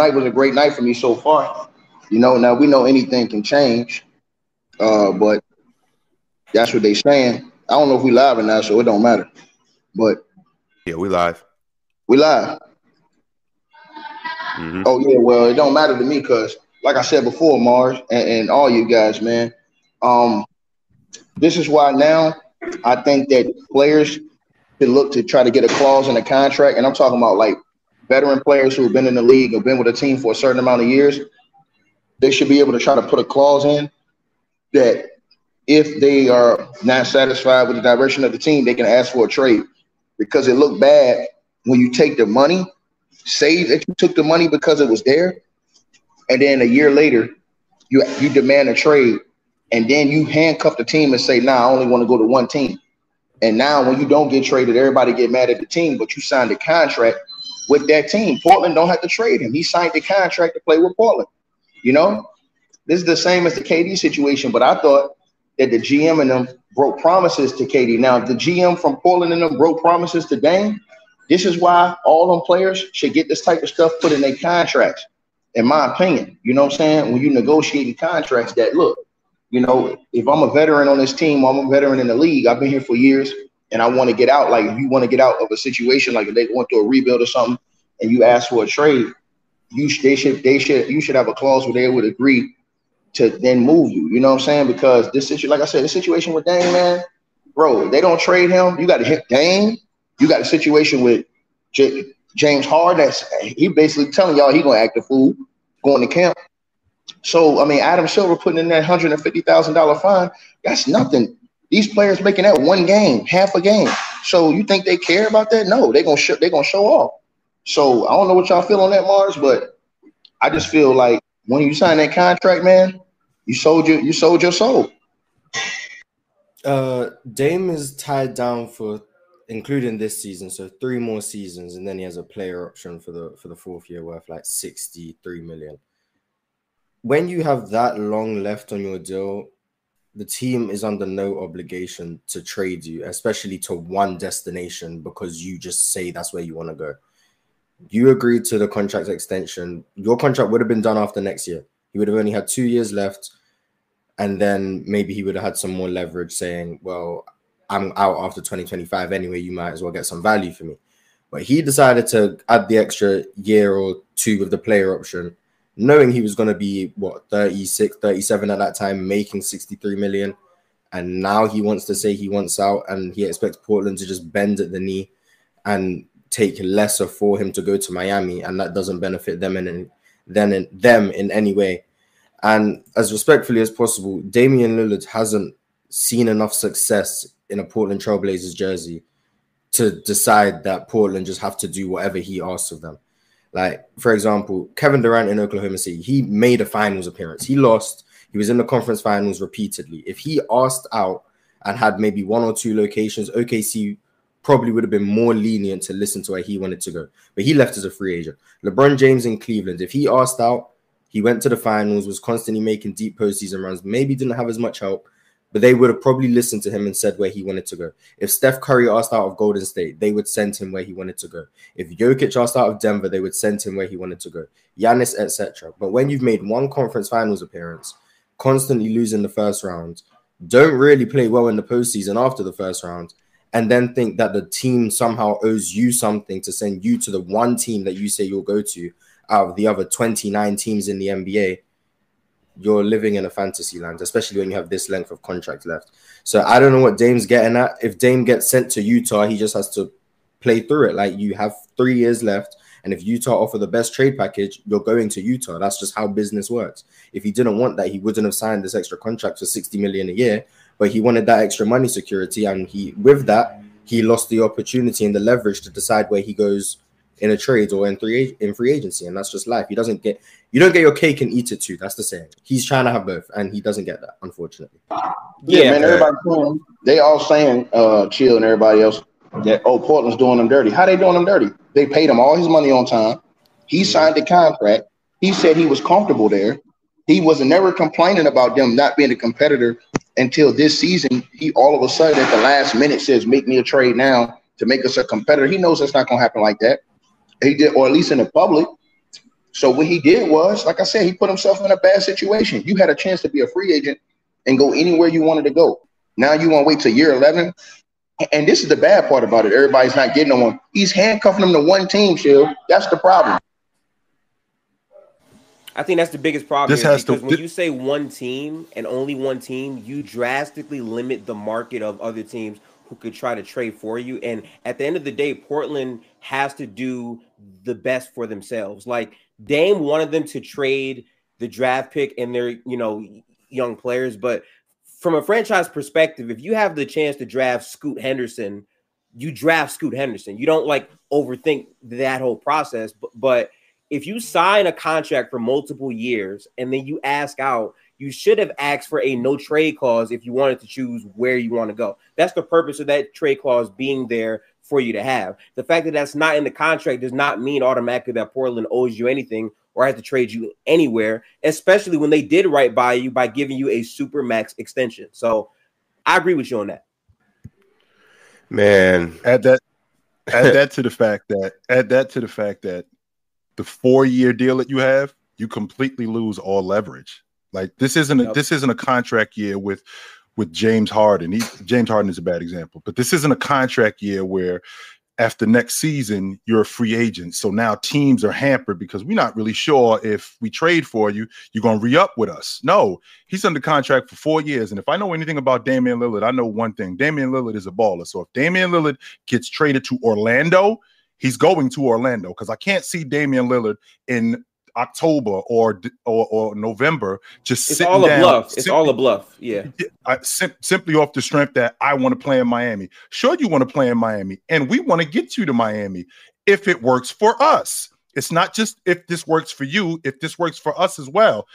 night was a great night for me so far. You know, now we know anything can change, uh, but that's what they saying. I don't know if we live or not, so it don't matter. But yeah, we live. We live. Mm-hmm. Oh yeah, well it don't matter to me because, like I said before, Marz and, and all you guys, man. Um, this is why now I think that players should look to try to get a clause in the contract, and I'm talking about like veteran players who have been in the league or been with a team for a certain amount of years. They should be able to try to put a clause in that if they are not satisfied with the direction of the team, they can ask for a trade because it looked bad when you take the money, say that you took the money because it was there, and then a year later, you you demand a trade, and then you handcuff the team and say, "Nah, I only want to go to one team." And now, when you don't get traded, everybody get mad at the team, but you signed a contract with that team. Portland don't have to trade him; he signed the contract to play with Portland. You know, this is the same as the KD situation, but I thought that the GM and them broke promises to KD. Now, the GM from Portland and them broke promises to Dame. This is why all them players should get this type of stuff put in their contracts, in my opinion. You know what I'm saying? When you negotiating contracts that look, you know, if I'm a veteran on this team, I'm a veteran in the league, I've been here for years and I want to get out. Like if you want to get out of a situation, like if they went through a rebuild or something, and you ask for a trade, you they should they should you should have a clause where they would agree to then move you. You know what I'm saying? Because this situation, like I said, the situation with Dame, man, bro, they don't trade him. You got to hit Dame. You got a situation with J- James Harden. That's he basically telling y'all he gonna act a fool going to camp. So I mean, Adam Silver putting in that hundred and fifty thousand dollar fine. That's nothing. These players making that one game, half a game. So you think they care about that? No, they're gonna show they gonna show off. So I don't know what y'all feel on that, Marz, but I just feel like when you sign that contract, man, you sold your you sold your soul. Uh, Dame is tied down for including this season, so three more seasons, and then he has a player option for the for the fourth year worth like sixty three million. When you have that long left on your deal, the team is under no obligation to trade you, especially to one destination because you just say that's where you want to go you agreed to the contract extension. Your contract would have been done after next year. He would have only had two years left. And then maybe he would have had some more leverage saying, well, I'm out after 2025 anyway. You might as well get some value for me. But he decided to add the extra year or two with the player option, knowing he was going to be, what, 36, 37 at that time, making 63 million. And now he wants to say he wants out and he expects Portland to just bend at the knee and take lesser for him to go to Miami, and that doesn't benefit them in then in them in any way. And as respectfully as possible, Damian Lillard hasn't seen enough success in a Portland Trailblazers jersey to decide that Portland just have to do whatever he asks of them. Like, for example, Kevin Durant in Oklahoma City, he made a finals appearance. He lost. He was in the conference finals repeatedly. If he asked out and had maybe one or two locations, OKC probably would have been more lenient to listen to where he wanted to go. But he left as a free agent. LeBron James in Cleveland, if he asked out, he went to the finals, was constantly making deep postseason runs, maybe didn't have as much help, but they would have probably listened to him and said where he wanted to go. If Steph Curry asked out of Golden State, they would send him where he wanted to go. If Jokic asked out of Denver, they would send him where he wanted to go. Giannis, etc. But when you've made one conference finals appearance, constantly losing the first round, don't really play well in the postseason after the first round, and then think that the team somehow owes you something to send you to the one team that you say you'll go to out of the other 29 teams in the NBA, you're living in a fantasy land, especially when you have this length of contract left. So I don't know what Dame's getting at. If Dame gets sent to Utah, he just has to play through it. Like you have three years left. And if Utah offer the best trade package, you're going to Utah. That's just how business works. If he didn't want that, he wouldn't have signed this extra contract for 60 million a year but he wanted that extra money security, and he with that he lost the opportunity and the leverage to decide where he goes in a trade or in three in free agency, and that's just life. He doesn't get you don't get your cake and eat it too. That's the saying. He's trying to have both, and he doesn't get that, unfortunately. Yeah, yeah man. Everybody, they all saying, uh, chill, and everybody else that oh, Portland's doing them dirty. How they doing them dirty? They paid him all his money on time. He signed the contract. He said he was comfortable there. He was never complaining about them not being a competitor until this season, he all of a sudden at the last minute says, "Make me a trade now to make us a competitor." He knows that's not going to happen like that. He did, or at least in the public. So what he did was, like I said, he put himself in a bad situation. You had a chance to be a free agent and go anywhere you wanted to go. Now you want to wait till year 11. And this is the bad part about it. Everybody's not getting on one. He's handcuffing them to one team, Shield. That's the problem. I think that's the biggest problem this has because to, when you say one team and only one team, you drastically limit the market of other teams who could try to trade for you. And at the end of the day, Portland has to do the best for themselves. Like Dame wanted them to trade the draft pick and their, you know, young players, but from a franchise perspective, if you have the chance to draft Scoot Henderson, you draft Scoot Henderson. You don't like overthink that whole process, but, but if you sign a contract for multiple years and then you ask out, you should have asked for a no trade clause if you wanted to choose where you want to go. That's the purpose of that trade clause being there for you to have. The fact that that's not in the contract does not mean automatically that Portland owes you anything or has to trade you anywhere, especially when they did right by you by giving you a super max extension. So I agree with you on that. Man, add that add that to the fact that add that to the fact that the four year deal that you have, you completely lose all leverage. Like this isn't a, this isn't a contract year with with James Harden. He, James Harden is a bad example, but this isn't a contract year where after next season you're a free agent. So now teams are hampered because we're not really sure if we trade for you, you're going to re-up with us. No, he's under contract for 4 years and if I know anything about Damian Lillard, I know one thing. Damian Lillard is a baller. So if Damian Lillard gets traded to Orlando, he's going to Orlando because I can't see Damian Lillard in October or or, or November just it's all a down, bluff. It's all a bluff. Yeah. sim- simply off the strength that I want to play in Miami. Sure, you want to play in Miami, and we want to get you to Miami if it works for us. It's not just if this works for you, if this works for us as well.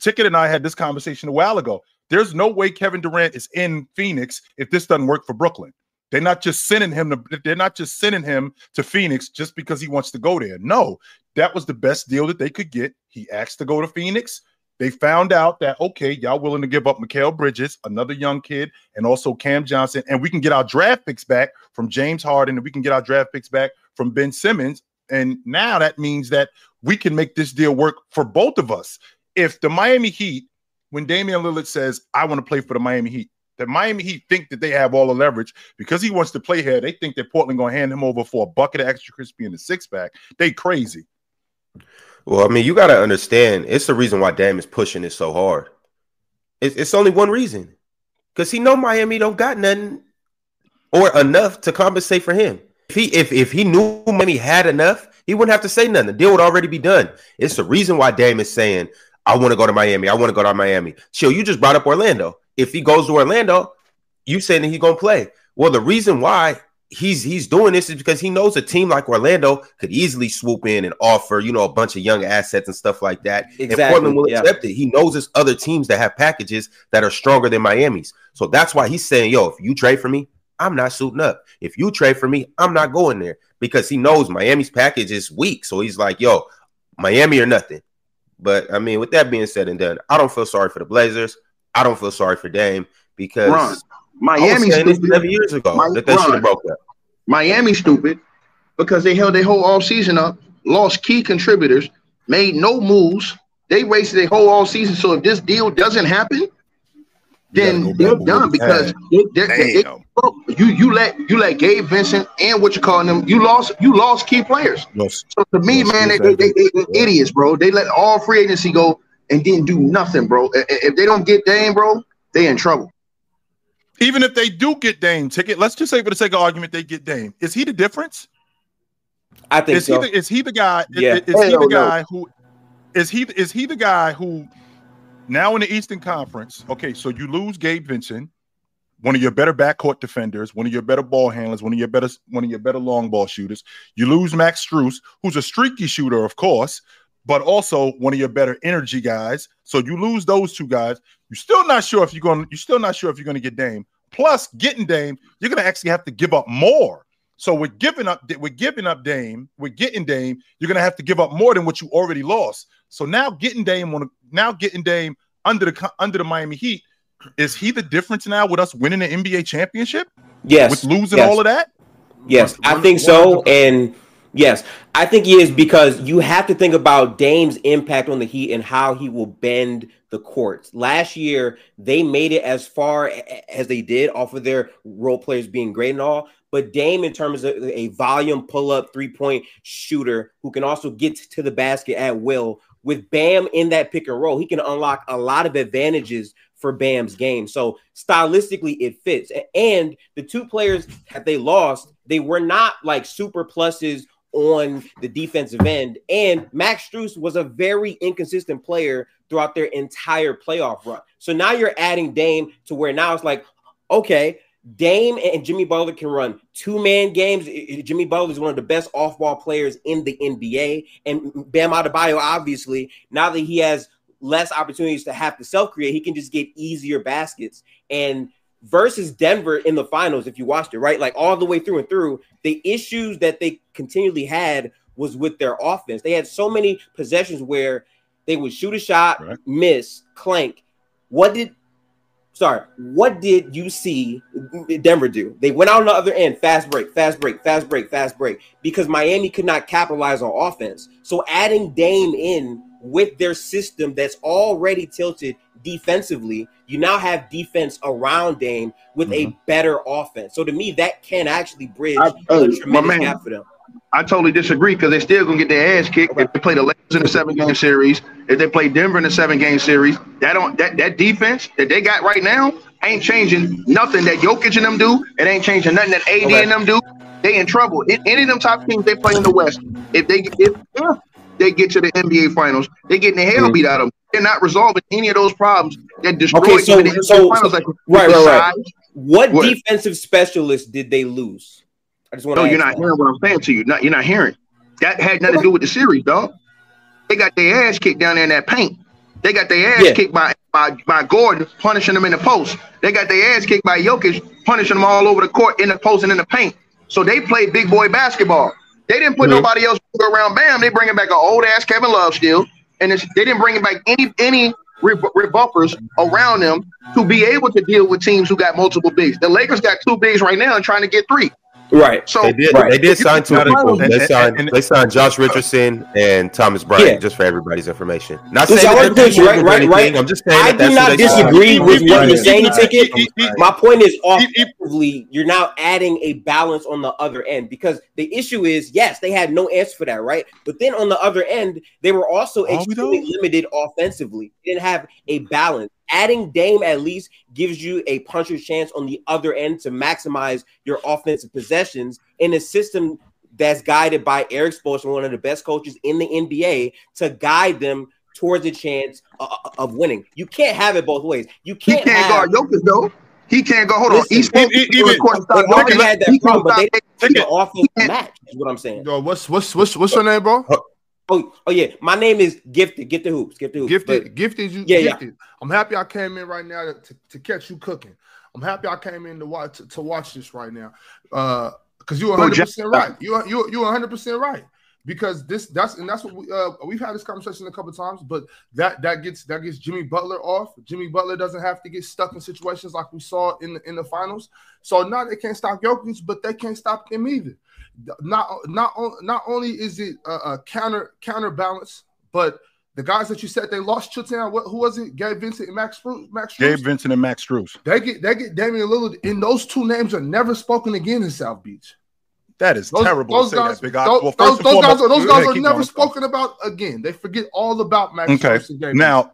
Ticket and I had this conversation a while ago. There's no way Kevin Durant is in Phoenix if this doesn't work for Brooklyn. They're not just sending him to they're not just sending him to Phoenix just because he wants to go there. No, that was the best deal that they could get. He asked to go to Phoenix. They found out that okay, y'all willing to give up Mikal Bridges, another young kid, and also Cam Johnson, and we can get our draft picks back from James Harden, and we can get our draft picks back from Ben Simmons. And now that means that we can make this deal work for both of us. If the Miami Heat, when Damian Lillard says, I want to play for the Miami Heat, that Miami Heat think that they have all the leverage because he wants to play here. They think that Portland going to hand him over for a bucket of extra crispy and a six pack. They crazy. Well, I mean, you got to understand. It's the reason why Dame is pushing it so hard. It's, it's only one reason, because he know Miami don't got nothing or enough to compensate for him. If he if if he knew Miami had enough, he wouldn't have to say nothing. The deal would already be done. It's the reason why Dame is saying, "I want to go to Miami. I want to go to Miami." Chill. You just brought up Orlando if he goes to Orlando, you saying that he's gonna play. Well, the reason why he's he's doing this is because he knows a team like Orlando could easily swoop in and offer, you know, a bunch of young assets and stuff like that. Exactly. And Portland will yeah. accept it. He knows there's other teams that have packages that are stronger than Miami's. So that's why he's saying, yo, if you trade for me, I'm not suiting up. If you trade for me, I'm not going there because he knows Miami's package is weak. So he's like, yo, Miami or nothing. But I mean, with that being said and done, I don't feel sorry for the Blazers. I don't feel sorry for Dame because Ron, Miami stupid. seven years ago My, that, that should have broke up. Miami stupid because they held their whole all season up, lost key contributors, made no moves. They wasted their whole all season. So if this deal doesn't happen, then they're done because they, they, they, you you let you let Gabe Vincent and what you calling them you lost you lost key players. Lost, so to me, man, they, they, they, they, idiots, bro. They let all free agency go and didn't do nothing, bro. If they don't get Dame, bro, they in trouble. Even if they do get Dame ticket, let's just say for the sake of argument, they get Dame. Is he the difference? I think is so. He the, is he the guy? Yeah. Is, is he the guy know. who? Is he is he the guy who? Now in the Eastern Conference, okay, so you lose Gabe Vincent, one of your better backcourt defenders, one of your better ball handlers, one of your better one of your better long ball shooters. You lose Max Strus, who's a streaky shooter, of course, but also one of your better energy guys. So you lose those two guys. You're still not sure if you're going. You're still not sure if you're going to get Dame. Plus, getting Dame, you're going to actually have to give up more. So we're giving up, We're giving up Dame, We're getting Dame, you're going to have to give up more than what you already lost. So now getting Dame on now getting Dame under the under the Miami Heat, is he the difference now with us winning the NBA championship? Yes. With losing yes. all of that? Yes, one, I think so. And Yes, I think he is because you have to think about Dame's impact on the Heat and how he will bend the courts. Last year, they made it as far as they did off of their role players being great and all. But Dame, in terms of a volume pull up three point shooter who can also get to the basket at will, with Bam in that pick and roll, he can unlock a lot of advantages for Bam's game. So stylistically, it fits. And the two players that they lost, they were not like super pluses on the defensive end. And Max Strus was a very inconsistent player throughout their entire playoff run. So now you're adding Dame to where now it's like, okay, Dame and Jimmy Butler can run two man games. Jimmy Butler is one of the best off ball players in the NBA. And Bam Adebayo, obviously, now that he has less opportunities to have to self create, he can just get easier baskets. And versus Denver in the finals, if you watched it, right? Like all the way through and through, the issues that they continually had was with their offense. They had so many possessions where they would shoot a shot, right. miss, clank. What did sorry, what did you see Denver do? They went out on the other end, fast break, fast break, fast break, fast break, because Miami could not capitalize on offense. So adding Dame in with their system that's already tilted defensively, you now have defense around Dame with mm-hmm. a better offense. So to me, that can actually bridge I, a tremendous gap for them. I totally disagree because they're still gonna get their ass kicked okay. if they play the Lakers in the seven game series. If they play Denver in the seven game series, that don't that, that defense that they got right now ain't changing nothing that Jokic and them do. It ain't changing nothing that AD okay. and them do. They in trouble. In, any of them top teams they play in the West, if they if, if they get to the NBA Finals, they getting the hell mm-hmm. beat out of them. They're not resolving any of those problems that destroyed okay, so, the so, finals. So, like, right, right, right. What, what, defensive specialist did they lose? I just want. To know. No, you're not hearing what I'm saying to you. Not, you're not hearing. That had nothing to do with the series, dog. They got their ass kicked down there in that paint. They got their ass yeah. kicked by, by by Gordon, punishing them in the post. They got their ass kicked by Jokic, punishing them all over the court in the post and in the paint. So they played big boy basketball. They didn't put mm-hmm. nobody else around Bam. They bringing back an old ass Kevin Love still, and they didn't bring back any any rebuffers around them to be able to deal with teams who got multiple bigs. The Lakers got two bigs right now and trying to get three. Right. So they did. Right. They did sign two people. They signed. And, they signed Josh Richardson and Thomas Bryant. Yeah. Just for everybody's information. Not saying that they're right, right, right. I'm just saying. I do not disagree with what you're saying, ticket. My point is, offensively, you're now adding a balance on the other end because the issue is, yes, they had no answer for that, right? But then on the other end, they were also extremely limited offensively. They didn't have a balance adding Dame at least gives you a puncher's chance on the other end to maximize your offensive possessions in a system that's guided by Erik Spoelstra, one of the best coaches in the NBA, to guide them towards a chance of, of winning. You can't have it both ways. You can't, he can't have, guard Jokic though. He can't go. Hold on. He's even, even court, they already had that problem, but they didn't offense match. Is what I'm saying. Yo, what's what's what's what's your name, bro? Oh, oh yeah. My name is Gifted. Get the hoops. Get the hoops. Gifted. But, gifted. You. Yeah, gifted. Yeah. I'm happy I came in right now to, to catch you cooking. I'm happy I came in to watch to, to watch this right now. Uh, because you're 100 percent right. You you you're 100 percent right. Because this that's and that's what we uh we've had this conversation a couple times, but that that gets that gets Jimmy Butler off. Jimmy Butler doesn't have to get stuck in situations like we saw in the in the finals. So now they can't stop Jokic, but they can't stop him either not not not only is it a, a counter counterbalance, but the guys that you said they lost Chutan, what who was it? Gabe Vincent and Max Strus. Max? Gabe Vincent and Max Strus. They get they get Damian Lillard, and those two names are never spoken again in South Beach. That is those, terrible those guys, that, Those, well, those, those guys are, those guys are never spoken about again. They forget all about Max. Okay, now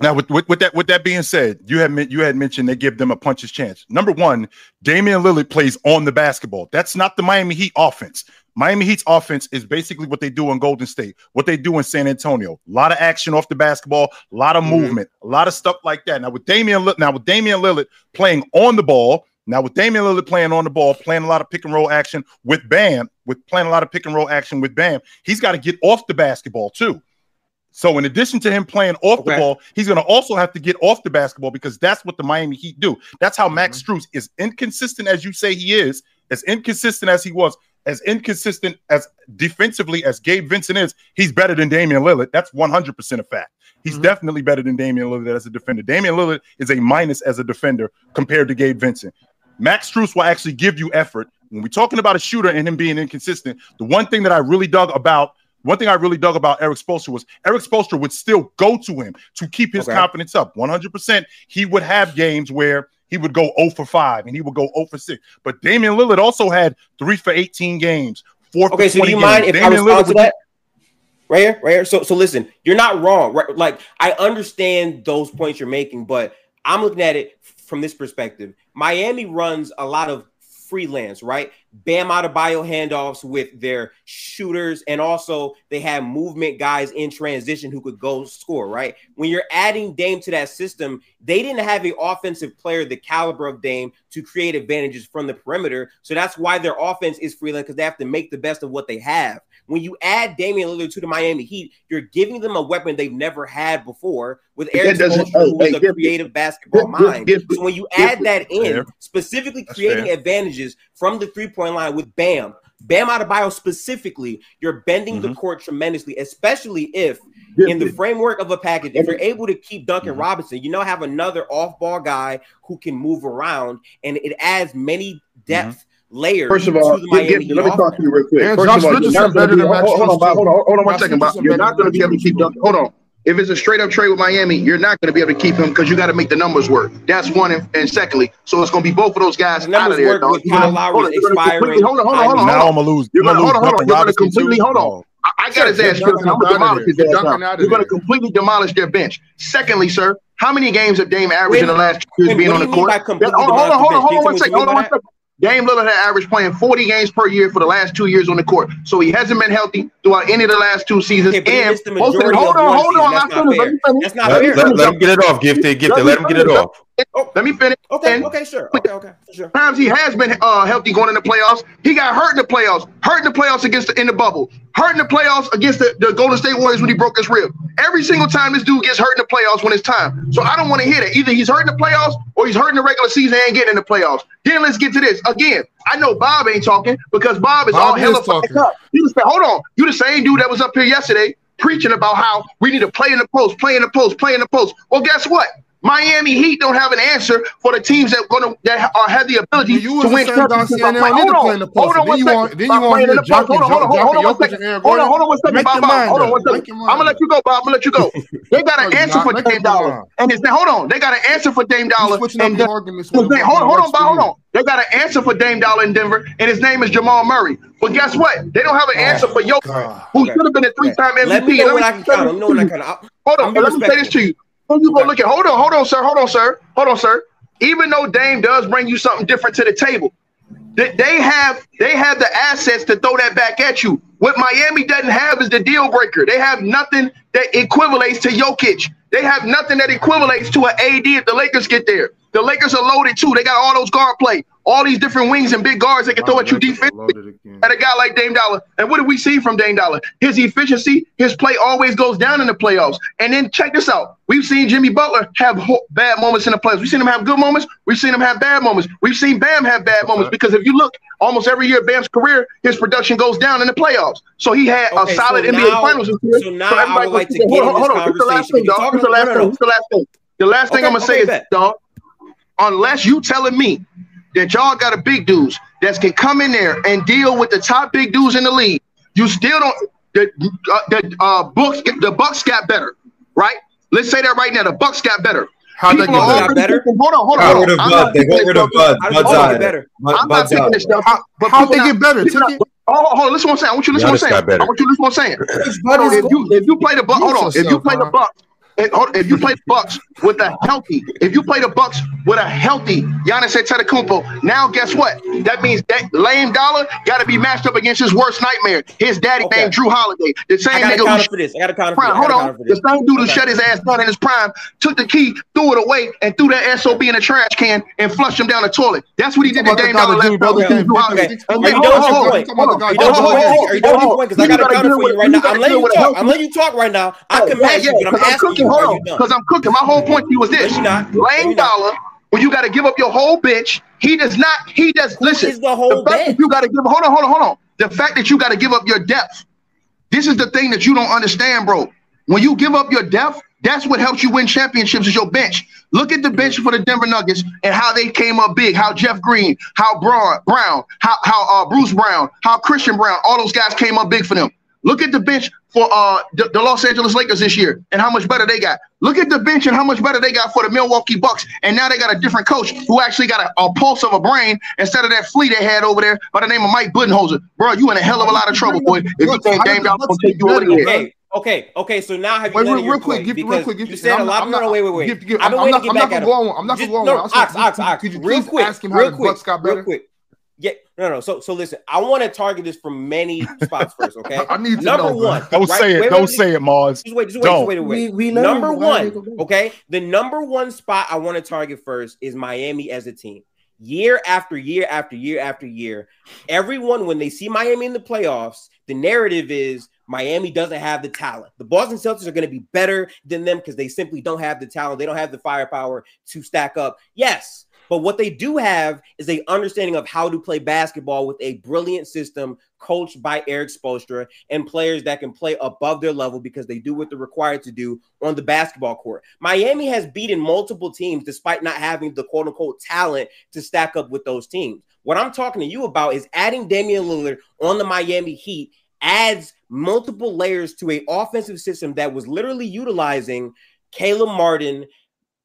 now, with, with, with, that with that being said, you had you had mentioned they give them a puncher's chance. Number one, Damian Lillard plays on the basketball. That's not the Miami Heat offense. Miami Heat's offense is basically what they do in Golden State, what they do in San Antonio. A lot of action off the basketball, a lot of mm-hmm. movement, a lot of stuff like that. Now with Damian, now with Damian Lillard playing on the ball, now with Damian Lillard playing on the ball, playing a lot of pick and roll action with Bam, with playing a lot of pick and roll action with Bam, he's got to get off the basketball too. So in addition to him playing off okay. the ball, he's going to also have to get off the basketball because that's what the Miami Heat do. That's how Max mm-hmm. Strus is inconsistent as you say he is, as inconsistent as he was, as inconsistent as defensively as Gabe Vincent is. He's better than Damian Lillard. That's 100% a fact. He's mm-hmm. definitely better than Damian Lillard as a defender. Damian Lillard is a minus as a defender compared to Gabe Vincent. Max Strus will actually give you effort when we're talking about a shooter and him being inconsistent, the one thing that I really dug about one thing I really dug about Erik Spoelstra was Erik Spoelstra would still go to him to keep his okay. confidence up. 100%. He would have games where he would go 0 for 5 and he would go 0 for 6. But Damian Lillard also had 3 for 18 games, 4 okay, so do you games. mind if Damian I respond Lillard to that? Right here, right here. So, so listen, you're not wrong. Right? Like I understand those points you're making, but I'm looking at it from this perspective. Miami runs a lot of freelance, right? Bam Adebayo handoffs with their shooters, and also they have movement guys in transition who could go score, right? When you're adding Dame to that system, they didn't have an offensive player the caliber of Dame to create advantages from the perimeter. So that's why their offense is freelance because they have to make the best of what they have. When you add Damian Lillard to the Miami Heat, you're giving them a weapon they've never had before with Erik Spoelstra, who is a creative basketball mind. so when you add that in, specifically creating advantages from the three point line with Bam, Bam Adebayo specifically, you're bending mm-hmm. the court tremendously, especially if in the framework of a package, if you're able to keep Duncan mm-hmm. Robinson, you now have another off-ball guy who can move around, and it adds many depth. Layers. First of all, let me talk to you real quick. First Josh of all, you're better than hold, hold, on, hold on, hold on one second, Bob. You're not going to be able to keep Duncan. Hold on. If it's a straight up trade with Miami, you're not going to be able to keep him because you got to make the numbers work. That's one. And, and secondly, so it's going to be both of those guys out of there. Hold on, hold on, hold on, hold on. Now I'm going to lose. You're going to hold on, hold on. You're going to completely hold on. I got his ass. I'm going to demolish his ass. You're going to completely demolish their bench. Secondly, sir, how many games have Dame averaged in the last two years being on the court? Hold on, hold on, hold on, hold on one second. Hold on one second. Dame Lillard had averaged playing 40 games per year for the last two years on the court. So he hasn't been healthy throughout any of the last two seasons. Okay, and most of hold on, hold on. That's not fair. Let. Let, let him get it off, Gifted. Gifted. Let, let him get it off. Oh, let me finish. Okay, and okay, sure. Okay, okay, sure. Times he has been uh, healthy going in the playoffs. He got hurt in the playoffs. Hurt in the playoffs against the in the bubble. Hurt in the playoffs against the, the Golden State Warriors when he broke his rib. Every single time this dude gets hurt in the playoffs when it's time. So I don't want to hear that. Either he's hurt in the playoffs or he's hurt in the regular season and getting in the playoffs. Then let's get to this again. I know Bob ain't talking because Bob is Bob all hella fucked up. You just hold on. You the same dude that was up here yesterday preaching about how we need to play in the post, play in the post, play in the post. Well, guess what? Miami Heat don't have an answer for the teams that gonna that are have the ability you to win championships. Hold on, hold on one second. Then you want to jump Hold on, hold on, hold on one second. Hold on, hold on one second, Bob. Hold on one second. I'm gonna let you go, Bob. I'm gonna let you go. They got an answer for Dame Dollar, and it's hold on. They got an answer for Dame Dollar. And hold on, hold on, Bob. Hold on. They got an answer for Dame Dollar in Denver, and his name is Jamal Murray. But guess what? They don't have an answer for Jokic, who should have been a three-time MVP. Let me know when I can count. Let me know when I can. Hold on. Let me say this to you. You look at, hold on, hold on, sir, hold on, sir, hold on, sir. Even though Dame does bring you something different to the table, that they have they have the assets to throw that back at you. What Miami doesn't have is the deal breaker. They have nothing that equivalates to Jokic. They have nothing that equivalates to an AD if the Lakers get there. The Lakers are loaded too. They got all those guard play all these different wings and big guards that can throw at you defensively at a guy like Dame Dollar. And what do we see from Dame Dollar? His efficiency, his play always goes down in the playoffs. And then check this out. We've seen Jimmy Butler have ho- bad moments in the playoffs. We've seen him have good moments. We've seen him have bad moments. We've seen Bam have bad moments because if you look almost every year Bam's career, his production goes down in the playoffs. So he had okay, a solid so NBA now, Finals. So now so I would like to get hold on, hold on. This the last thing, dog. This the last thing. The last thing. The last thing I'm gonna say is, dog. Unless you telling me that y'all got a big dudes that can come in there and deal with the top big dudes in the league. You still don't. The uh, the uh, books the Bucks got better, right? Let's say that right now. The Bucks got better. How they got better? Thinking, hold on, hold on. Hold on. Bud. They got rid of Bud. Bud's out. Better. I'm not taking this stuff. How, but how they get better? Hold on, hold on. Listen what I'm saying. I want you to listen what I'm saying. I want you to listen what I'm saying. If you if you play the Bucks, hold on. If you play the Bucks if you play the Bucks with a healthy, if you play the Bucks with a healthy Giannis Antetokounmpo, now guess what? That means that lame dollar got to be matched up against his worst nightmare. His daddy okay. named Jrue Holiday, the same I nigga who for this. I got a counter prime. Hold on, the same dude who shut his ass down in his prime, took the key, threw it away, and threw that sob in a trash can and flushed him down the toilet. That's what he did to Dame Dollar last time. Are you done with your point? Are you done with your point? Because I got a counter for you right now. I'm letting you talk. I'm letting you talk right now. I can match you, but I'm asking you. Hold on, because I'm cooking. My whole point to you was this: Lane Dollar, when you got to give up your whole bench, he does not. He does. Listen, is the whole the fact that you got to give. Hold on, hold on, hold on. The fact that you got to give up your depth. This is the thing that you don't understand, bro. When you give up your depth, That's what helps you win championships is your bench. Look at the bench for the Denver Nuggets and how they came up big. How Jeff Green, how Braun, Brown, how how uh, Bruce Brown, how Christian Braun, all those guys came up big for them. Look at the bench for uh, the, the, Los Angeles Lakers this year and how much better they got. Look at the bench and how much better they got for the Milwaukee Bucks. And now they got a different coach who actually got a, a pulse of a brain instead of that flea they had over there by the name of Mike Budenholzer. Bro, you in a hell of a lot of trouble, boy. If you think Dame Dollar gonna take you over the Okay, okay, so now have you wait, real, real quick, give, me real quick, give, you said a lot. I'm, no, no, wait, wait, wait. Give, give, I've been waiting to get back at him. I'm not gonna go on. Ox, Ox, Ox. Real quick, ask him how the Bucks got better? Real quick. Yeah, no, no. So, so listen. I want to target this from many spots first. Okay. I need to number know, one. Don't right? say it. Wait, don't wait, say it, Marz. Just wait. Just wait. Don't. Just wait. Wait. We, we number one. Okay. The number one spot I want to target first is Miami as a team. Year after year after year after year, everyone when they see Miami in the playoffs, the narrative is Miami doesn't have the talent. The Boston Celtics are going to be better than them because they simply don't have the talent. They don't have the firepower to stack up. Yes, but what they do have is a understanding of how to play basketball with a brilliant system coached by Erik Spoelstra and players that can play above their level because they do what they're required to do on the basketball court. Miami has beaten multiple teams despite not having the quote unquote talent to stack up with those teams. What I'm talking to you about is adding Damian Lillard on the Miami Heat adds multiple layers to a offensive system that was literally utilizing Caleb Martin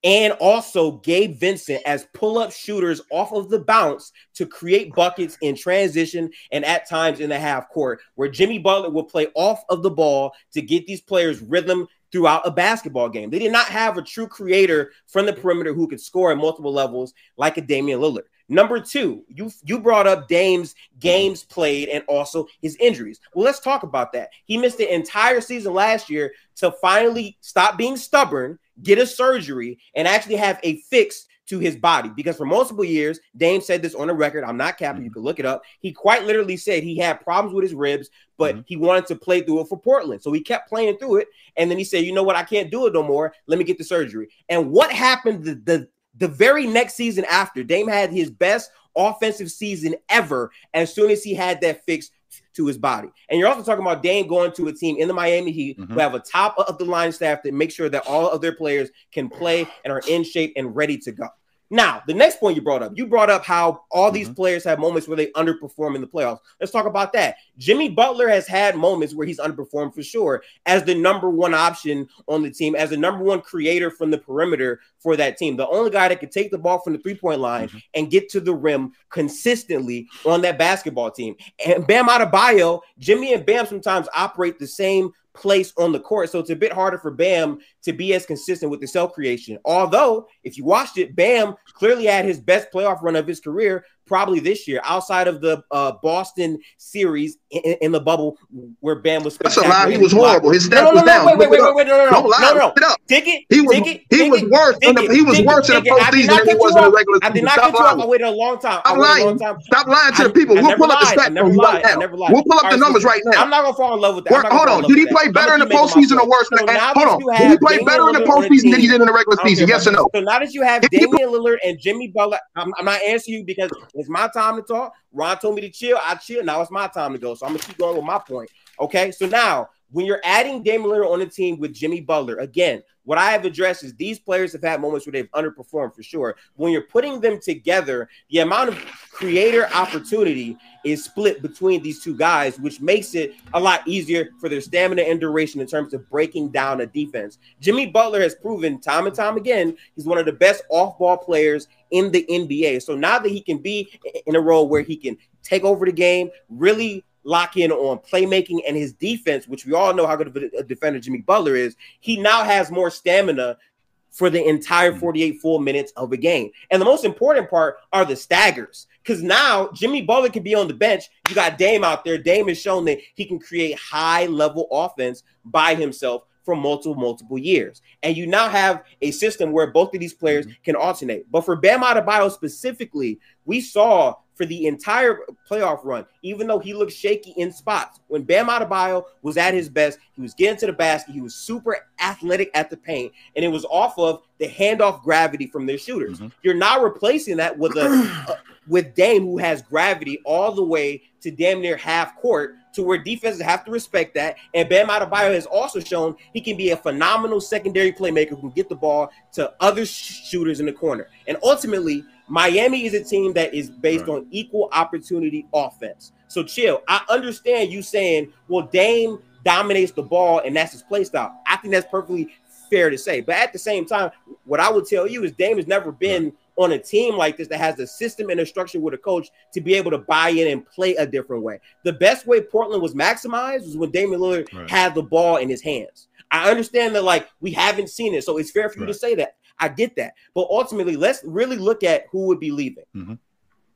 and also Gabe Vincent as pull up shooters off of the bounce to create buckets in transition and at times in the half court, where Jimmy Butler will play off of the ball to get these players rhythm throughout a basketball game. They did not have a true creator from the perimeter who could score at multiple levels like a Damian Lillard. Number two, you you brought up Dame's games played and also his injuries. Well, let's talk about that. He missed the entire season last year to finally stop being stubborn get a surgery, and actually have a fix to his body. Because for multiple years, Dame said this on the record. I'm not capping. You mm-hmm. can look it up. He quite literally said he had problems with his ribs, but mm-hmm. he wanted to play through it for Portland. So he kept playing through it. And then he said, you know what? I can't do it no more. Let me get the surgery. And what happened the, the, the very next season after? Dame had his best offensive season ever as soon as he had that fixed to his body. And you're also talking about Dame going to a team in the Miami Heat mm-hmm. who have a top of the line staff that make sure that all of their players can play and are in shape and ready to go. Now, the next point you brought up, you brought up how all these mm-hmm. players have moments where they underperform in the playoffs. Let's talk about that. Jimmy Butler has had moments where he's underperformed for sure as the number one option on the team, as the number one creator from the perimeter for that team. The only guy that could take the ball from the three point line mm-hmm. and get to the rim consistently on that basketball team. And Bam Adebayo, Jimmy and Bam sometimes operate the same place on the court. So it's a bit harder for Bam to be as consistent with the cell creation. Although, if you watched it, Bam clearly had his best playoff run of his career probably this year, outside of the uh, Boston series in, in, the bubble where Bam was. That's a lie. He was horrible. His stats no, no, no, was down. Wait, wait, wait, wait, wait, no, no, no, no, no, no. Take it. He was. It, he was worse. In the, he was worse in the postseason than he was in the regular season. I did not get you off. I waited a long time. Stop lying. Stop lying to the people. We'll pull up the stats right now. We'll pull up the numbers right now. I'm not gonna fall in love with that. Hold on. Did he play better in the postseason or worse? Hold on. Did he play better in the postseason than he did in the regular season? Yes or no? So now that you have Damian Lillard and Jimmy Butler, I'm not answering you because it's my time to talk. Ron told me to chill. I chill. Now it's my time to go. So I'm gonna keep going with my point. Okay. So now when you're adding Damian Lillard on the team with Jimmy Butler, again, what I have addressed is these players have had moments where they've underperformed for sure. When you're putting them together, the amount of creator opportunity is split between these two guys, which makes it a lot easier for their stamina and duration in terms of breaking down a defense. Jimmy Butler has proven time and time again he's one of the best off ball players in the NBA. So now that he can be in a role where he can take over the game, really lock in on playmaking and his defense, which we all know how good of a defender Jimmy Butler is, he now has more stamina for the entire mm-hmm. 48 full minutes of a game. And the most important part are the staggers. Because now Jimmy Butler can be on the bench. You got Dame out there. Dame has shown that he can create high level offense by himself for multiple, multiple years. And you now have a system where both of these players mm-hmm. can alternate. But for Bam Adebayo specifically, we saw for the entire playoff run, even though he looked shaky in spots. When Bam Adebayo was at his best, he was getting to the basket, he was super athletic at the paint, and it was off of the handoff gravity from their shooters. Mm-hmm. You're not replacing that with a, a with Dame, who has gravity all the way to damn near half court to where defenses have to respect that. And Bam Adebayo has also shown he can be a phenomenal secondary playmaker who can get the ball to other sh- shooters in the corner. And ultimately, Miami is a team that is based right. on equal opportunity offense. So chill. I understand you saying, well, Dame dominates the ball and that's his play style. I think that's perfectly fair to say. But at the same time, what I would tell you is Dame has never been right on a team like this that has a system and a structure with a coach to be able to buy in and play a different way. The best way Portland was maximized was when Damian Lillard right. had the ball in his hands. I understand that like we haven't seen it, so it's fair for you right. to say that. I get that, but ultimately, let's really look at who would be leaving. Mm-hmm.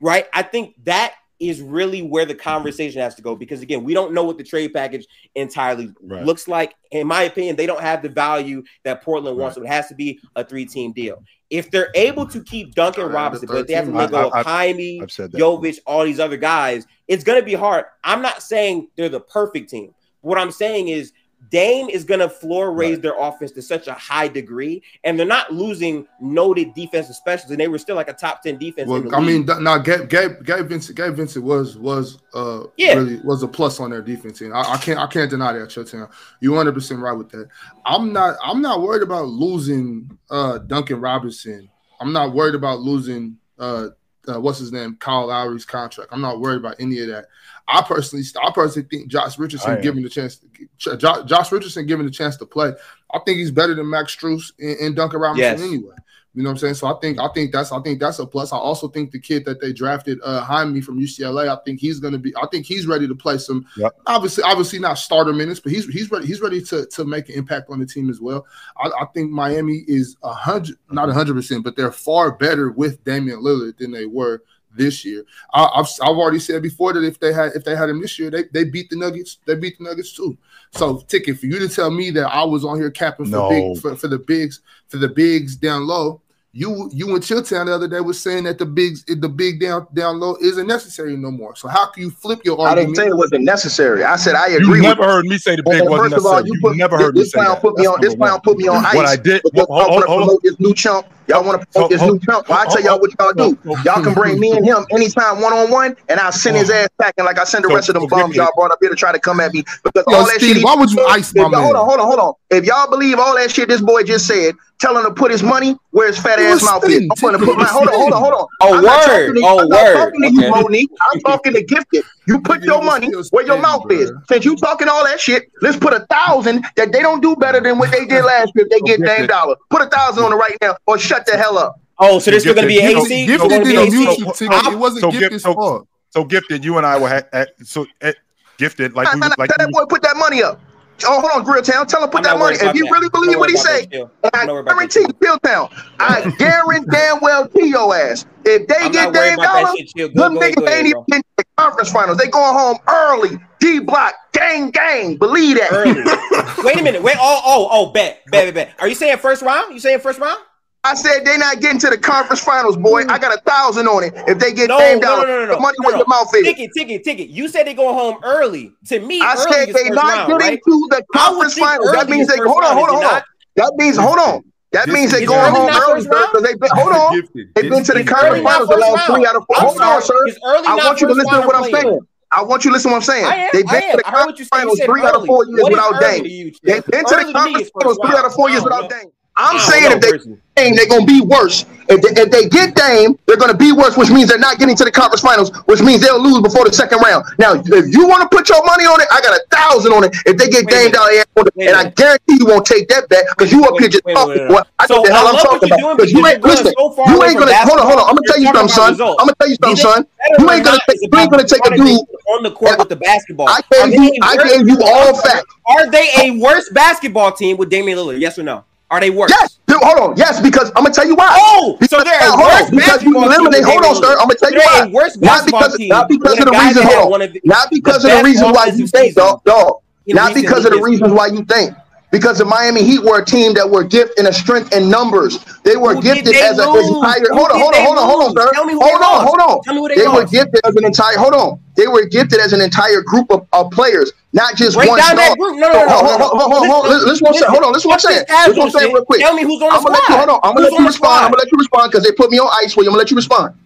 Right? I think that is really where the conversation has to go because again, we don't know what the trade package entirely right. looks like. In my opinion, they don't have the value that Portland wants, right. so it has to be a three-team deal. If they're able to keep Duncan Robinson, but they have to let go of Jaime, Jovic, all these other guys, it's going to be hard. I'm not saying they're the perfect team. What I'm saying is Dame is going to floor raise right. their offense to such a high degree, and they're not losing noted defensive specialists, and they were still like a top ten defense. Well, I mean, now Gabe, Gabe, Gabe Vincent, Gabe Vincent was was uh yeah. really was a plus on their defense team. I, I can't I can't deny that, Chotan. You 100 percent right with that. I'm not I'm not worried about losing uh Duncan Robinson. I'm not worried about losing uh, uh what's his name, Kyle Lowry's contract. I'm not worried about any of that. I personally, I personally think Josh Richardson given the chance, to, Josh Richardson given the chance to play. I think he's better than Max Strus and, and Duncan Robinson yes. anyway. You know what I'm saying? So I think I think that's I think that's a plus. I also think the kid that they drafted uh Jaime from UCLA, I think he's gonna be I think he's ready to play some yep. obviously obviously not starter minutes, but he's he's ready he's ready to, to make an impact on the team as well. I, I think Miami is a hundred not a hundred percent, but they're far better with Damian Lillard than they were this year. I, have I've already said before that if they had if they had him this year, they, they beat the Nuggets. They beat the Nuggets too. So ticket for you to tell me that I was on here capping for no. big for, for the bigs for the bigs down low. You you and Chilltown the other day was saying that the bigs the big down down low isn't necessary no more. So how can you flip your argument? I didn't say it wasn't necessary. I said I agree. You never heard me say the big wasn't necessary. All, you, you put, never heard this me say that. Put me on, this clown put me on ice. What I did. Hold, hold, hold, hold, this new chump Y'all want to promote this new chump? Well, I tell y'all what y'all do. Y'all can bring me and him anytime one on one, and I'll send his ass packing like I send the rest of them bums y'all brought up here to try to come at me. Because Yo, all that Steve, shit. Why would you ice my man? Hold on, hold on, hold on. If y'all believe all that shit this boy just said, tell him to put his money where his fat ass mouth is. I'm gonna put my hold on, hold on, hold on. Oh word, oh I'm word. talking to you, Monique. I'm talking to Gifted. You put your money where your mouth is. Since you talking all that shit, let's put a thousand that they don't do better than what they did last year. If they get Dame Dollar, put a thousand on it right now, or shut the hell up. Oh, so this is going to be an AC? Gifted did a mutual ticket. It wasn't so gifted so, so, gifted. You and I were ha- so uh, gifted. Like, we, like tell that boy put that money up. Oh, hold on, Chilltown. Tell him put that money. If you really believe what he say, I guarantee Chilltown. I guarantee damn well to your ass. If they I'm get damn dollar, them niggas ain't even in the conference finals. They going home early. D block, gang, gang. Believe that. Wait a minute. Wait. Oh, oh, oh. Bet, bet, bet, bet. Are you saying first round? You saying first round? I said they not getting to the conference finals, boy. I got a thousand on it. If they get no, no, no, no, no, the money no, no. your mouth is. Ticket, ticket, ticket. You said they go home early. To me, I said they not round, getting right? to the conference finals. That means they hold on, hold on, hold on. That means hold on. That means they going home early because they been hold on. They've been to the conference finals the last three out of four. Hold on, sir. I want you to listen to what I'm saying. I want you to listen to what I'm saying. They've been to the conference finals three out of four years without Dame. They've been to the conference finals three out of four years without Dame. I'm saying if they Dame, they're gonna be worse. If they, if they get Dame, they're gonna be worse, which means they're not getting to the conference finals, which means they'll lose before the second round. Now, if you want to put your money on it, I got a thousand on it. If they get Dame down there, and I guarantee you won't take that bet because you up here just talking. Boy, I know the hell I'm talking about. Because you ain't listen. You ain't gonna hold on, hold on. I'm gonna tell you something, son. I'm gonna tell you something, son. You ain't gonna take, you ain't gonna take a dude on the court with the basketball. I gave you, I gave you all facts. Are they a worse basketball team with Damian Lillard? Yes or no? Are they worse? Yes. Hold on. Yes, because I'm gonna tell you why. Oh, because, so they're hold on, because you eliminate. Hold on, sir. I'm gonna tell you why. Worse not because not because of the reason. Hold on. Not because of the reason why you think, dog. Dog. Not because of the reasons why you think. Because the Miami Heat were a team that were gifted in a strength and numbers. They were who gifted they as an entire. Hold on, hold on, hold on, hold on, sir. Hold on, hold on. Tell me they, they were gifted as an entire. Hold on. They were gifted as an entire group of, of players, not just Break one down star. That group. No, no, no, hold, hold, hold, hold, hold. Listen, listen, hold on. Listen, what I'm saying. Listen, what I'm saying real quick. Tell me who's on the I'm gonna let you. Hold on. I'm gonna let you respond. I'm gonna let you respond because they put me on ice for you. I'm gonna let you respond.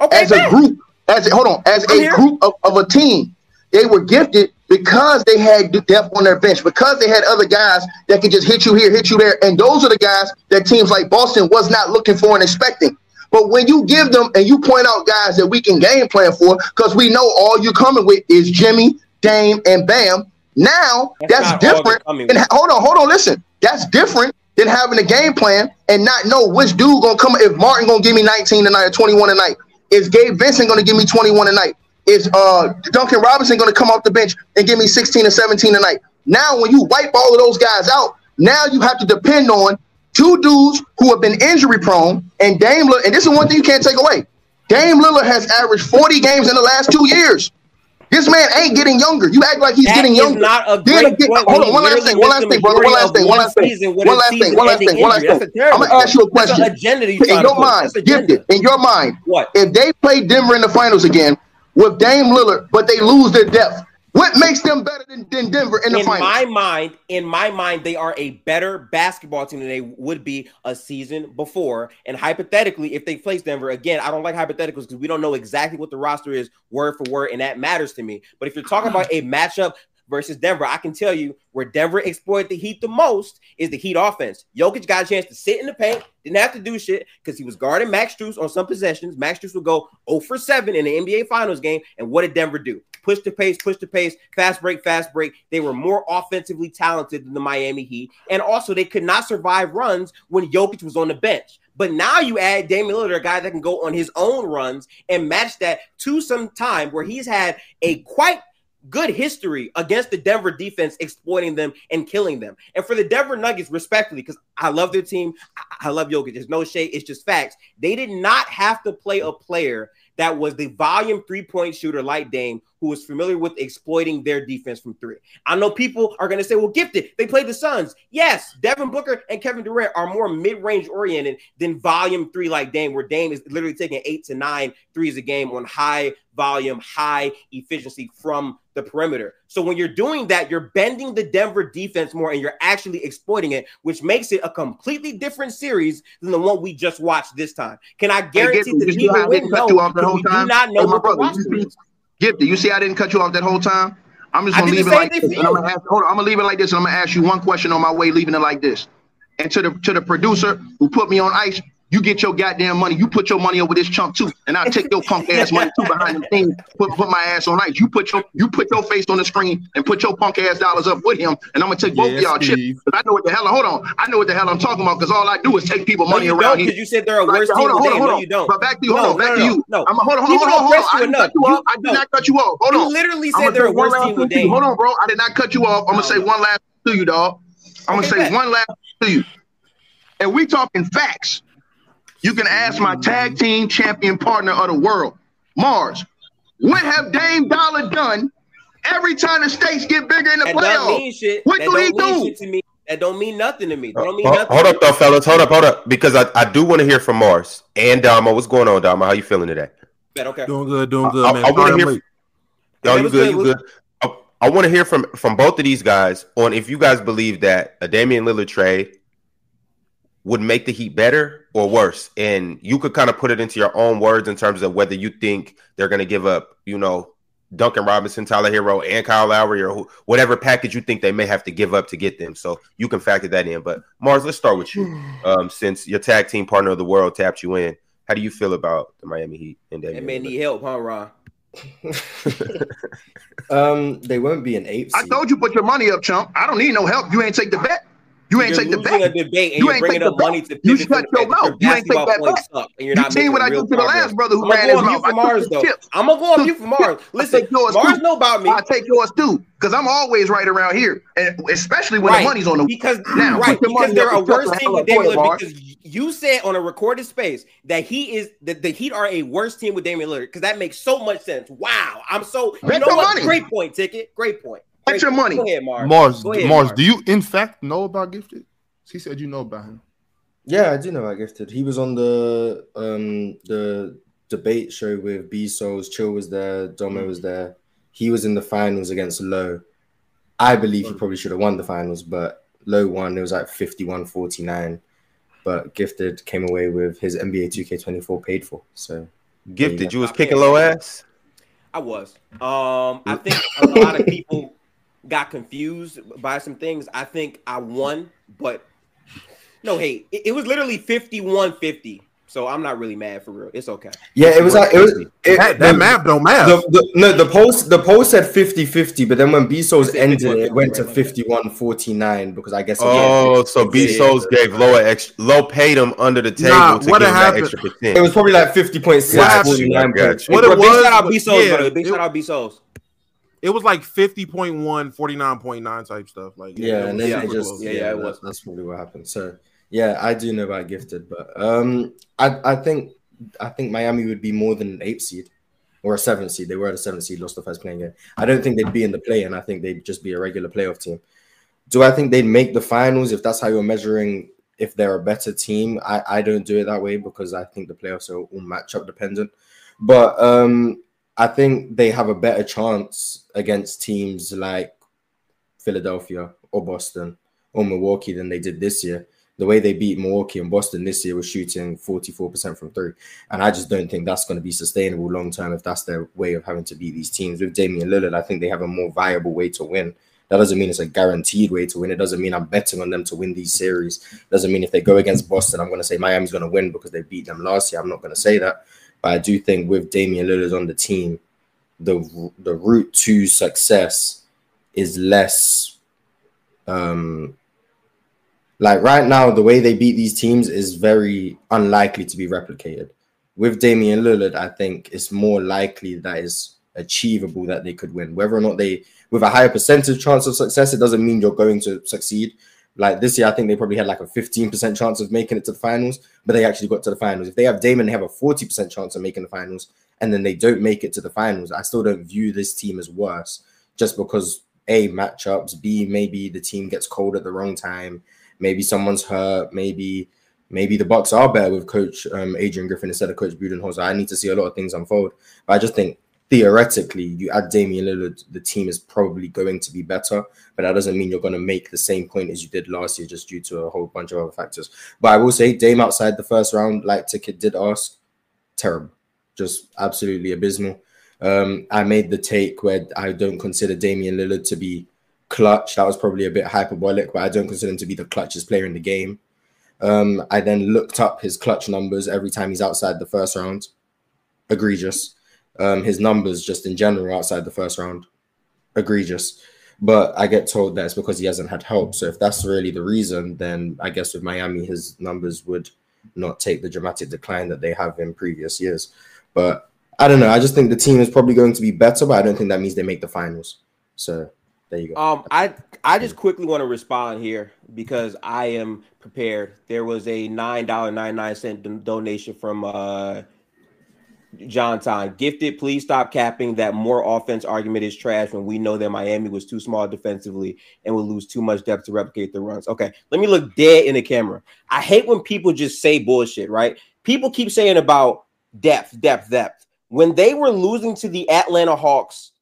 Okay. As a group, as a, hold on, as a group of, of a team, they were gifted because they had depth on their bench, because they had other guys that could just hit you here, hit you there. And those are the guys that teams like Boston was not looking for and expecting. But when you give them and you point out guys that we can game plan for, because we know all you're coming with is Jimmy, Dame, and Bam. Now that's, that's different. And hold on, hold on, listen. That's different than having a game plan and not know which dude gonna come. If Martin gonna give me 19 tonight or 21 tonight, is Gabe Vincent gonna give me 21 tonight? Is uh, Duncan Robinson going to come off the bench and give me 16 or 17 tonight? Now, when you wipe all of those guys out, now you have to depend on two dudes who have been injury prone and Dame Lillard, and this is one thing you can't take away. Dame Lillard has averaged 40 games in the last two years. This man ain't getting younger. You act like he's that getting younger. Not a great point hold on, one last thing, one last thing, brother. One last thing, one last thing, one last thing, one last thing, one last thing. I'm gonna ask you a question. In your mind, gifted. In your mind, what if they play Denver in the finals again? With Dame Lillard, but they lose their depth. What makes them better than, than Denver in the in finals? In my mind, in my mind, they are a better basketball team than they would be a season before. And hypothetically, if they face Denver again, I don't like hypotheticals because we don't know exactly what the roster is word for word, and that matters to me. But if you're talking about a matchup versus Denver, I can tell you where Denver exploited the Heat the most is the Heat offense. Jokic got a chance to sit in the paint, didn't have to do shit because he was guarding Max Strus on some possessions. Max Strus would go 0 for 7 in the NBA Finals game. And what did Denver do? Push the pace, push the pace, fast break, fast break. They were more offensively talented than the Miami Heat. And also, they could not survive runs when Jokic was on the bench. But now you add Damian Lillard, a guy that can go on his own runs and match that to some time where he's had a quite good history against the Denver defense, exploiting them and killing them. And for the Denver Nuggets, respectfully, because I love their team, I love Jokic. There's no shade, it's just facts. They did not have to play a player that was the volume three point shooter like Dame, who was familiar with exploiting their defense from three. I know people are going to say, well, gifted. They played the Suns. Yes, Devin Booker and Kevin Durant are more mid range oriented than volume three like Dame, where Dame is literally taking eight to nine threes a game on high volume, high efficiency from the perimeter. So when you're doing that, you're bending the Denver defense more and you're actually exploiting it, which makes it a completely different series than the one we just watched this time. Can I guarantee hey, that the Heat will win? You off that whole time? do not know oh, hey, what brother, the roster is. Gifted, you see I didn't cut you off that whole time? I'm just gonna leave it like this. And I'm gonna ask, hold on, I'm gonna leave it like this, and I'm gonna ask you one question on my way, leaving it like this. And to the to the producer who put me on ice, you get your goddamn money. You put your money over this chunk too, and I'll take your punk ass money too behind the scenes. Put put my ass on ice. You put your you put your face on the screen and put your punk ass dollars up with him, and I'm gonna take both of y'all chips. But I know what the hell. Hold on, I know what the hell I'm talking about because all I do is take people money no, around here. Because you said they're worse team hold on, hold on, hold on. No, you don't. But back to you. Hold no, on, back no, to you. No, I'm a, hold on, hold on, hold on. I didn't cut you off. I did not cut you off. Hold on. You literally said they're worse team with Dame. Hold on, bro. I did not cut you off. I'm gonna say one last to you, dog. I'm gonna say one last to you. And we talking facts. You can ask my tag team champion partner of the world, Marz. What have Dame Dollar done every time the stakes get bigger in the that playoffs? What that do he do? To me. That don't mean nothing to me. That don't mean hold, nothing. Hold up, though, fellas. Hold up, hold up. Because I, I do want to hear from Marz and Dama. What's going on, Dama? How you feeling today? okay. Doing good, doing good, I, man. I, I want to hear. Yo, you good? You good? I, I want to hear from from both of these guys on if you guys believe that a Damian Lillard trade would make the Heat better or worse? And you could kind of put it into your own words in terms of whether you think they're going to give up, you know, Duncan Robinson, Tyler Herro, and Kyle Lowry, or whatever package you think they may have to give up to get them. So you can factor that in. But Marz, let's start with you. Um, since your tag team partner of the world tapped you in, how do you feel about the Miami Heat and That man need help, huh, Ron? um, they won't be an eight. I told you put your money up, chump. I don't need no help. You ain't take the bet. You ain't take the bet. Debate and you ain't bringing up money to you shut your mouth. You ain't take that bet. And you're not seen what I did to the last brother who ran his mouth. Marz, though. I'm gonna go on you for Marz. Listen, Marz know about me. I take yours too because I'm always right around here, and especially when the money's on the because now right because they're a worse team with Damian Lillard. Because you said on a recorded space that he is that the Heat are a worse team with Damian Lillard because that makes so much sense. Wow, I'm so you know what? Great point, ticket. Great point. Get your money. Go ahead, Marz. Marz, ahead, Marz, Marz, do you in fact know about Gifted? He said you know about him. Yeah, I do know about Gifted. He was on the um the debate show with B Souls. Chill was there. Domo was there. He was in the finals against Low. I believe he probably should have won the finals, but Low won. It was like 51 49. But Gifted came away with his NBA 2K24 paid for. So Gifted, you was kicking low ass? I was. Um, I think a lot of people got confused by some things. I think I won, but no hate. It, it was literally 51 50 so I'm not really mad for real. It's okay. Yeah, it was like it was it, that, that the, math don't math. The, the, no, the post the post said 50-50, but then when B Souls ended it, it went to 51-49 because I guess Oh, so B Souls gave lower extra low paid him under the table nah, to what give that extra percent. It was probably like 50.6 what, 49 what it was big shout out B Souls, yeah, big shout out B Souls. It was like 50.1, 49.9 type stuff. Like yeah, yeah and then yeah, just yeah, yeah, it was. That's probably what happened. So yeah, I do know about gifted, but um, I I think I think Miami would be more than an eight seed or a seven seed. They were at a seven seed, lost the first play-in game. I don't think they'd be in the play, and I think they'd just be a regular playoff team. Do I think they'd make the finals if that's how you're measuring if they're a better team? I, I don't do it that way because I think the playoffs are all matchup dependent. But um, I think they have a better chance against teams like Philadelphia or Boston or Milwaukee than they did this year the way they beat Milwaukee and Boston this year was shooting 44% from three. And I just don't think that's going to be sustainable long term if that's their way of having to beat these teams. With Damian Lillard, I think they have a more viable way to win. That doesn't mean it's a guaranteed way to win. It doesn't mean I'm betting on them to win these series. It doesn't mean if they go against Boston, I'm going to say Miami's going to win because they beat them last year. I'm not going to say that. But I do think with Damian Lillard on the team, the the route to success is less um like right now, the way they beat these teams is very unlikely to be replicated. With Damian Lillard, I think it's more likely that it's achievable that they could win. Whether or not they, with a higher percentage chance of success, it doesn't mean you're going to succeed. Like this year, I think they probably had like a 15% chance of making it to the finals, but they actually got to the finals. If they have Damon, they have a 40% chance of making the finals, and then they don't make it to the finals. I still don't view this team as worse just because A, matchups, B, maybe the team gets cold at the wrong time, Maybe someone's hurt. Maybe maybe the Bucks are better with Coach um, Adrian Griffin instead of Coach Budenholzer. I need to see a lot of things unfold. But I just think theoretically, you add Damian Lillard, the team is probably going to be better. But that doesn't mean you're going to make the same point as you did last year, just due to a whole bunch of other factors. But I will say, Dame outside the first round, like Ticket did ask, terrible, just absolutely abysmal. Um, I made the take where I don't consider Damian Lillard to be clutch. That was probably a bit hyperbolic, but I don't consider him to be the clutchest player in the game. Um, I then looked up his clutch numbers every time he's outside the first round. Egregious. Um, his numbers just in general outside the first round, egregious. But I get told that it's because he hasn't had help. So if that's really the reason, then I guess with Miami, his numbers would not take the dramatic decline that they have in previous years. But I don't know. I just think the team is probably going to be better, but I don't think that means they make the finals. So there you go. Um, I I just quickly want to respond here because I am prepared. There was a nine dollar ninety nine cent donation from uh John Time. Gifted, please stop capping that more offense argument is trash when we know that Miami was too small defensively and will lose too much depth to replicate the runs. Okay, let me look dead in the camera. I hate when people just say bullshit, right? People keep saying about depth, depth, depth. When they were losing to the Atlanta Hawks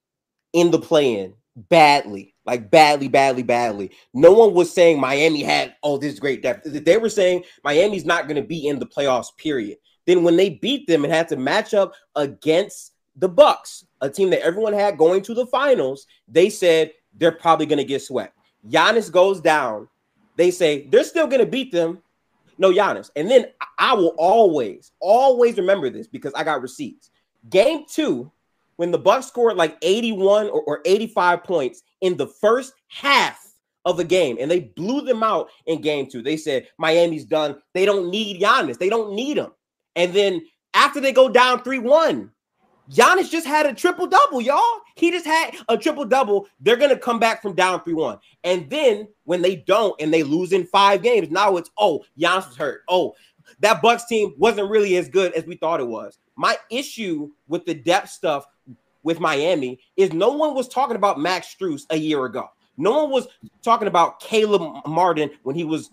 in the play-in, badly, like badly, badly, badly. No one was saying Miami had oh this great depth. They were saying Miami's not going to be in the playoffs. Period. Then when they beat them and had to match up against the Bucks, a team that everyone had going to the finals, they said they're probably going to get swept. Giannis goes down. They say they're still going to beat them. No, Giannis. And then I will always, always remember this because I got receipts. Game two, when the Bucks scored like 81 or, or 85 points in the first half of a game and they blew them out in game two. They said Miami's done. They don't need Giannis. They don't need him. And then after they go down 3-1, Giannis just had a triple double, y'all. He just had a triple double. They're going to come back from down 3 1. And then when they don't and they lose in five games, now it's, oh, Giannis was hurt. Oh, that Bucks team wasn't really as good as we thought it was. My issue with the depth stuff with Miami is no one was talking about Max Strus a year ago. No one was talking about Caleb Martin when he was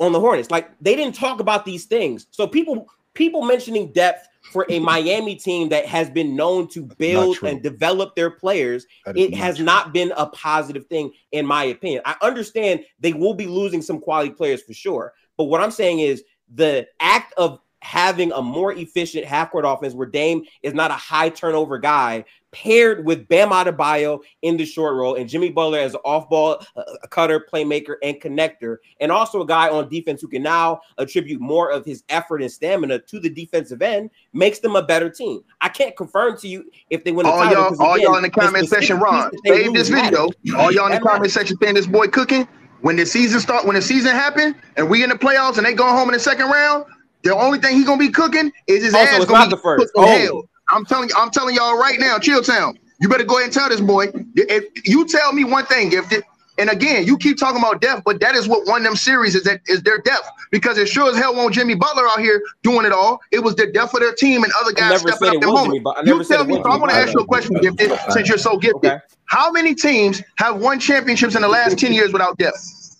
on the Hornets. Like they didn't talk about these things. So people people mentioning depth for a Miami team that has been known to build and develop their players, it has true. not been a positive thing, in my opinion. I understand they will be losing some quality players for sure. But what I'm saying is the act of having a more efficient half court offense where Dame is not a high turnover guy, paired with Bam Adebayo in the short role and Jimmy Butler as an off ball uh, cutter, playmaker, and connector, and also a guy on defense who can now attribute more of his effort and stamina to the defensive end, makes them a better team. I can't confirm to you if they win all title. Y'all, all again, y'all in the comment section, Ron, save this video. All y'all in the comment section saying this boy cooking. When the season start, when the season happen, and we in the playoffs, and they go home in the second round, the only thing he gonna be cooking is his also, ass gonna be the first. Oh. hell. I'm telling you, I'm telling y'all right now, Chilltown. You better go ahead and tell this boy. If you tell me one thing, gifted, and again, you keep talking about depth, but that is what won them series is that is their depth. Because it sure as hell won't Jimmy Butler out here doing it all. It was the depth of their team and other guys stepping up their moment. You tell me. So I want to ask you a question, gifted, since you're so gifted. Okay. How many teams have won championships in the last 10 years without depth?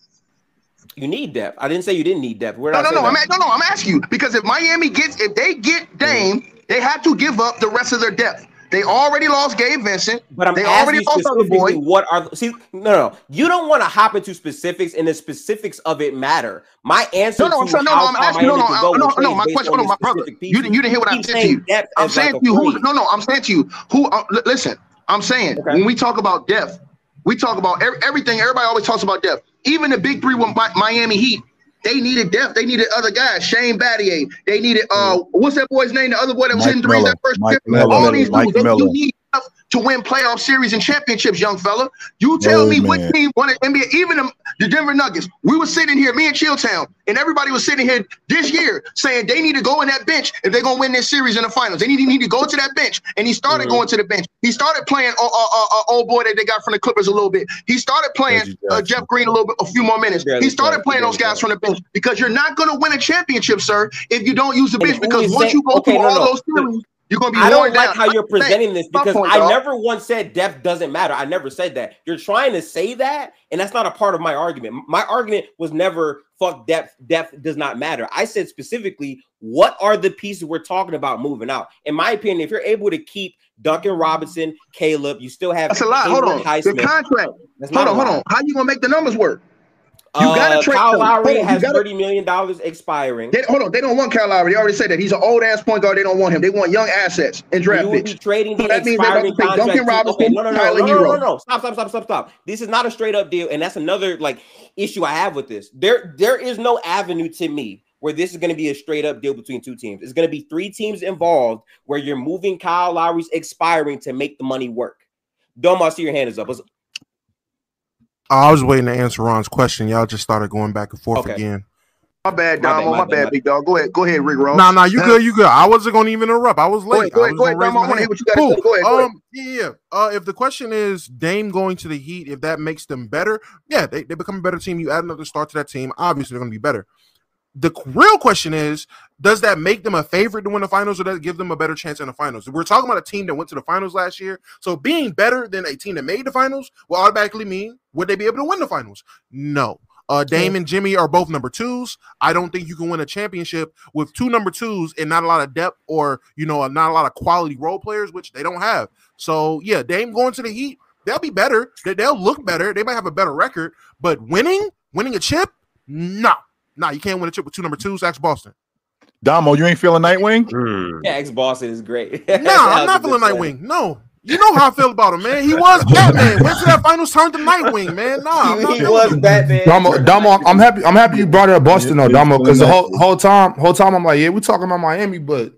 You need depth. I didn't say you didn't need depth. We're no, no, no. I'm no, no. I'm asking you because if Miami gets, if they get Dame, mm-hmm. They had to give up the rest of their depth. They already lost Gabe Vincent. But I'm they already lost other boy. What are see? No, no, you don't want to hop into specifics, and the specifics of it matter. My answer. No, no, I'm saying, no, no, I'm asking. No, no, no, no, no. My question, no, my brother. You didn't, you didn't hear what I said to you. I'm saying to you, who? No, no, I'm saying to you, who? Uh, listen, I'm saying when we talk about depth, we talk about everything. Everybody always talks about depth. Even the big three with Miami Heat, they needed depth. They needed other guys. Shane Battier. They needed uh, what's that boy's name? The other boy that was Mike hitting threes that first Mike year. All these dudes, they, you need to win playoff series and championships, young fella. You tell oh, me man. what team won an NBA, even the, the, Denver Nuggets. We were sitting here, me and Chilltown, and everybody was sitting here this year saying they need to go in that bench if they're gonna win this series in the finals. They need, need to go to that bench. And he started mm-hmm. going to the bench. He started playing uh, uh, uh, uh, old boy that they got from the Clippers a little bit. He started playing uh, Jeff Green a little bit, a few more minutes. he started playing those guys from the bench because you're not gonna win a championship, sir, if you don't use the bench. Because once you go okay, through no, all no. those series, you're gonna be. I don't like down. how you're presenting this because point, I never once said depth doesn't matter. I never said that. You're trying to say that, and that's not a part of my argument. My argument was never fuck depth. Depth does not matter. I said specifically, what are the pieces we're talking about moving out? In my opinion, if you're able to keep Duncan Robinson, Caleb, you still have that's a lot. Hold on, Highsmith. the contract. Hold on, hold on. How are you gonna make the numbers work? You gotta uh, trade Kyle Lowry Hold has gotta, thirty million dollars expiring. They, hold on, they don't want Kyle Lowry. They already said that he's an old ass point guard. They don't want him. They want young assets and draft you picks. Be trading the so that means they're going to Duncan Robinson, okay, no, no, no, Tyler no, no, Herro. No, no, no, stop, stop, stop, stop, stop. This is not a straight up deal, and that's another like issue I have with this. There, there is no avenue to me where this is going to be a straight up deal between two teams. It's going to be three teams involved where you're moving Kyle Lowry's expiring to make the money work. Domas, see your hand is up. I was waiting to answer Ron's question. Y'all just started going back and forth okay. again. My bad, Damo. My, my, bad, my big dog. Go ahead. Go ahead, Rick Ross. Nah, nah, you good, you good. I wasn't gonna even interrupt. I was late. Go ahead, go ahead, go ahead Damo. I want to hear what you got cool. Go ahead, go um, yeah. Uh, if the question is Dame going to the Heat, if that makes them better, yeah, they, they become a better team. You add another star to that team, obviously they're gonna be better. The real question is, does that make them a favorite to win the finals, or does it give them a better chance in the finals? We're talking about a team that went to the finals last year, so being better than a team that made the finals will automatically mean would they be able to win the finals? No. Uh, Dame and Jimmy are both number twos. I don't think you can win a championship with two number twos and not a lot of depth or you know not a lot of quality role players, which they don't have. So yeah, Dame going to the Heat, they'll be better. They'll look better. They might have a better record, but winning, winning a chip, no. Nah, you can't win a chip with two number twos. Ask Boston. Damo, you ain't feeling Nightwing? Mm. Yeah, ex Boston is great. nah, I'm not feeling Nightwing. No, you know how I feel about him, man. He was Batman. Went to that finals, turned to Nightwing, man. Nah, he was Batman. Damo, Damo, I'm happy. I'm happy you brought up Boston though, Damo, because the whole whole time, whole time, I'm like, yeah, we're talking about Miami, but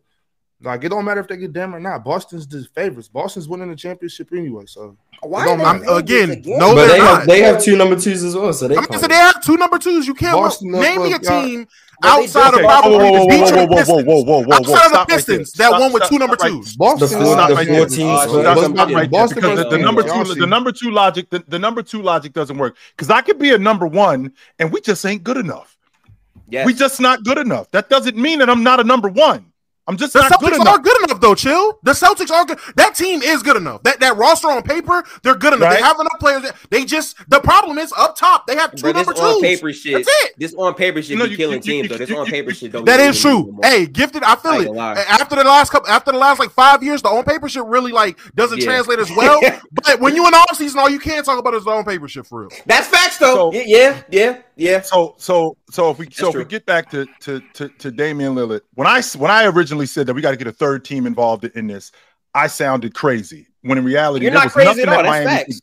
like, it don't matter if they get them or not. Boston's the favorites. Boston's winning the championship anyway, so why I'm, again, again? No, but they have, they have two number twos as well. So they, I mean, so they have two number twos. You can't Boston name me a team outside of probably the Detroit Pistons. Whoa, whoa, whoa, outside of the Pistons that one with two number twos. Boston, the four teams. Boston, because the number two, the number two logic, the number two logic doesn't work. Because I could be a number one, and we just ain't good enough. We just not good enough. That doesn't mean that I'm not a number one. I'm just the not Celtics good enough. are good enough though. Chill. The Celtics are good. That team is good enough. That that roster on paper, they're good enough. Right. They have enough players. That, they just the problem is up top. They have two Bro, number twos. On paper shit. That's it. This on paper shit you know, be you, killing you, teams though. This on paper shit don't. That is true. Hey, gifted. I feel it. After the last couple, after the last like five years, the on paper shit really like doesn't yeah. translate as well. but when you in the off season, all you can talk about is the on paper shit for real. That's facts though. So, yeah, yeah, yeah. So so so if we That's so true. if we get back to to to to Damian Lillard, when I when I originally said that we got to get a third team involved in this, I sounded crazy. When in reality, You're there was nothing that Miami. Facts.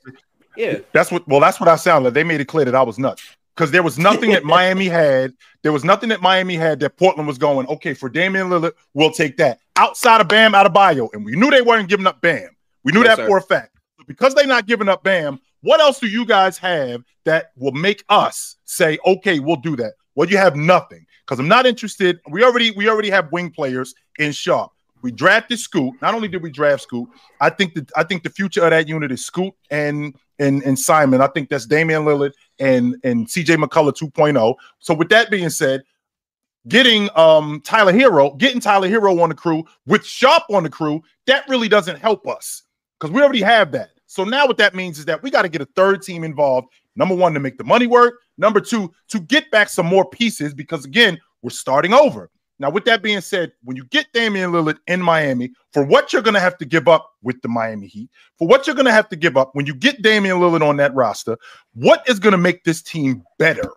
Yeah, that's what. Well, that's what I sounded. Like. They made it clear that I was nuts because there was nothing that Miami had. There was nothing that Miami had that Portland was going. Okay, for Damian Lillard, we'll take that outside of Bam Adebayo. and we knew they weren't giving up Bam. We knew yes, that sir. for a fact. Because they're not giving up Bam, what else do you guys have that will make us say, okay, we'll do that? Well, you have nothing because I'm not interested. We already we already have wing players in Sharpe. We drafted Scoot. Not only did we draft Scoot, I think that I think the future of that unit is Scoot and and and Simon. I think that's Damian Lillard and and CJ McCollum 2.0. So with that being said, getting um Tyler Herro, getting Tyler Herro on the crew with Sharpe on the crew, that really doesn't help us because we already have that. So now what that means is that we got to get a third team involved. Number one, to make the money work. Number two, to get back some more pieces because again, we're starting over. Now, with that being said, when you get Damian Lillard in Miami, for what you're going to have to give up with the Miami Heat, for what you're going to have to give up when you get Damian Lillard on that roster, what is going to make this team better?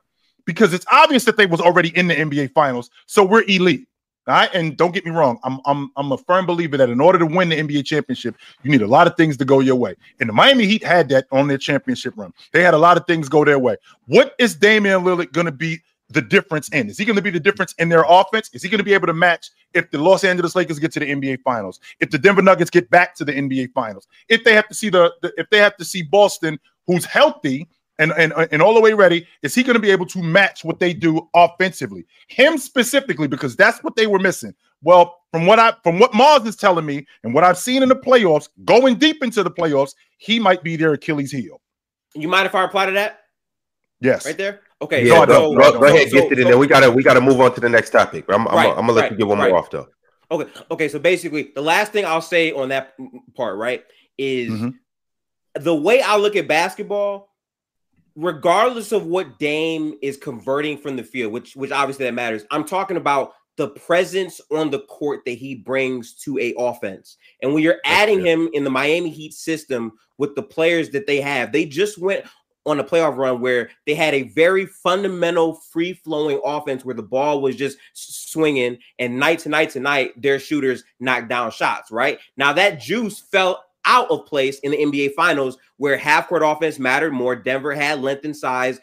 Because it's obvious that they was already in the NBA Finals, so we're elite. All right, and don't get me wrong, I'm I'm I'm a firm believer that in order to win the NBA championship, you need a lot of things to go your way. And the Miami Heat had that on their championship run. They had a lot of things go their way. What is Damian Lillard going to be the difference in? Is he going to be the difference in their offense? Is he going to be able to match if the Los Angeles Lakers get to the NBA Finals? If the Denver Nuggets get back to the NBA Finals? If they have to see the, the if they have to see Boston, who's healthy and, and, and all the way ready, is he going to be able to match what they do offensively? Him specifically, because that's what they were missing. Well, from what I from what Marz is telling me and what I've seen in the playoffs, going deep into the playoffs, he might be their Achilles heel. You mind if I reply to that? Yes. Right there. Okay. Yeah, so, go, go, go, ahead, so, get it in so, there. We gotta we gotta move on to the next topic. I'm, I'm, right, I'm gonna let right, you get one right. more off though. Okay. Okay. So basically, the last thing I'll say on that part, right, is mm-hmm. the way I look at basketball regardless of what Dame is converting from the field, which which obviously that matters. I'm talking about the presence on the court that he brings to a offense. And when you're adding him in the Miami Heat system with the players that they have, they just went on a playoff run where they had a very fundamental free flowing offense where the ball was just swinging and night to night to night their shooters knocked down shots right now that juice fell out of place in the NBA Finals, where half court offense mattered more. Denver had length and size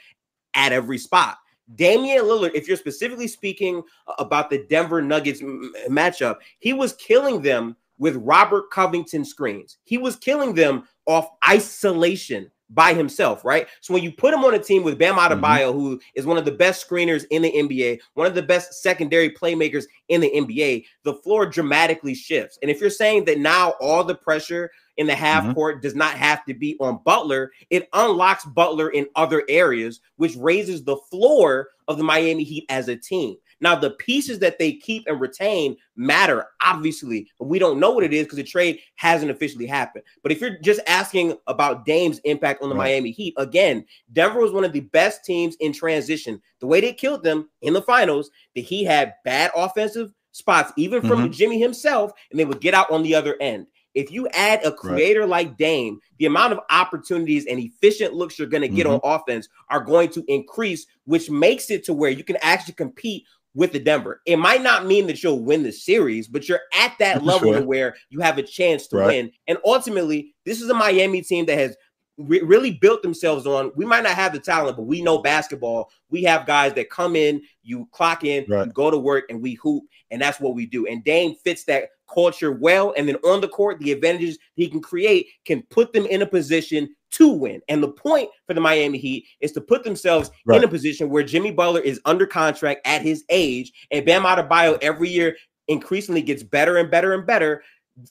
at every spot. Damian Lillard, if you're specifically speaking about the Denver Nuggets m- matchup, he was killing them with Robert Covington screens. He was killing them off isolation by himself, right? So when you put him on a team with Bam mm-hmm. Adebayo, mm-hmm. who is one of the best screeners in the NBA, one of the best secondary playmakers in the NBA, the floor dramatically shifts. And if you're saying that now all the pressure in the half mm-hmm. court does not have to be on Butler, it unlocks Butler in other areas, which raises the floor of the Miami Heat as a team. Now, the pieces that they keep and retain matter, obviously, but we don't know what it is because the trade hasn't officially happened. But if you're just asking about Dame's impact on the right. Miami Heat, again, Denver was one of the best teams in transition. The way they killed them in the finals, that he had bad offensive spots, even from mm-hmm. Jimmy himself, and they would get out on the other end. If you add a creator right. like Dame, the amount of opportunities and efficient looks you're going to get mm-hmm. on offense are going to increase, which makes it to where you can actually compete with the Denver. It might not mean that you'll win the series, but you're at that level sure. where you have a chance to right. win. And ultimately, this is a Miami team that has re- really built themselves on. We might not have the talent, but we know basketball. We have guys that come in, you clock in, right. you go to work, and we hoop, and that's what we do. And Dame fits that culture well. And then on the court, the advantages he can create can put them in a position to win. And the point for the Miami Heat is to put themselves right. in a position where Jimmy Butler is under contract at his age, and Bam Adebayo every year increasingly gets better and better and better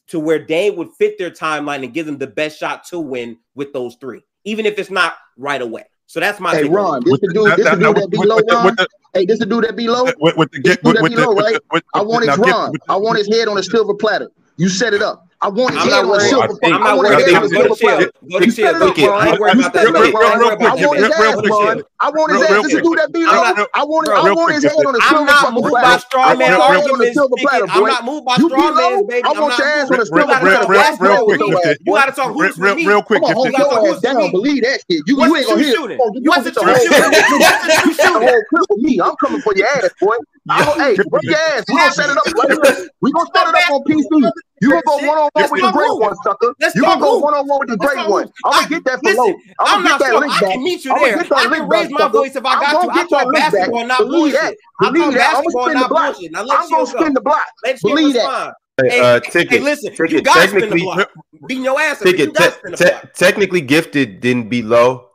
to where Dame would fit their timeline and give them the best shot to win with those three, even if it's not right away. So that's my. Hey, Ron, this the dude. This the dude that be low, Ron. Hey, this the dude that be low. With, with the get, with, with, low, right? I want his Ron. I want his head on a silver platter. You set it up. I want his head on a silver platter. I'm not worried about Go to chill. Go to chill. I ain't worried about that. I want his ass, Ron. I want his ass. This is dude that be low. I want. I want his head on a silver platter. I'm not moved by straw man arguments. I'm not moved by straw man, baby. I want your ass on a silver platter. Real quick, you got to talk who's real quick. Come on, hold your ass down. Believe that shit. You you ain't gonna hear. What's the shooting? Me, I'm coming for your ass, boy. Hey, bring your ass. We gonna set it up. We gonna set it up on PC. You gonna go one on one with the great one, sucker. You gonna go one on one with the great one. I'm gonna get that for low. I'm gonna get that link back. I can meet you there. I can raise my voice if I got to. I talk basketball, not bullshit. I talk basketball, not bullshit. Now I'm gonna spin the block. Believe that. Hey, uh, ticket, hey, listen, ticket, you got to spin the block. Beating your ass. Ticket, te- te- technically gifted didn't beat low.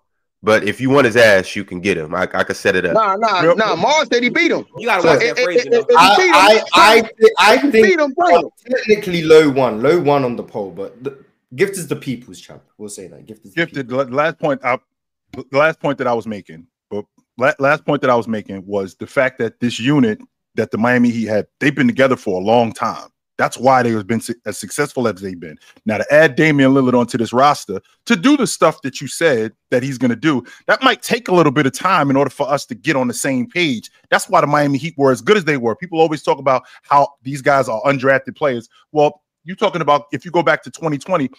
But if you want his ass, you can get him. I, I could set it up. Nah, nah, Real, nah. Marz said he beat him. You gotta so watch that phrase. I, I, I, I think him, technically low one, low one on the poll, but the, Gift is the people's champ. We'll say that. Gift is gifted. The last point. I, the last point that I was making, but last point that I was making was the fact that this unit that the Miami Heat had, they've been together for a long time. That's why they have been as successful as they've been. Now to add Damian Lillard onto this roster to do the stuff that you said that he's going to do, that might take a little bit of time in order for us to get on the same page. That's why the Miami Heat were as good as they were. People always talk about how these guys are undrafted players. Well, you're talking about if you go back to 2020,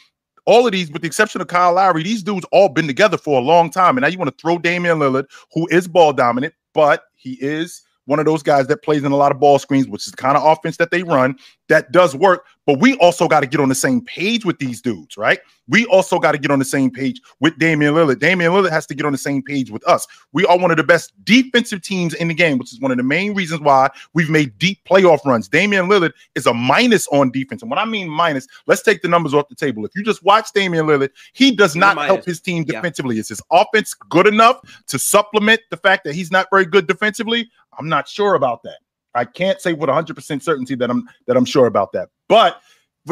all of these, with the exception of Kyle Lowry, these dudes all been together for a long time. And now you want to throw Damian Lillard, who is ball dominant, but he is one of those guys that plays in a lot of ball screens, which is the kind of offense that they run. That does work, but we also got to get on the same page with these dudes, right? We also got to get on the same page with Damian Lillard. Damian Lillard has to get on the same page with us. We are one of the best defensive teams in the game, which is one of the main reasons why we've made deep playoff runs. Damian Lillard is a minus on defense. And when I mean minus, let's take the numbers off the table. If you just watch Damian Lillard, he does not help his team defensively. Yeah. Is his offense good enough to supplement the fact that he's not very good defensively? I'm not sure about that. I can't say with 100% certainty that I'm that I'm sure about that. But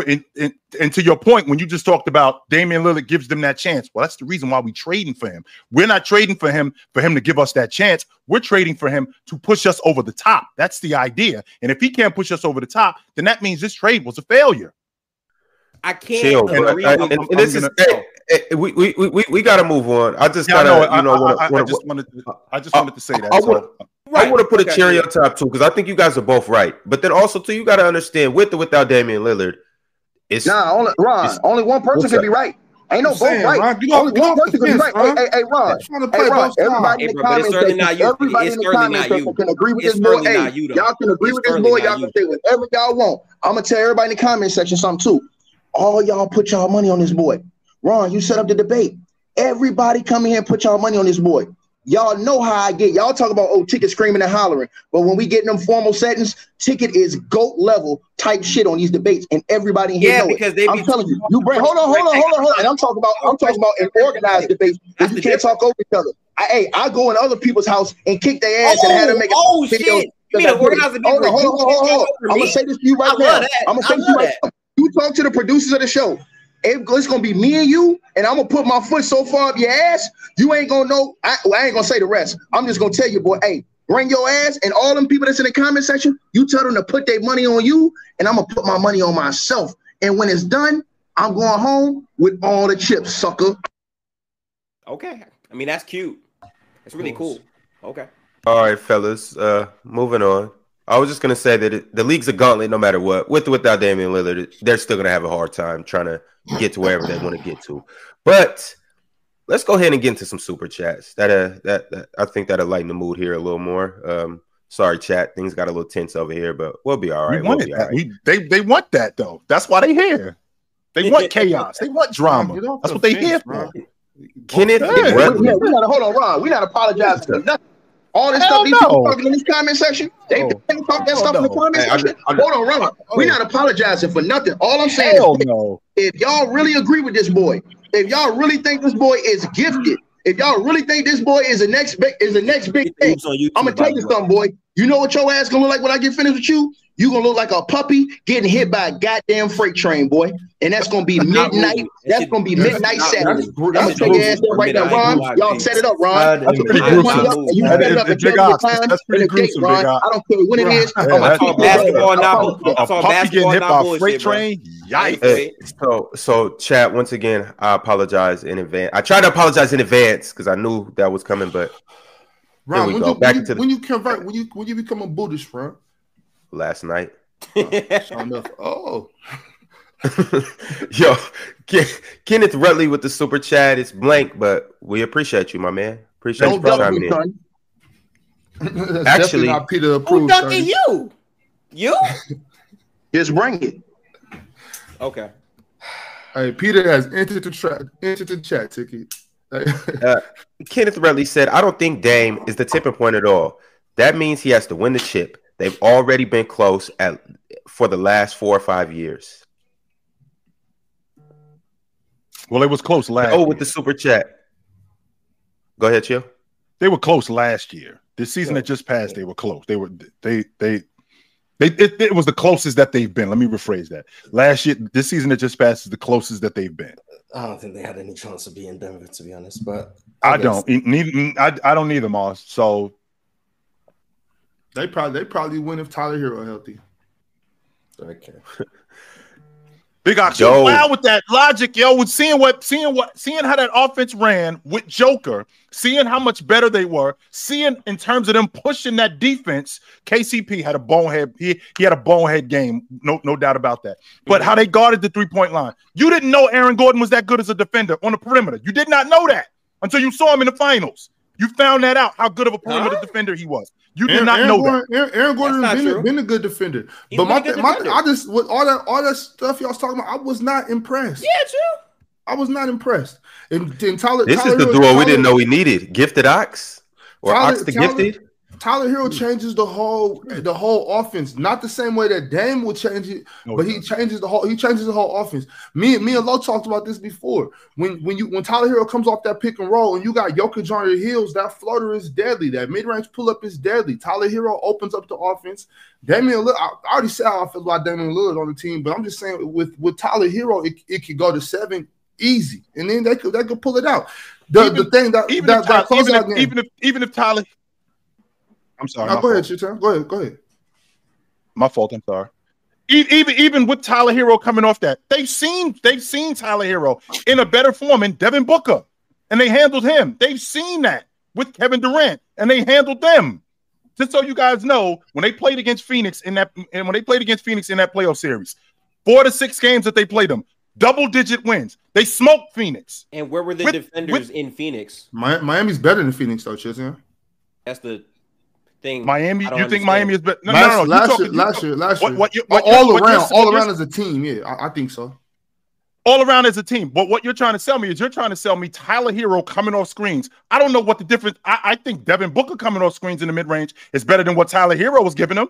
in, in, and to your point, when you just talked about Damian Lillard gives them that chance, well, that's the reason why we're trading for him. We're not trading for him for him to give us that chance. We're trading for him to push us over the top. That's the idea. And if he can't push us over the top, then that means this trade was a failure. I can't. Chill. And, and, and, this is hey, hey, we, we we we got to move on. I just yeah, gotta, you know, I, I, I, I just wanted to, I just uh, wanted to say that. I, so. Right. I want to put okay. a cherry on top too, because I think you guys are both right. But then also too, you got to understand with or without Damian Lillard, it's nah. Only Ron, only one person can be right. Ain't no both right. Ron, you only one person can be right. Hey, hey, hey, Ron. Hey, Ron. Everybody in the comments section, everybody in the comments section can agree with this boy. Hey, y'all can agree with this boy. Y'all can say whatever y'all want. I'm gonna tell everybody in the comment section something too. All y'all put y'all money on this boy. Ron, you set up the debate. Everybody come in here and put y'all money on this boy. Y'all know how I get. Y'all talk about oh ticket screaming and hollering, but when we get in them formal settings, ticket is goat level type shit on these debates, and everybody here yeah, know because it. They I'm telling you, you bring hold on, hold on, hold on, hold on. And I'm talking about I'm talking about an organized debate. But you can't talk over each other. I, hey, I go in other people's house and kick their ass oh, and have them make a oh, video. Shit. You mean organized debate? Hold on, hold on, hold on, hold on. I'm gonna say this to you right now. I'm gonna say to you right now. You talk to the producers of the show it's gonna be me and you, and I'm gonna put my foot so far up your ass, you ain't gonna know. I, well, I ain't gonna say the rest. I'm just gonna tell you, boy, hey, bring your ass and all them people that's in the comment section, you tell them to put their money on you, and I'm gonna put my money on myself. And when it's done, I'm going home with all the chips, sucker. Okay. I mean, that's cute. It's really cool. Okay. All right, fellas. Uh, moving on. I was just gonna say that it, the league's a gauntlet, no matter what. With or without Damian Lillard, they're still gonna have a hard time trying to get to wherever they want to get to. But let's go ahead and get into some super chats. That uh, that, that I think that'll lighten the mood here a little more. Um, sorry, chat. Things got a little tense over here, but we'll be all right. We we'll that. We, they they want that though. That's why they here. They want chaos. They want drama. That's what they here for. Kenneth, yeah, we, yeah, we gotta hold on, Ron. We gotta apologize for nothing. All this Hell stuff these no. people talking in this comment section, they, oh. they talk that stuff no. in the comment hey, section. I, I, Hold on, Ron. Oh. We're not apologizing for nothing. All I'm saying Hell is, no. if y'all really agree with this boy, if y'all really think this boy is gifted, if y'all really think this boy is the next big is the next big thing, I'm gonna tell you something, boy. You know what your ass gonna look like when I get finished with you? You gonna look like a puppy getting hit by a goddamn freight train, boy. And that's gonna be midnight. That's gonna be midnight Saturday. I'm gonna take your ass there right now, Ron. Y'all set it up, Ron. That's pretty gruesome. You set it up and tell me time that's pretty gruesome, Ron. I don't care when it is. I saw basketball, not a puppy getting hit by a freight train. Yikes! So, so chat. Once again, I apologize in advance. I tried to apologize in advance because I knew that was coming, but. Ron, when you, Back when, you, the... when you convert, when you when you become a Buddhist, Ron, last night. Oh, oh. Yo, Kenneth Rutley with the super chat. It's blank, but we appreciate you, my man. Appreciate Don't you for chiming in. Actually, not Peter approved. Who dunking you? You? Just bring it. Okay. Hey, Peter has entered the chat. Entered the chat ticket. uh, Kenneth Rutley said, "I don't think Dame is the tipping point at all. That means he has to win the chip. They've already been close at for the last four or five years. Well, it was close last. Oh, with the super chat. Go ahead, Chill. They were close last year. This season yeah. that just passed, they were close. They were they they they it, it, was the closest that they've been. Let me rephrase that. Last year, this season that just passed is the closest that they've been. I don't think they had any chance of being Denver, to be honest. But I, I don't. Neither, I, I don't either, Moss. So they probably they probably win if Tyler Herro healthy. Okay. Big Ox, yo, wow with that logic, yo. With seeing what, seeing what, seeing how that offense ran with Joker, seeing how much better they were, seeing in terms of them pushing that defense. KCP had a bonehead. He he had a bonehead game, no no doubt about that. But mm-hmm. how they guarded the three point line, you didn't know Aaron Gordon was that good as a defender on the perimeter. You did not know that until you saw him in the finals. You found that out how good of a perimeter huh? defender he was. You did Aaron, not know Aaron, that. Aaron, Aaron Gordon has been, been, a good defender, He's but my, my I just with all that all that stuff y'all was talking about, I was not impressed. Yeah, true. I was not impressed. And, and Tyler, this Tyler is the duo Tyler, we didn't know we needed: Gifted Ox or Tyler, Ox the Tyler, Gifted. Tyler Herro hmm. changes the whole the whole offense, not the same way that Dame will change it, no, but he changes the whole he changes the whole offense. Me and me and Lo talked about this before. When when you when Tyler Herro comes off that pick and roll and you got Jokic on your heels, that floater is deadly. That mid range pull up is deadly. Tyler Herro opens up the offense. Damian Lillard, I already said how I feel about Damian Lillard on the team, but I'm just saying with with Tyler Herro, it, it could go to seven easy, and then they could they could pull it out. The, even, the thing that even that, if, that even, if, even if even if Tyler I'm sorry. No, go fault. ahead, Go ahead. Go ahead. My fault. I'm sorry. Even even with Tyler Herro coming off that, they've seen they've seen Tyler Herro in a better form in Devin Booker, and they handled him. They've seen that with Kevin Durant, and they handled them. Just so you guys know, when they played against Phoenix in that, and when they played against Phoenix in that playoff series, four to six games that they played them, double digit wins. They smoked Phoenix. And where were the with, defenders with, in Phoenix? Miami's better than Phoenix, though, Chisholm. That's the thing. Miami, you think Miami is better? No, last, no, no, no. Last, talking, year, last year, last year, what, what, what, all around, all around as a team. Yeah, I, I, think so. All around as a team. But what you're trying to sell me is you're trying to sell me Tyler Herro coming off screens. I don't know what the difference. I, I think Devin Booker coming off screens in the mid range is better than what Tyler Herro was giving him.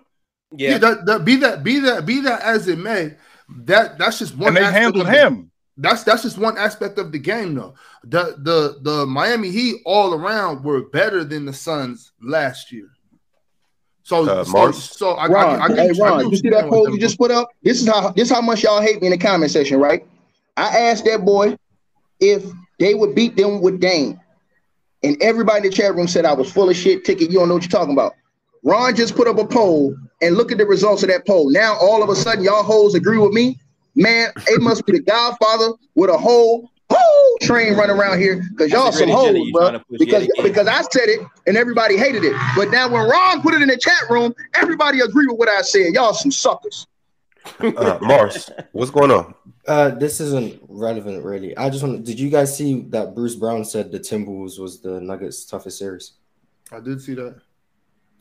Yeah, yeah that, that, be that, be that, be that as it may. That that's just one. And they handled him. That's that's just one aspect of the game, though. The the the Miami Heat all around were better than the Suns last year. So, uh, so, so I, Ron, I, I, hey, Ron, you see that poll you just put up? This is how this is how much y'all hate me in the comment section, right? I asked that boy if they would beat them with Dame, and everybody in the chat room said I was full of shit. Ticket, you don't know what you're talking about. Ron just put up a poll, and look at the results of that poll. Now all of a sudden, y'all hoes agree with me. Man, it must be the Godfather with a whole whole train running around here because y'all some hoes, bro. Because because I said it and everybody hated it. But now when Ron put it in the chat room, everybody agreed with what I said. Y'all some suckers. uh, Marz, what's going on? Uh, this isn't relevant, really. I just want. Did you guys see that Bruce Brown said the Timberwolves was the Nuggets' toughest series? I did see that.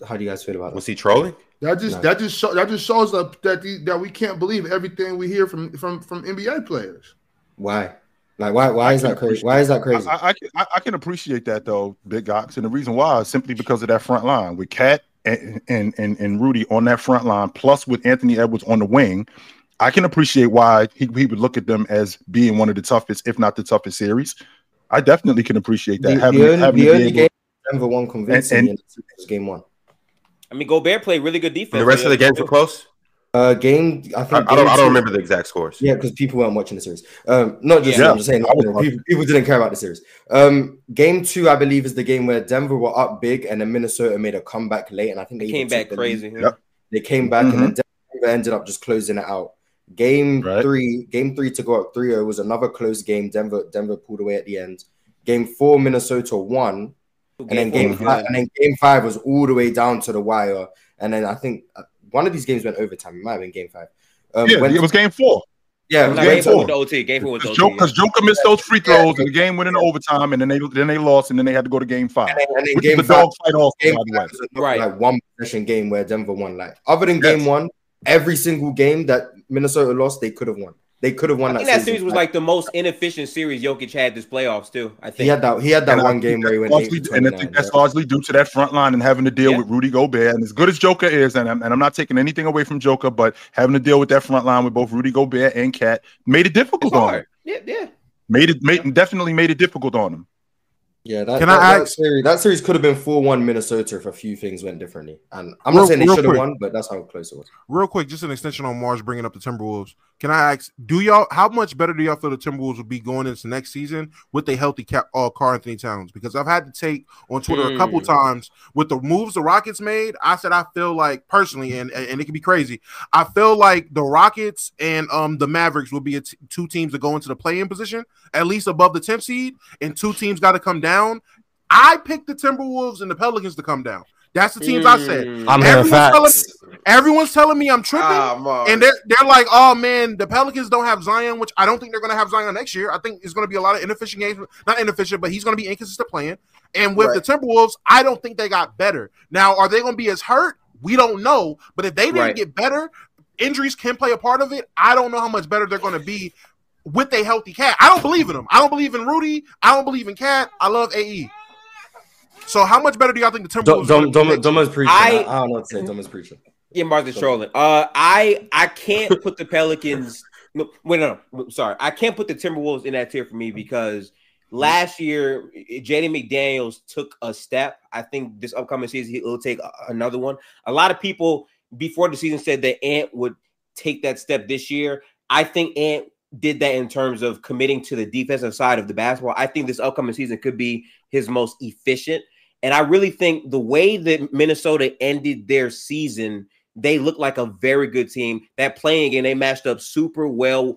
How do you guys feel about it? Was he trolling? That just no. that just show, that just shows up that the, that we can't believe everything we hear from from from NBA players. Why? Like why why is that crazy? Why is that crazy? I, I, I, can appreciate that though, Big Ox, and the reason why is simply because of that front line with KAT and, and and and Rudy on that front line, plus with Anthony Edwards on the wing. I can appreciate why he, he would look at them as being one of the toughest, if not the toughest series. I definitely can appreciate that. The, having, the only, having the only game Denver won convincingly and, and, game one. I mean, Gobert played really good defense. And the rest of the games were close. Uh, game. I think. I, I don't. I don't remember the exact scores. Yeah, because people weren't watching the series. Um, not just. Yeah. I'm just saying. people, people didn't care about the series. Um, game two, I believe, is the game where Denver were up big, and then Minnesota made a comeback late, and I think they, they came back crazy. Yeah. They came back, mm-hmm. and then Denver ended up just closing it out. Game right. three, game three to go up 3-0 was another close game. Denver, Denver pulled away at the end. Game four, Minnesota won, and then game five, and then game five was all the way down to the wire. And then I think uh, one of these games went overtime. It might have been game five. Um, yeah, it was game four. Yeah, it was game, game four. The OT. Game four was OT. Because Joker, Joker missed those free throws, yeah. and the game went into overtime, and then they then they lost, and then they had to go to game five. And then, and then game the five, dog fight off. Game five was a, right, like one possession game where Denver won. Like other than yes. game one, every single game that Minnesota lost, they could have won. They could have won I that. that series was like the most inefficient series Jokic had this playoffs too. I think he had that. He had that and one game where he went. Largely, and I think that's yeah. largely due to that front line and having to deal yeah. with Rudy Gobert. And as good as Joker is, and I'm, and I'm not taking anything away from Joker, but having to deal with that front line with both Rudy Gobert and KAT made it difficult on him. Yeah, yeah. Made it made definitely made it difficult on him. Yeah, that, Can that, I that ask, series, that series could have been 4 1 Minnesota if a few things went differently. And I'm real, not saying they should have won, but that's how close it was. Real quick, just an extension on Marz bringing up the Timberwolves. Can I ask, do y'all, how much better do y'all feel the Timberwolves will be going into next season with a healthy KAT, uh, Karl-Anthony Towns? Because I've had to take on Twitter mm. a couple hmm. times with the moves the Rockets made. I said, I feel like personally, and, and it can be crazy, I feel like the Rockets and um the Mavericks will be t- two teams that go into the play-in position, at least above the 10th seed, and two teams got to come down I picked the Timberwolves and the Pelicans to come down. That's the teams mm. I said. Mm. I'm everyone's, telling me, everyone's telling me I'm tripping, ah, and they're they're like, "Oh man, the Pelicans don't have Zion," which I don't think they're going to have Zion next year. I think it's going to be a lot of inefficient games, not inefficient, but he's going to be inconsistent playing. And with right. the Timberwolves, I don't think they got better. Now, are they going to be as hurt? We don't know. But if they didn't right. get better, injuries can play a part of it. I don't know how much better they're going to be with a healthy cat. I don't believe in them. I don't believe in Rudy. I don't believe in Cat. I love AE. So how much better do y'all think the Timberwolves? Dom, Dom, Dom, is preaching. I, I, don't know what to say. Dom is preaching. Yeah, Martha's trolling. Uh, I I can't put the Pelicans. No, wait, no, no, sorry. I can't put the Timberwolves in that tier for me because last year Jaden McDaniels took a step. I think this upcoming season he'll take another one. A lot of people before the season said that Ant would take that step this year. I think Ant did that in terms of committing to the defensive side of the basketball. I think this upcoming season could be his most efficient. And I really think the way that Minnesota ended their season, they look like a very good team. That playing again, they matched up super well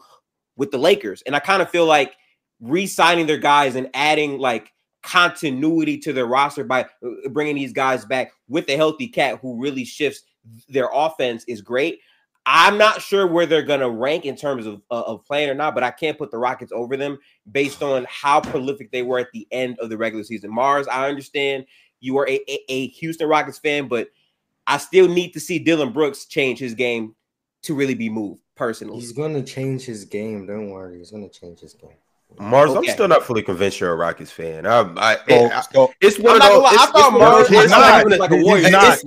with the Lakers. And I kind of feel like re-signing their guys and adding like continuity to their roster by uh, bringing these guys back with a healthy cat who really shifts their offense is great. I'm not sure where they're going to rank in terms of, uh, of play-in or not, but I can't put the Rockets over them based on how prolific they were at the end of the regular season. Marz, I understand you are a, a, a Houston Rockets fan, but I still need to see Dillon Brooks change his game to really be moved personally. He's going to change his game. Don't worry. He's going to change his game. Marz, okay. I'm still not fully convinced you're a Rockets fan. I, I, I, I it's one of those. I thought Marz was not like a warrior. It's not.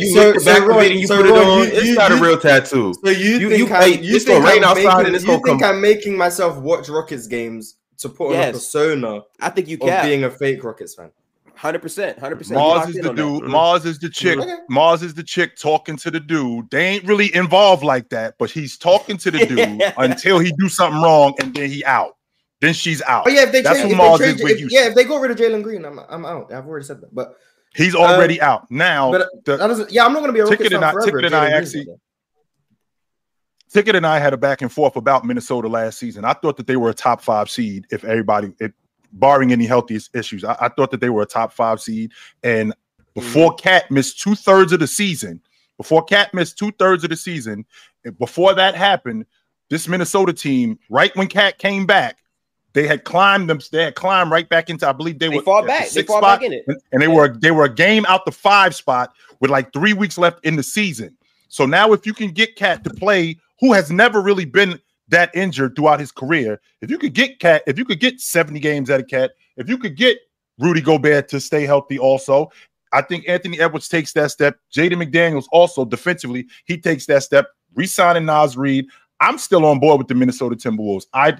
You look back of and you put it on. It's not a real tattoo. So you think it's gonna rain outside and it's gonna come. You think I'm making myself watch Rockets games to put on a persona? I think you can. being a fake Rockets fan. Hundred percent, hundred percent. Marz is the dude. Marz is the chick. Okay. Marz is the chick talking to the dude. They ain't really involved like that, but he's talking to the dude until he do something wrong, and then he out. Then she's out. Oh yeah, if they That's trade, if Marz they trade, if, yeah, if they go rid of Jalen Green, I'm I'm out. I've already said that, but he's already um, out now. But the, yeah, I'm not gonna be a ticket and I, ticket and I actually. Ticket and I had a back and forth about Minnesota last season. I thought that they were a top five seed if everybody, if barring any healthy issues. I, I, thought that they were a top five seed. And before Cat mm-hmm. missed two thirds of the season, before Cat missed two thirds of the season, before that happened, this Minnesota team, right when Cat came back, they had climbed them. They had climbed right back into. I believe they, they were far back. They far spot, back in it, and, and they yeah. were they were a game out the five spot with like three weeks left in the season. So now, if you can get Cat to play, who has never really been that injured throughout his career. If you could get KAT, if you could get 70 games out of Cat, if you could get Rudy Gobert to stay healthy also, I think Anthony Edwards takes that step. Jaden McDaniels also defensively, he takes that step. Resigning Naz Reid. I'm still on board with the Minnesota Timberwolves. I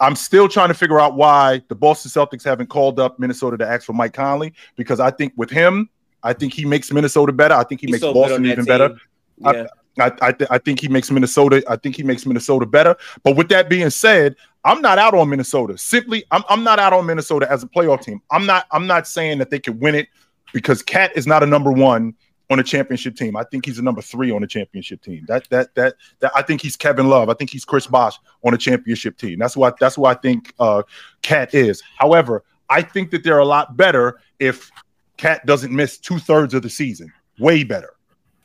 I'm still trying to figure out why the Boston Celtics haven't called up Minnesota to ask for Mike Conley because I think with him, I think he makes Minnesota better. I think he He's makes so Boston even team. better. Yeah. I, I, th- I, think he makes Minnesota. I think he makes Minnesota better. But with that being said, I'm not out on Minnesota. Simply, I'm, I'm not out on Minnesota as a playoff team. I'm not. I'm not saying that they could win it because Cat is not a number one on a championship team. I think he's a number three on a championship team. That that that that I think he's Kevin Love. I think he's Chris Bosh on a championship team. That's what that's what I think uh, KAT is. However, I think that they're a lot better if Cat doesn't miss two thirds of the season. Way better.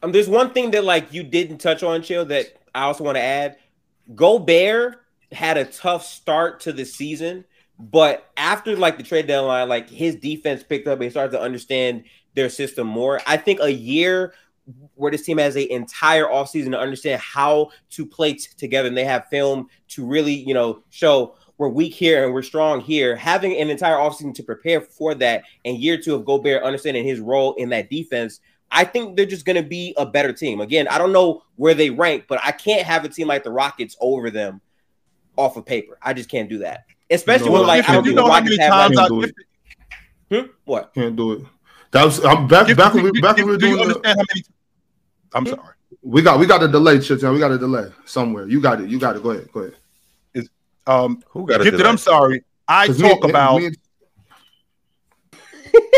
Um, there's one thing that like you didn't touch on, Chill, that I also want to add. Gobert had a tough start to the season, but after like the trade deadline, like his defense picked up and started to understand their system more. I think a year where this team has an entire offseason to understand how to play t- together and they have film to really, you know, show we're weak here and we're strong here. Having an entire offseason to prepare for that and year two of Gobert understanding his role in that defense, I think they're just going to be a better team. Again, I don't know where they rank, but I can't have a team like the Rockets over them off of paper. I just can't do that. Especially no, when like I don't think the Rockets have like, hmm? what can't do it. That was I'm back give, back when we back when we were doing. The, how many, I'm hmm? sorry. We got we got a delay, Chitin. We got a delay somewhere. You got it. You got it. Go ahead. Go ahead. Is um who got it? I'm sorry. I talk me, about. Me,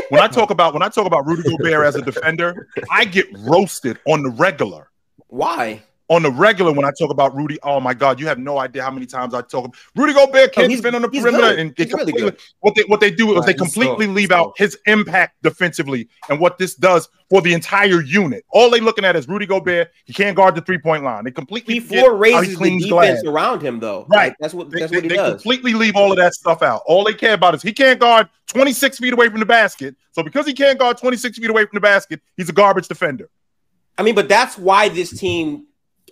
when I talk about when I talk about Rudy Gobert as a defender, I get roasted on the regular. Why? On the regular when I talk about Rudy. Oh my God, you have no idea how many times I talk. Rudy Gobert oh, can't oh, defend on the perimeter, good. and they really what they what they do is they completely so, leave so. out his impact defensively and what this does for the entire unit. All they looking at is Rudy Gobert. He can't guard the three point line. They completely he floor raises he the defense glass. around him though. Right, like, that's what that's they, what he they does. completely leave all of that stuff out. All they care about is he can't guard 26 feet away from the basket. So because he can't guard 26 feet away from the basket, he's a garbage defender. I mean, but that's why this team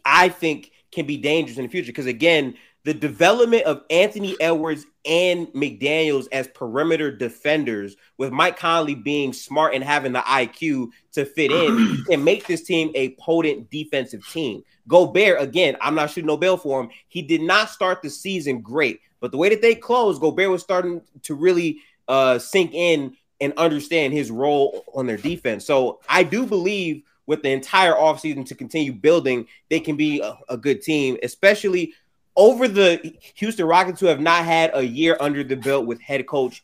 I think can be dangerous in the future. Because again, the development of Anthony Edwards and McDaniels as perimeter defenders, with Mike Conley being smart and having the IQ to fit in, can make this team a potent defensive team. Gobert, again, I'm not shooting no bill for him. He did not start the season great, but the way that they closed, Gobert was starting to really uh, sink in and understand his role on their defense. So I do believe with the entire offseason to continue building, they can be a, a good team, especially over the Houston Rockets who have not had a year under the belt with head coach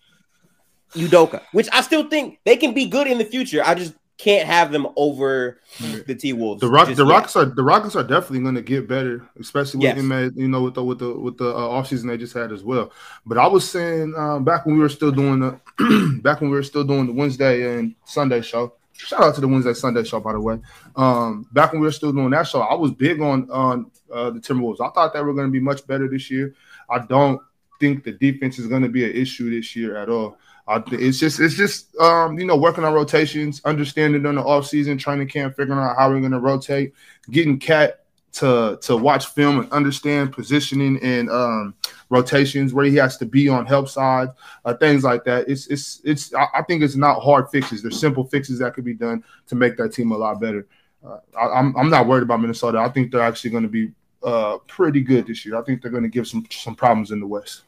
Udoka, which I still think they can be good in the future. I just can't have them over the T Wolves. The Rock, the Rockets are the Rockets are definitely going to get better, especially with yes. him, you know, with the with the with the uh, offseason they just had as well. But I was saying um, back when we were still doing the back when we were still doing the Wednesday and Sunday show. Shout out to the Wednesday Sunday show, by the way. Um, back when we were still doing that show, I was big on on uh, the Timberwolves. I thought they were going to be much better this year. I don't think the defense is going to be an issue this year at all. Uh, it's just it's just um, you know working on rotations, understanding on the off season, training camp, figuring out how we're going to rotate, getting KAT to to watch film and understand positioning and um, rotations where he has to be on help side, uh, things like that. It's it's it's. I, think it's not hard fixes. There's simple fixes that could be done to make that team a lot better. Uh, I, am I'm, I'm not worried about Minnesota. I think they're actually going to be uh, pretty good this year. I think they're going to give some some problems in the West.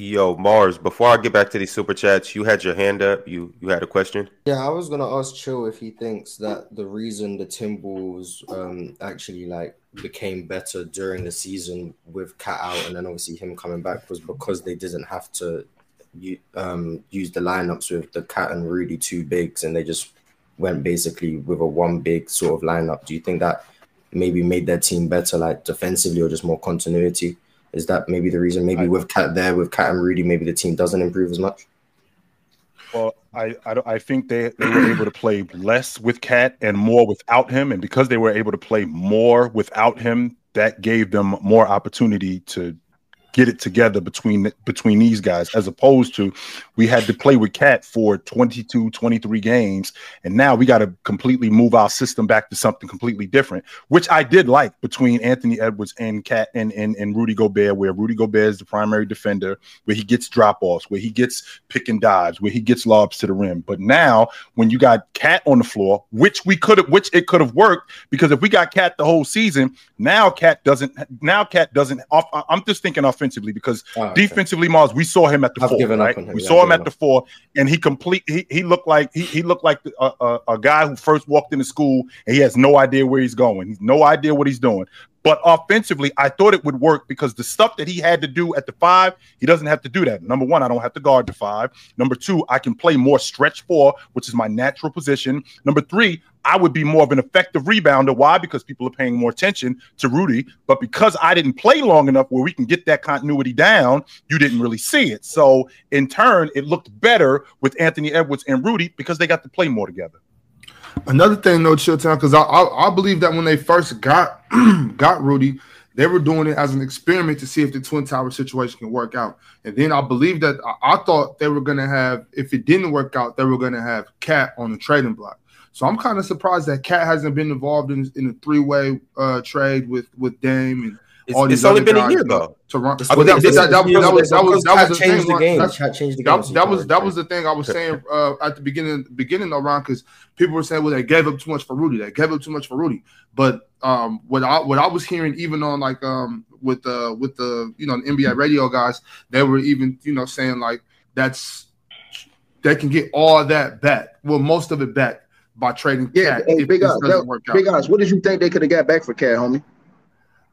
Yo, Marz, before I get back to these super chats, you had your hand up. You you had a question? Yeah, I was gonna ask Chill if he thinks that the reason the Timberwolves um actually like became better during the season with Cat out and then obviously him coming back was because they didn't have to um use the lineups with the Cat and Rudy two bigs and they just went basically with a one big sort of lineup. Do you think that maybe made their team better like defensively or just more continuity? Is that maybe the reason? Maybe I, with Cat there, with Cat and Rudy, maybe the team doesn't improve as much. Well, I I, I think they, they were able to play less with Cat and more without him, and because they were able to play more without him, that gave them more opportunity to get it together between between these guys as opposed to we had to play with cat for 22 23 games and now we got to completely move our system back to something completely different which i did like between anthony edwards and KAT and, and, and rudy gobert where rudy gobert is the primary defender where he gets drop offs where he gets pick and dives where he gets lobs to the rim. But now when you got cat on the floor which we could have which it could have worked because if we got cat the whole season now cat doesn't now KAT doesn't i'm just thinking offensively offensively because oh, okay. defensively, Marz, we saw him at the I've four. Right? We yeah, saw him at the four, and he complete. He, he looked like he, he looked like a, a, a guy who first walked into school and he has no idea where he's going. He's no idea what he's doing. But offensively, I thought it would work because the stuff that he had to do at the five, he doesn't have to do that. Number one, I don't have to guard the five. Number two, I can play more stretch four, which is my natural position. Number three, I would be more of an effective rebounder. Why? Because people are paying more attention to Rudy. But because I didn't play long enough where we can get that continuity down, you didn't really see it. So in turn, it looked better with Anthony Edwards and Rudy because they got to play more together. Another thing, though, Chilltown, because I, I, I believe that when they first got got Rudy, they were doing it as an experiment to see if the twin tower situation can work out. And then I believe that I, I thought they were gonna have, if it didn't work out, they were gonna have Cat on the trading block. So I'm kind of surprised that Cat hasn't been involved in, in a three way uh, trade with with Dame and it's, it's only been a year though. To run, that, that, was that was that was that was changed the game. That changed the game. That was that was the thing I was saying uh, at the beginning beginning of round because people were saying well they gave up too much for Rudy. They gave up too much for Rudy. But um, what I what I was hearing even on like um with the with the you know the NBA radio guys, they were even you know saying like that's they can get all that back. Well, most of it back by trading. Yeah, hey, big guys, big guys. What did you think they could have got back for KAT, homie?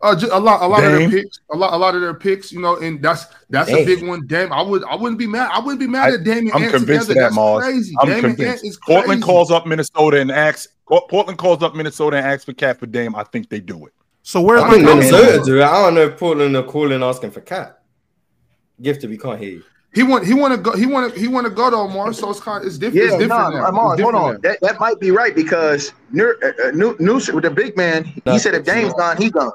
Uh, just a lot, a lot Dame. of their picks, a lot, a lot of their picks, you know, and that's that's Dame. a big one. Dame, I would, I wouldn't be mad. I wouldn't be mad I, at Damian. I'm convinced of that, Marz. Crazy. I'm Dame convinced. Is crazy. Portland calls up Minnesota and asks. Portland calls up Minnesota and asks for KAT for Dame. I think they do it. So where's I my Minnesota do it? I don't know if Portland are calling asking for KAT. Gifted, we can't hear you. He want he want to go he want to he want to go to Omar, so it's kind of it's different. Yeah, it's different nah, Omar, hold on. That, that might be right because New, uh, New, New, the big man, he said if Dame's gone, he's gone.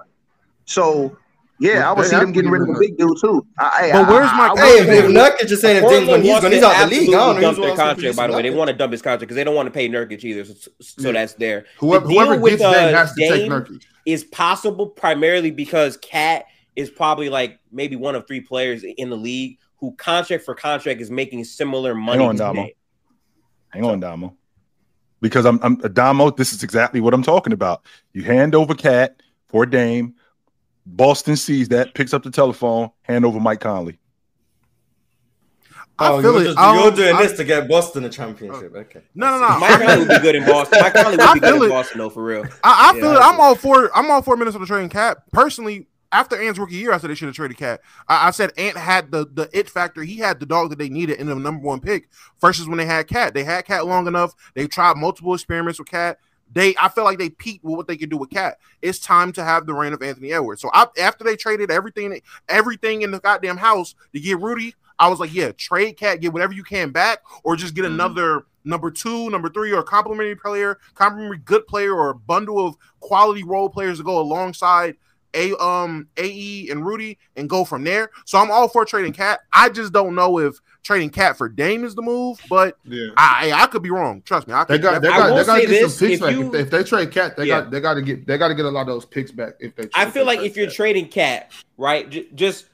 So yeah, I would see them getting rid of the big dude too. I, but where's my I, hey? If Nurkic just saying if when he's, when he's out the league, I don't know. Dump their contract. By the way, they want to dump his contract because they don't want to pay Nurkic either. So, so yeah. that's there. Whoever, the whoever with, gets uh, has to take Nurkic. Is possible primarily because Cat is probably like maybe one of three players in the league who contract for contract is making similar money. Hang on, Damo. Hang on, Damo. Because I'm, I'm Damo. This is exactly what I'm talking about. You hand over Cat for Dame Boston sees that, picks up the telephone, hand over Mike Conley. I oh, feel you're, it. Just, you're doing I, this to get Boston a championship. Uh, okay. No, no, no. Mike Conley would be good in Boston. Mike Conley would be good in Boston, though, for real. I, I feel yeah, it. I'm all for. I'm all for Minnesota trading Cap. Personally, after Ant's rookie year, I said they should have traded KAT. I, I, said Ant had the the it factor. He had the dog that they needed in the number one pick. Versus when they had Cat, they had Cat long enough. They tried multiple experiments with KAT. They, I feel like they peaked with what they could do with Cat. It's time to have the reign of Anthony Edwards. So I, after they traded everything, everything in the goddamn house to get Rudy, I was like, yeah, trade Cat, get whatever you can back, or just get mm-hmm. another number two, number three, or complimentary player, complimentary good player, or a bundle of quality role players to go alongside a um AE and Rudy and go from there. So I'm all for trading Cat. I just don't know if trading Cat for Dame is the move, but yeah. I I could be wrong. Trust me. I they got they got, they got to get some picks if back. You, if, they, if, they, trade Cat, they yeah. got they got to get they got to get a lot of those picks back. If they, I feel like if you're KAT. trading Cat, right, j- just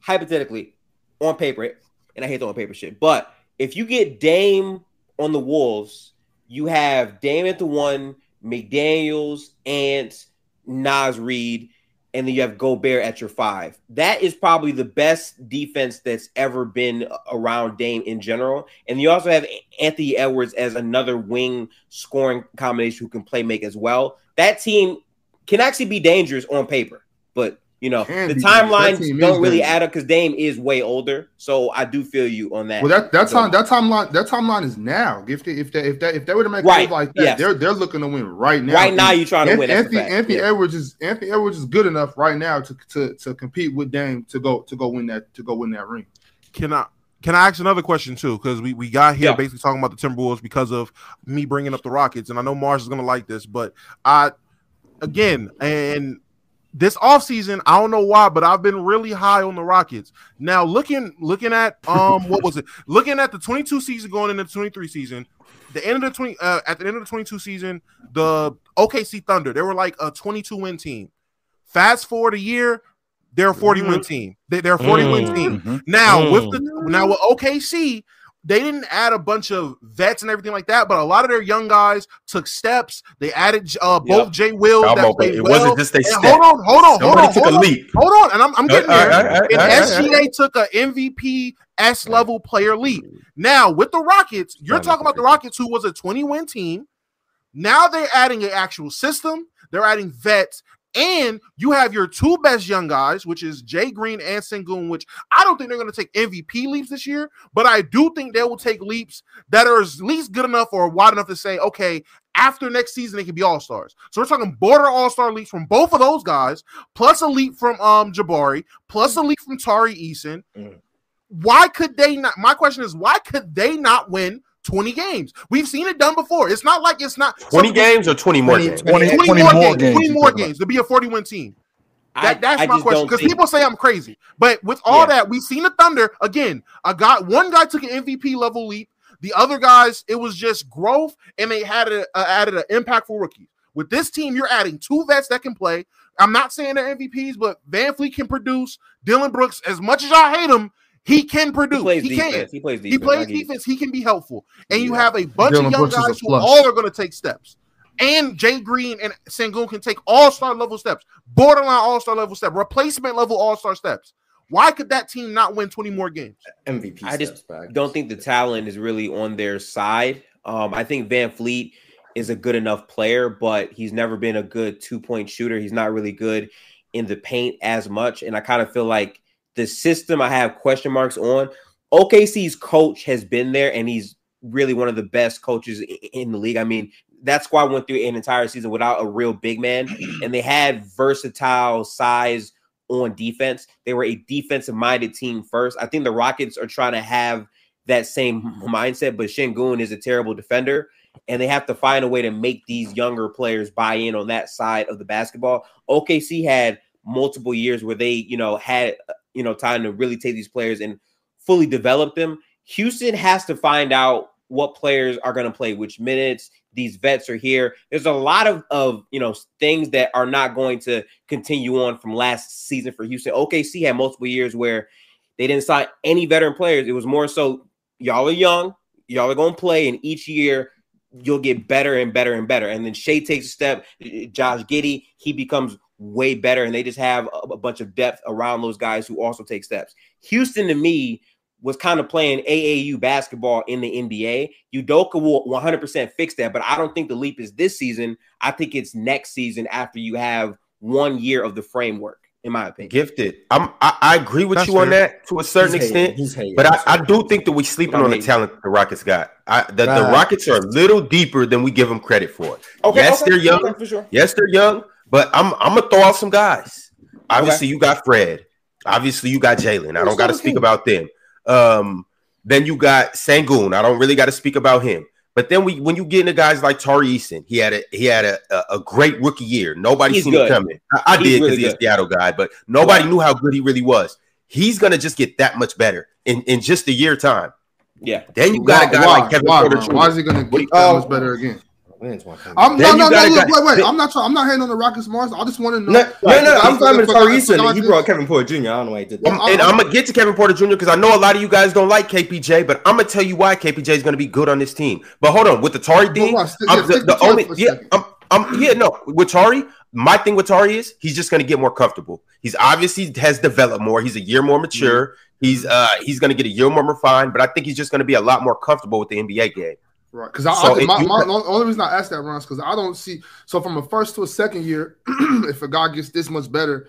hypothetically on paper, and I hate the on paper shit, but if you get Dame on the Wolves, you have Dame at the one, McDaniel's, Ants, Naz Reid and then you have Gobert at your five. That is probably the best defense that's ever been around Dame in general. And you also have Anthony Edwards as another wing scoring combination who can play make as well. That team can actually be dangerous on paper, but you know, the timelines don't really add up because Dame is way older. So I do feel you on that. Well, that that time that timeline that timeline is now. If they if they if they if they were to make right. like that, yes. they're they're looking to win right now. Right now, you're trying to win. Anthony Anthony yeah. Edwards is Anthony Edwards is good enough right now to to to compete with Dame to go to go win that to go win that ring. Can I can I ask another question too? Because we, we got here yeah. basically talking about the Timberwolves because of me bringing up the Rockets, and I know Marz is gonna like this, but I again and this offseason, I don't know why, but I've been really high on the Rockets. Now looking looking at um what was it? Looking at the 22 season going into the 23 season, the end of the 20 uh, at the end of the 22 season, the OKC Thunder, they were like a 22 win team. Fast forward a year, they're a 40 win mm-hmm. team. They, are a 40 win mm-hmm. team. Now with the now with OKC, they didn't add a bunch of vets and everything like that, but a lot of their young guys took steps. They added uh, both yep. Jay Will. That it well. wasn't just they step. Hold on, hold on, Somebody hold on. took hold a on, leap. Hold on, and I'm, I'm uh, getting uh, there. Uh, and SGA took an MVP S level player leap. Now with the Rockets, you're talking about the Rockets, who was a 20 win team. Now they're adding an actual system. They're adding vets, and you have your two best young guys, which is Jay Green and Sengun, which I don't think they're going to take MVP leaps this year, but I do think they will take leaps that are at least good enough or wide enough to say, okay, after next season, they can be all stars. So we're talking border all star leaps from both of those guys, plus a leap from um Jabari, plus a leap from Tari Eason. Mm. Why could they not? My question is, why could they not win 20 games. We've seen it done before. It's not like it's not 20 games or 20 more 20, games. 20, 20, 20 more, more, games. 20 more games to be a 41 team. That, that's I, I my question. Because people say I'm crazy. But with all yeah. that, we've seen the Thunder again. A guy, one guy took an MVP level leap. The other guys, it was just growth, and they had a, uh, added an impactful rookie. With this team, you're adding two vets that can play. I'm not saying they're MVPs, but VanVleet can produce. Dillon Brooks, as much as y'all hate him, he can produce. He, he can. He plays defense. He plays defense. He can be helpful. And yeah. you have a bunch Dillon of young Brooks guys who all are going to take steps. And Jay Green and Sengun can take all star level steps, borderline all star level steps, replacement level all star steps. Why could that team not win 20 more games? MVP. I just don't think the talent is really on their side. Um, I think VanVleet is a good enough player, but he's never been a good two point shooter. He's not really good in the paint as much. And I kind of feel like the system I have question marks on. OKC's coach has been there and he's really one of the best coaches in the league. I mean, that squad went through an entire season without a real big man, and they had versatile size on defense. They were a defensive minded team first. I think the Rockets are trying to have that same mindset, but Sengun is a terrible defender, and they have to find a way to make these younger players buy in on that side of the basketball. OKC had multiple years where they, you know, had you know, time to really take these players and fully develop them. Houston has to find out what players are going to play which minutes. These vets are here. There's a lot of of you know things that are not going to continue on from last season for Houston. OKC had multiple years where they didn't sign any veteran players. It was more so y'all are young, y'all are going to play, and each year you'll get better and better and better. And then Shai takes a step. Josh Giddey, he becomes way better, and they just have a, a bunch of depth around those guys who also take steps. Houston, to me, was kind of playing AAU basketball in the NBA. Udoka will 100% fix that, but I don't think the leap is this season. I think it's next season after you have one year of the framework. In my opinion, gifted. I'm. I, I agree with That's you fair. on that to a certain He's extent, hating. but I, I, do think that we're sleeping on the talent the Rockets got. I, the, right. the Rockets are a little deeper than we give them credit for. Okay, yes, okay. they're young. Okay, sure. Yes, they're young, but I'm I'm gonna throw out some guys. Obviously, okay. you got Fred. Obviously, you got Jalen. I don't got to speak about them. Um, then you got Sengun. I don't really got to speak about him. But then we, when you get into guys like Tari Eason, he had a he had a, a, a great rookie year. Nobody he's seen good. it coming. I, I did because really he's a Seattle guy, but nobody knew how good he really was. He's gonna just get that much better in, in just a year time. Yeah. Then you got why, a guy why, like Kevin why, Porter. Why is he gonna get that much better again? I'm no, no, no, look, wait, wait. I'm not. I'm not hating on the Rockets, Marz. I just want to know. No, no, no. I'm fine with Tari Eason. He brought Kevin Porter Jr. I don't know why he did that. I'm, and I'm gonna get to Kevin Porter Jr. because I know a lot of you guys don't like KPJ, but I'm gonna tell you why KPJ is gonna be good on this team. But hold on, with the Tari thing, the, the only yeah, I'm, I'm yeah, no, with Tari, my thing with Tari is he's just gonna get more comfortable. He's obviously has developed more. He's a year more mature. Mm-hmm. He's uh he's gonna get a year more refined, but I think he's just gonna be a lot more comfortable with the NBA game. Right, because I, so I my, my, the only reason I asked that, Ron, is because I don't see. So from a first to a second year, if a guy gets this much better,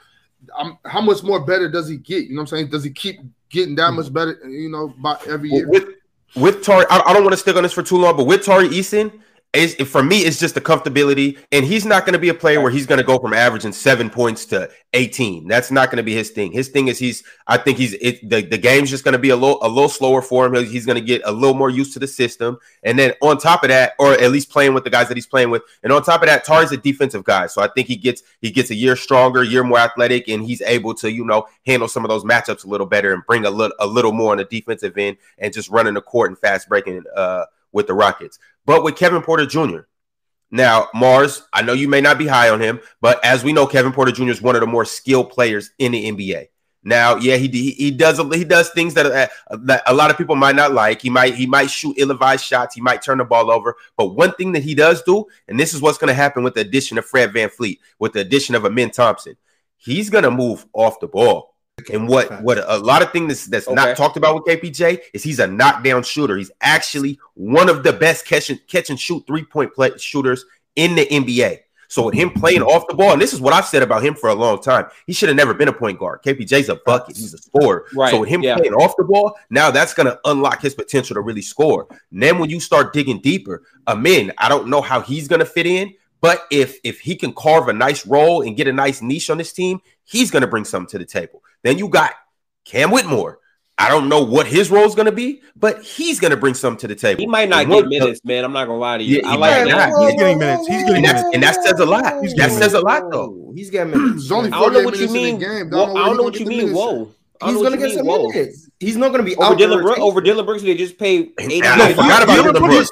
I'm, how much more better does he get? You know what I'm saying? Does he keep getting that much better? You know, by every year. With with Tari, I, I don't want to stick on this for too long, but with Tari Eason, is for me, it's just the comfortability, and he's not going to be a player where he's going to go from averaging seven points to eighteen. That's not going to be his thing. His thing is he's. I think he's it, the the game's just going to be a little a little slower for him. He's going to get a little more used to the system, and then on top of that, or at least playing with the guys that he's playing with, and on top of that, Tari's a defensive guy, so I think he gets he gets a year stronger, year more athletic, and he's able to you know handle some of those matchups a little better and bring a little a little more on the defensive end and just running the court and fast breaking. Uh, with the Rockets. But with Kevin Porter Jr., now, Marz, I know you may not be high on him, but as we know, Kevin Porter Jr. is one of the more skilled players in the NBA. Now, yeah, he he, does he does things that, uh, that a lot of people might not like. He might he might shoot ill-advised shots. He might turn the ball over. But one thing that he does do, and this is what's going to happen with the addition of Fred VanVleet, with the addition of Amen Thompson, he's going to move off the ball. And what what a lot of things that's, that's okay. not talked about with KPJ is he's a knockdown shooter. He's actually one of the best catch and, catch and shoot three point play shooters in the NBA. So with him playing off the ball, and this is what I've said about him for a long time, he should have never been a point guard. KPJ's a bucket, he's a scorer. Right. So with him yeah. playing off the ball, now that's going to unlock his potential to really score. And then when you start digging deeper, Amen, I don't know how he's going to fit in, but if if he can carve a nice role and get a nice niche on this team, he's going to bring something to the table. Then you got Cam Whitmore. I don't know what his role is going to be, but he's going to bring something to the table. He might not get minutes, man. I'm not going to lie to you. Yeah, I like that. He's getting minutes. He's getting and minutes. And that says a lot. He's that says a lot, though. He's getting minutes. only I don't know what you mean. Well, I don't know what you mean. Whoa. He's going to get some minutes. He's not going to be over Dillon Brooks. Over Dillon Brooks, they just paid. Eighty I forgot about Dillon Brooks.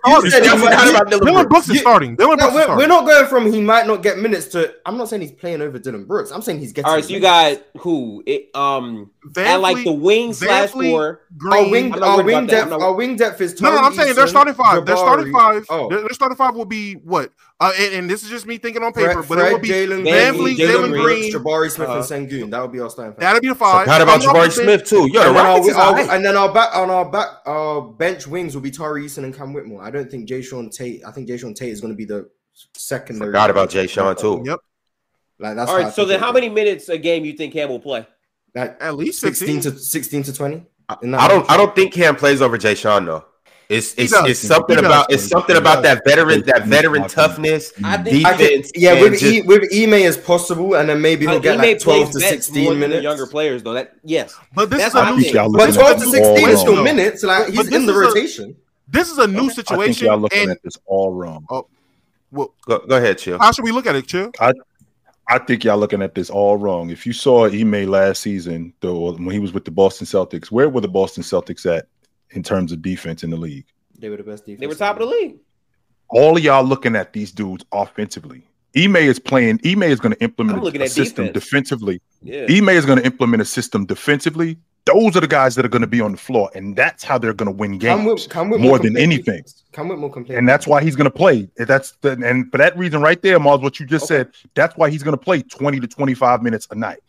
Dillon Brooks is starting. Dillon Brooks. We're not going from he might not get minutes to. I'm not saying he's playing over Dillon Brooks. I'm saying he's getting. All right, so you got who? It um at like the wing slash four. Our wing, our wing depth, our wing depth is. No, no, I'm saying they're starting five. They're starting five. Their starting five will be what? Uh, and, and, this is just me thinking on paper, Fred, but it will be Jalen VanVleet, Jalen Green, Jabari Smith, uh, and Sengun. That would be our starting. That'll be a five. So how about Jabari Smith too? Yo, the and, then and then our back on our back our bench wings will be Tari Eason and Cam Whitmore. I don't think Jae'Sean Tate. I think Jae'Sean Tate is going to be the secondary. Forgot about Jae'Sean too. Yep. Like that's all right. So then, how many minutes a game you think Cam will play? Like at least 16 to 16 to 20. I, I don't. I don't think Cam plays over Jae'Sean though. It's it's, it's something about it's something about that veteran that veteran toughness. I think, defense. yeah, with just, e, with Ime is possible, and then maybe uh, he'll get like twelve to sixteen minutes. Younger players though, that yes, but this that's is a new, but twelve to sixteen is still minutes. Like he's in the rotation. A, this is a new situation. I think y'all looking and, at this all wrong. Oh, well, go, go ahead, chill. How should we look at it, chill? I I think y'all looking at this all wrong. If you saw Ime last season, though, when he was with the Boston Celtics, where were the Boston Celtics at in terms of defense in the league? They were the best defense. They were top of the league. All of y'all looking at these dudes offensively. Ime is playing. Ime is going to implement a, a system defense. defensively. Yeah. Ime is going to implement a system defensively. Those are the guys that are going to be on the floor, and that's how they're going to win games more than anything. Come with more complete. And that's why he's going to play. That's the, and for that reason right there, Marz, what you just okay. said, that's why he's going to play twenty to twenty-five minutes a night.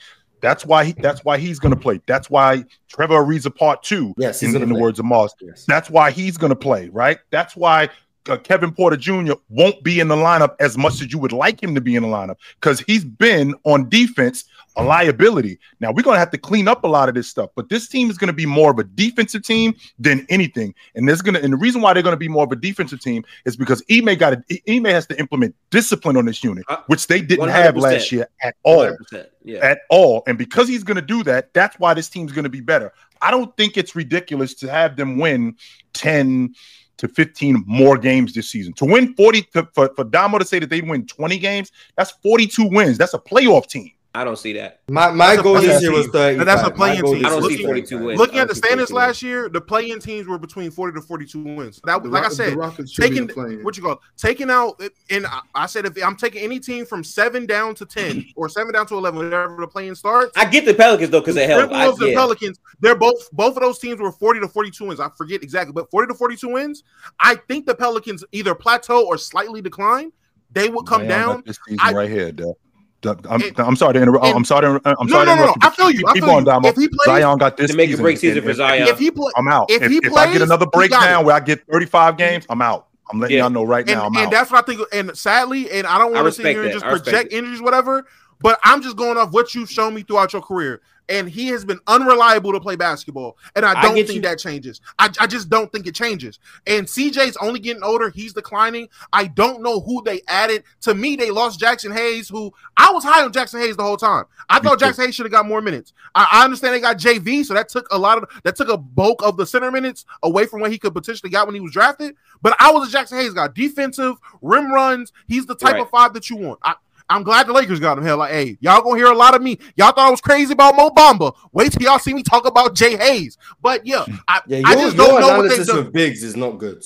That's why he, that's why he's going to play. That's why Trevor Ariza part two. Yes, in, in the words of Moss. Yes. That's why he's going to play. Right. That's why uh, Kevin Porter Jr. won't be in the lineup as much as you would like him to be in the lineup because he's been on defense a liability. Now we're gonna have to clean up a lot of this stuff, but this team is gonna be more of a defensive team than anything. And there's gonna and the reason why they're gonna be more of a defensive team is because Ime got to Ime has to implement discipline on this unit, uh, which they didn't have last year at all. Yeah. At all. And because he's gonna do that, that's why this team's gonna be better. I don't think it's ridiculous to have them win 10 to 15 more games this season. To win 40 to, for, for Damo to say that they win 20 games, that's 42 wins. That's a playoff team. I don't see that. My my goal this year was 30. That's a play-in team. I don't looking, see 42 wins. Looking at the standings last year, the play-in teams were between 40 to 42 wins. That like I said, taking what you call taking out and I said if I'm taking any team from seven down to 10 or seven down to 11, whatever the play-in starts. I get the Pelicans though because they help. I, the yeah. Pelicans, they're both both of those teams were 40 to 42 wins. I forget exactly, but 40 to 42 wins. I think the Pelicans either plateau or slightly decline. They would come Man, down. This season I, right here, though. I'm, I'm sorry to interrupt. Oh, I'm sorry to. Uh, I'm sorry no, no, no, no. I feel you. Keep, I feel on, Damo. If he plays, Zion got this to make a break season for Zion. If he play, I'm out. If, if, he plays, if I get another breakdown where I get 35 games, I'm out. I'm letting yeah. y'all know right and, now. I'm and out. that's what I think. And sadly, and I don't want to sit here and just project injuries, whatever. But I'm just going off what you've shown me throughout your career and he has been unreliable to play basketball. And I don't I think you. that changes. I, I just don't think it changes. And CJ's only getting older. He's declining. I don't know who they added. To me, they lost Jaxson Hayes, who I was high on Jaxson Hayes the whole time. I thought Jaxson Hayes should have got more minutes. I, I, understand they got JV, so that took a lot of that took a bulk of the center minutes away from what he could potentially got when he was drafted. But I was a Jaxson Hayes guy. Defensive, rim runs. He's the type right. of five that you want. I, I'm glad the Lakers got him. Hell, like, hey, y'all gonna hear a lot of me. Y'all thought I was crazy about Mo Bamba. Wait till y'all see me talk about Jay Hayes. But yeah, hmm. I, yeah, your, I just don't know what they with Biggs is not good.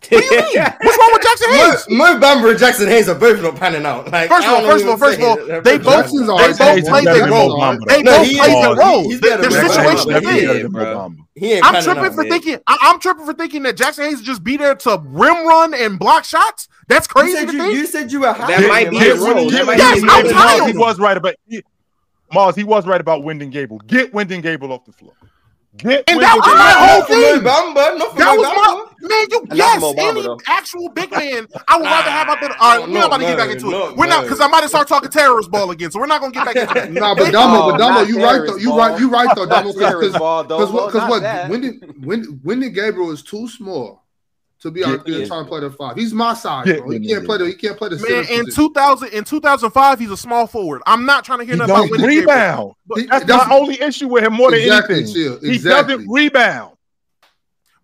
What do you mean? What's wrong with Jaxson Hayes? Mo, Mo Bamba and Jaxson Hayes are both not panning out. Like, first of all, first of all, first of all, they both they both played their role. They no, both played their role. Their situation is I'm tripping for thinking. I'm tripping for thinking that Jaxson Hayes just be there to rim run and block shots. That's crazy. You said you, you, said you were high. That might be a role. Yes, I'm tired. He was right about Marz. He was right about Wenyen Gabriel. Get Wenyen Gabriel off the floor. Get and that was my whole thing. Bamba, that was my man. You yes, any though. actual big man, I would rather have out there. All right, we're not about to get back into it. We're not because I might have start talking terrorist ball again. So we're not gonna get back into it. nah, but Damo, but Damo, you right though. You right. You right though, Damo. Because because what? Because what? When did when when did Gabriel is too small to be out there trying to play the five. He's my size, bro. He can't play the he can't play the man. In two thousand in two thousand five, he's a small forward. I'm not trying to hear he nothing about rebound. But that's, that's my only issue with him more than anything. Chill, exactly. He doesn't rebound.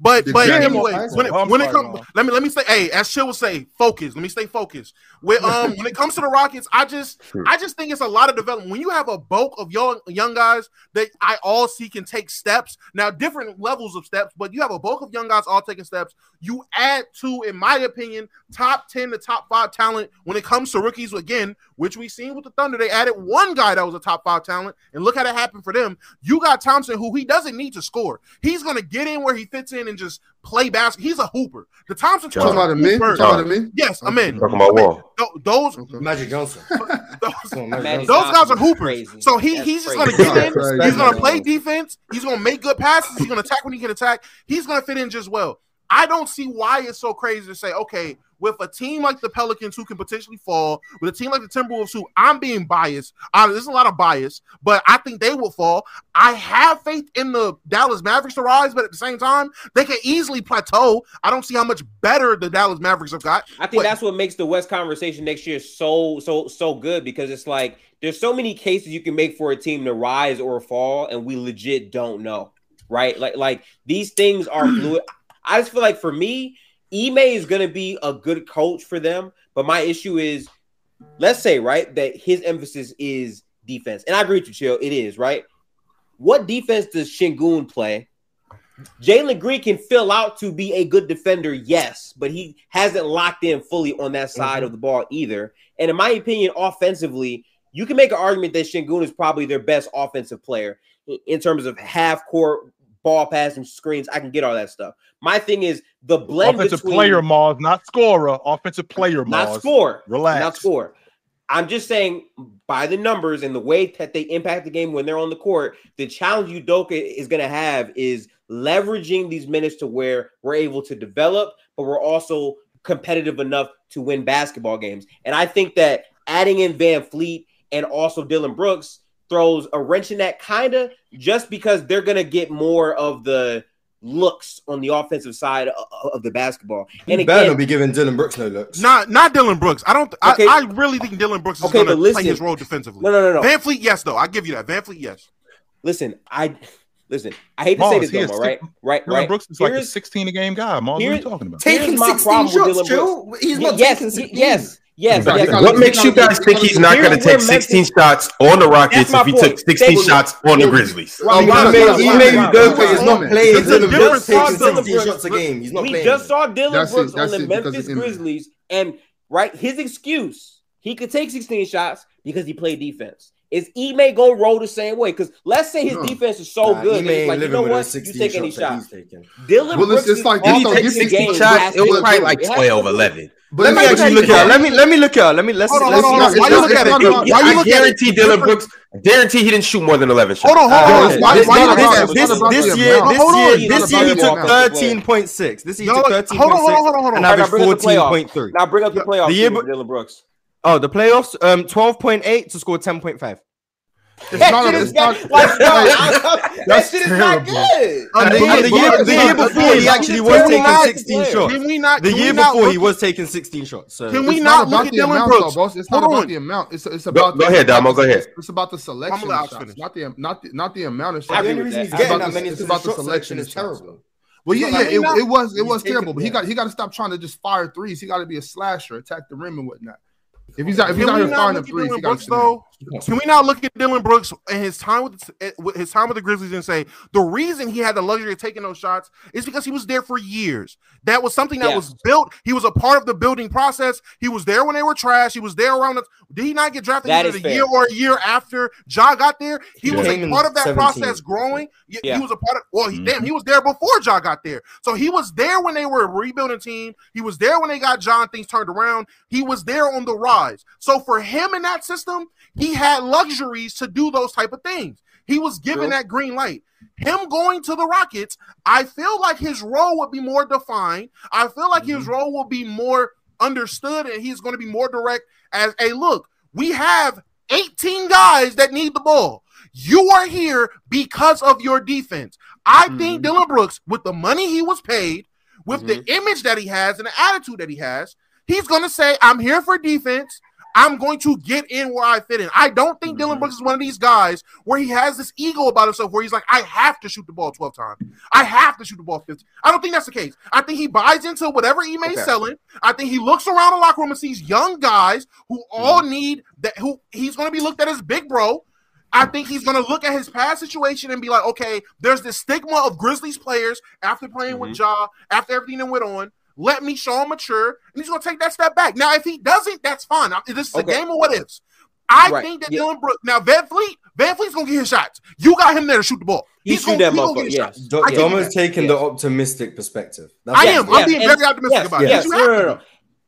But but anyway, when it, when it comes, let me let me say, hey, as Chill would say, focus. Let me stay focused. With um, when it comes to the Rockets, I just I just think it's a lot of development. When you have a bulk of young young guys that I all see can take steps, now different levels of steps, but you have a bulk of young guys all taking steps. You add to, in my opinion, top ten to top five talent when it comes to rookies. Again, which we seen with the Thunder, they added one guy that was a top five talent, and look how it happened for them. You got Thompson, who he doesn't need to score. He's gonna get in where he fits in and just play basketball. He's a hooper. The Thompson twins. Talking about me? Talking about me? Yes, I'm in. Talking about Wall. Those okay. Magic Johnson. Those, on, those guys are hoopers. Crazy. So he, he's just gonna get in. Crazy. He's gonna play defense. He's gonna make good passes. He's gonna attack when he can attack. He's gonna fit in just well. I don't see why it's so crazy to say, okay, with a team like the Pelicans who can potentially fall, with a team like the Timberwolves who I'm being biased. Uh, there's a lot of bias, but I think they will fall. I have faith in the Dallas Mavericks to rise, but at the same time, they can easily plateau. I don't see how much better the Dallas Mavericks have got. I think but, that's what makes the West conversation next year so so so good because it's like there's so many cases you can make for a team to rise or fall, and we legit don't know, right? Like like these things are fluid. I just feel like for me, Ime is going to be a good coach for them. But my issue is, let's say, right, that his emphasis is defense. And I agree with you, Chill. It is, right? What defense does Sengun play? Jalen Green can fill out to be a good defender, yes, but he hasn't locked in fully on that side mm-hmm. of the ball either. And in my opinion, offensively, you can make an argument that Sengun is probably their best offensive player in terms of half court ball passing screens. I can get all that stuff. My thing is the blend offensive between, player Marz, not scorer, offensive player Marz. Not score. Relax. Not score. I'm just saying by the numbers and the way that they impact the game when they're on the court, the challenge Udoka is going to have is leveraging these minutes to where we're able to develop, but we're also competitive enough to win basketball games. And I think that adding in VanVleet and also Dillon Brooks throws a wrench in that kind of just because they're going to get more of the looks on the offensive side of, the basketball. And you again, be giving Dillon Brooks no looks. Not not Dillon Brooks. I don't. Okay. I, I really think Dillon Brooks is okay, going to play his role defensively. No, no, no, no. VanVleet, yes, though. I give you that. VanVleet, yes. Listen, I listen. I hate to say this, though, right? Right, right. Brooks is like a 16 a game guy. Mom, what are you talking about? Taking 16 shots, Joe. He's not yes, taking 16. Yes, Yes. yes. What makes you guys think he's not going to take 16 shots on the Rockets if he took 16 shots on the Grizzlies? Ime Udoka is not playing. Dillon Brooks taking 16 shots a game. He's not playing. We just saw Dillon Brooks on the Memphis Grizzlies, and right, his excuse he could take 16 shots because he played defense. Is Ime gonna roll the same way? Because let's say his no. defense is so nah, good, like you know what, you take any shots. Dillon well, Brooks it's, like he takes 16 shots. It was probably like 12, 11. But let me actually look at. Let me let me look at. Let me let's hold on, let's hold on, Why you look at it? Why you look guarantee Dillon Brooks guarantee he didn't shoot more than 11 shots. Hold on, hold on. Why, this, why this, this, this year, this year, this year he took 13.6. This year he took 13.6 hold on, hold on, hold on. and averaged 14.3. Now bring up the playoffs. The year Dillon Brooks. Oh, the playoffs, um, 12.8 to score 10.5. It's not, it's not, like, that shit is not good. The, year, the, year, the year before, he actually was taking 16 shots. Can we not? The year before, he was taking 16 shots. So. Can we not look at Dillon Brooks? It's not about the amount. It's it's about. Go ahead, Damo. Go ahead. It's about the selection of shots, not the not the not the amount of shots. The only reason he's getting that many is because the selection is terrible. Well, yeah, yeah, it, it was it was terrible, but he got he got to stop trying to just fire threes. He got to be a slasher, attack the rim and whatnot. If he's out, if he's out here firing up threes, he got to though. Can we now look at Dillon Brooks and his time with, his time with the Grizzlies and say the reason he had the luxury of taking those shots is because he was there for years. That was something that was built. He was a part of the building process. He was there when they were trash. He was there around. The, did he not get drafted a fair. year or a year after Ja got there? He, he was a part of that 17. process growing. Yeah. He was a part of. Well, he, mm-hmm. damn, he was there before Ja got there. So he was there when they were a rebuilding team. He was there when they got John things turned around. He was there on the rise. So for him in that system, he had luxuries to do those type of things. He was given that green light. Him going to the Rockets, I feel like his role would be more defined. I feel like mm-hmm. his role will be more understood, and he's going to be more direct. As a look, we have 18 guys that need the ball. You are here because of your defense. I mm-hmm. think Dillon Brooks, with the money he was paid, with mm-hmm. the image that he has and the attitude that he has, he's going to say, I'm here for defense. I'm going to get in where I fit in. I don't think mm-hmm. Dillon Brooks is one of these guys where he has this ego about himself where he's like, I have to shoot the ball 12 times. I have to shoot the ball 15. I don't think that's the case. I think he buys into whatever Ime's okay. selling. I think he looks around the locker room and sees young guys who mm-hmm. all need that, who he's going to be looked at as big bro. I think he's going to look at his past situation and be like, okay, there's this stigma of Grizzlies players after playing mm-hmm. with Ja, after everything that went on. Let me show him mature, and he's going to take that step back. Now, if he doesn't, that's fine. This is okay. a game of what ifs. I right. think that yeah. Dillon Brooks. Now, VanVleet, Van Fleet's gonna get his shots. You got him there to shoot the ball. He's, he's gonna, that he Yes. Do- Doma's taking the optimistic perspective. That's I am. I'm being very optimistic yes, about yes. it. Yes. No, no, no,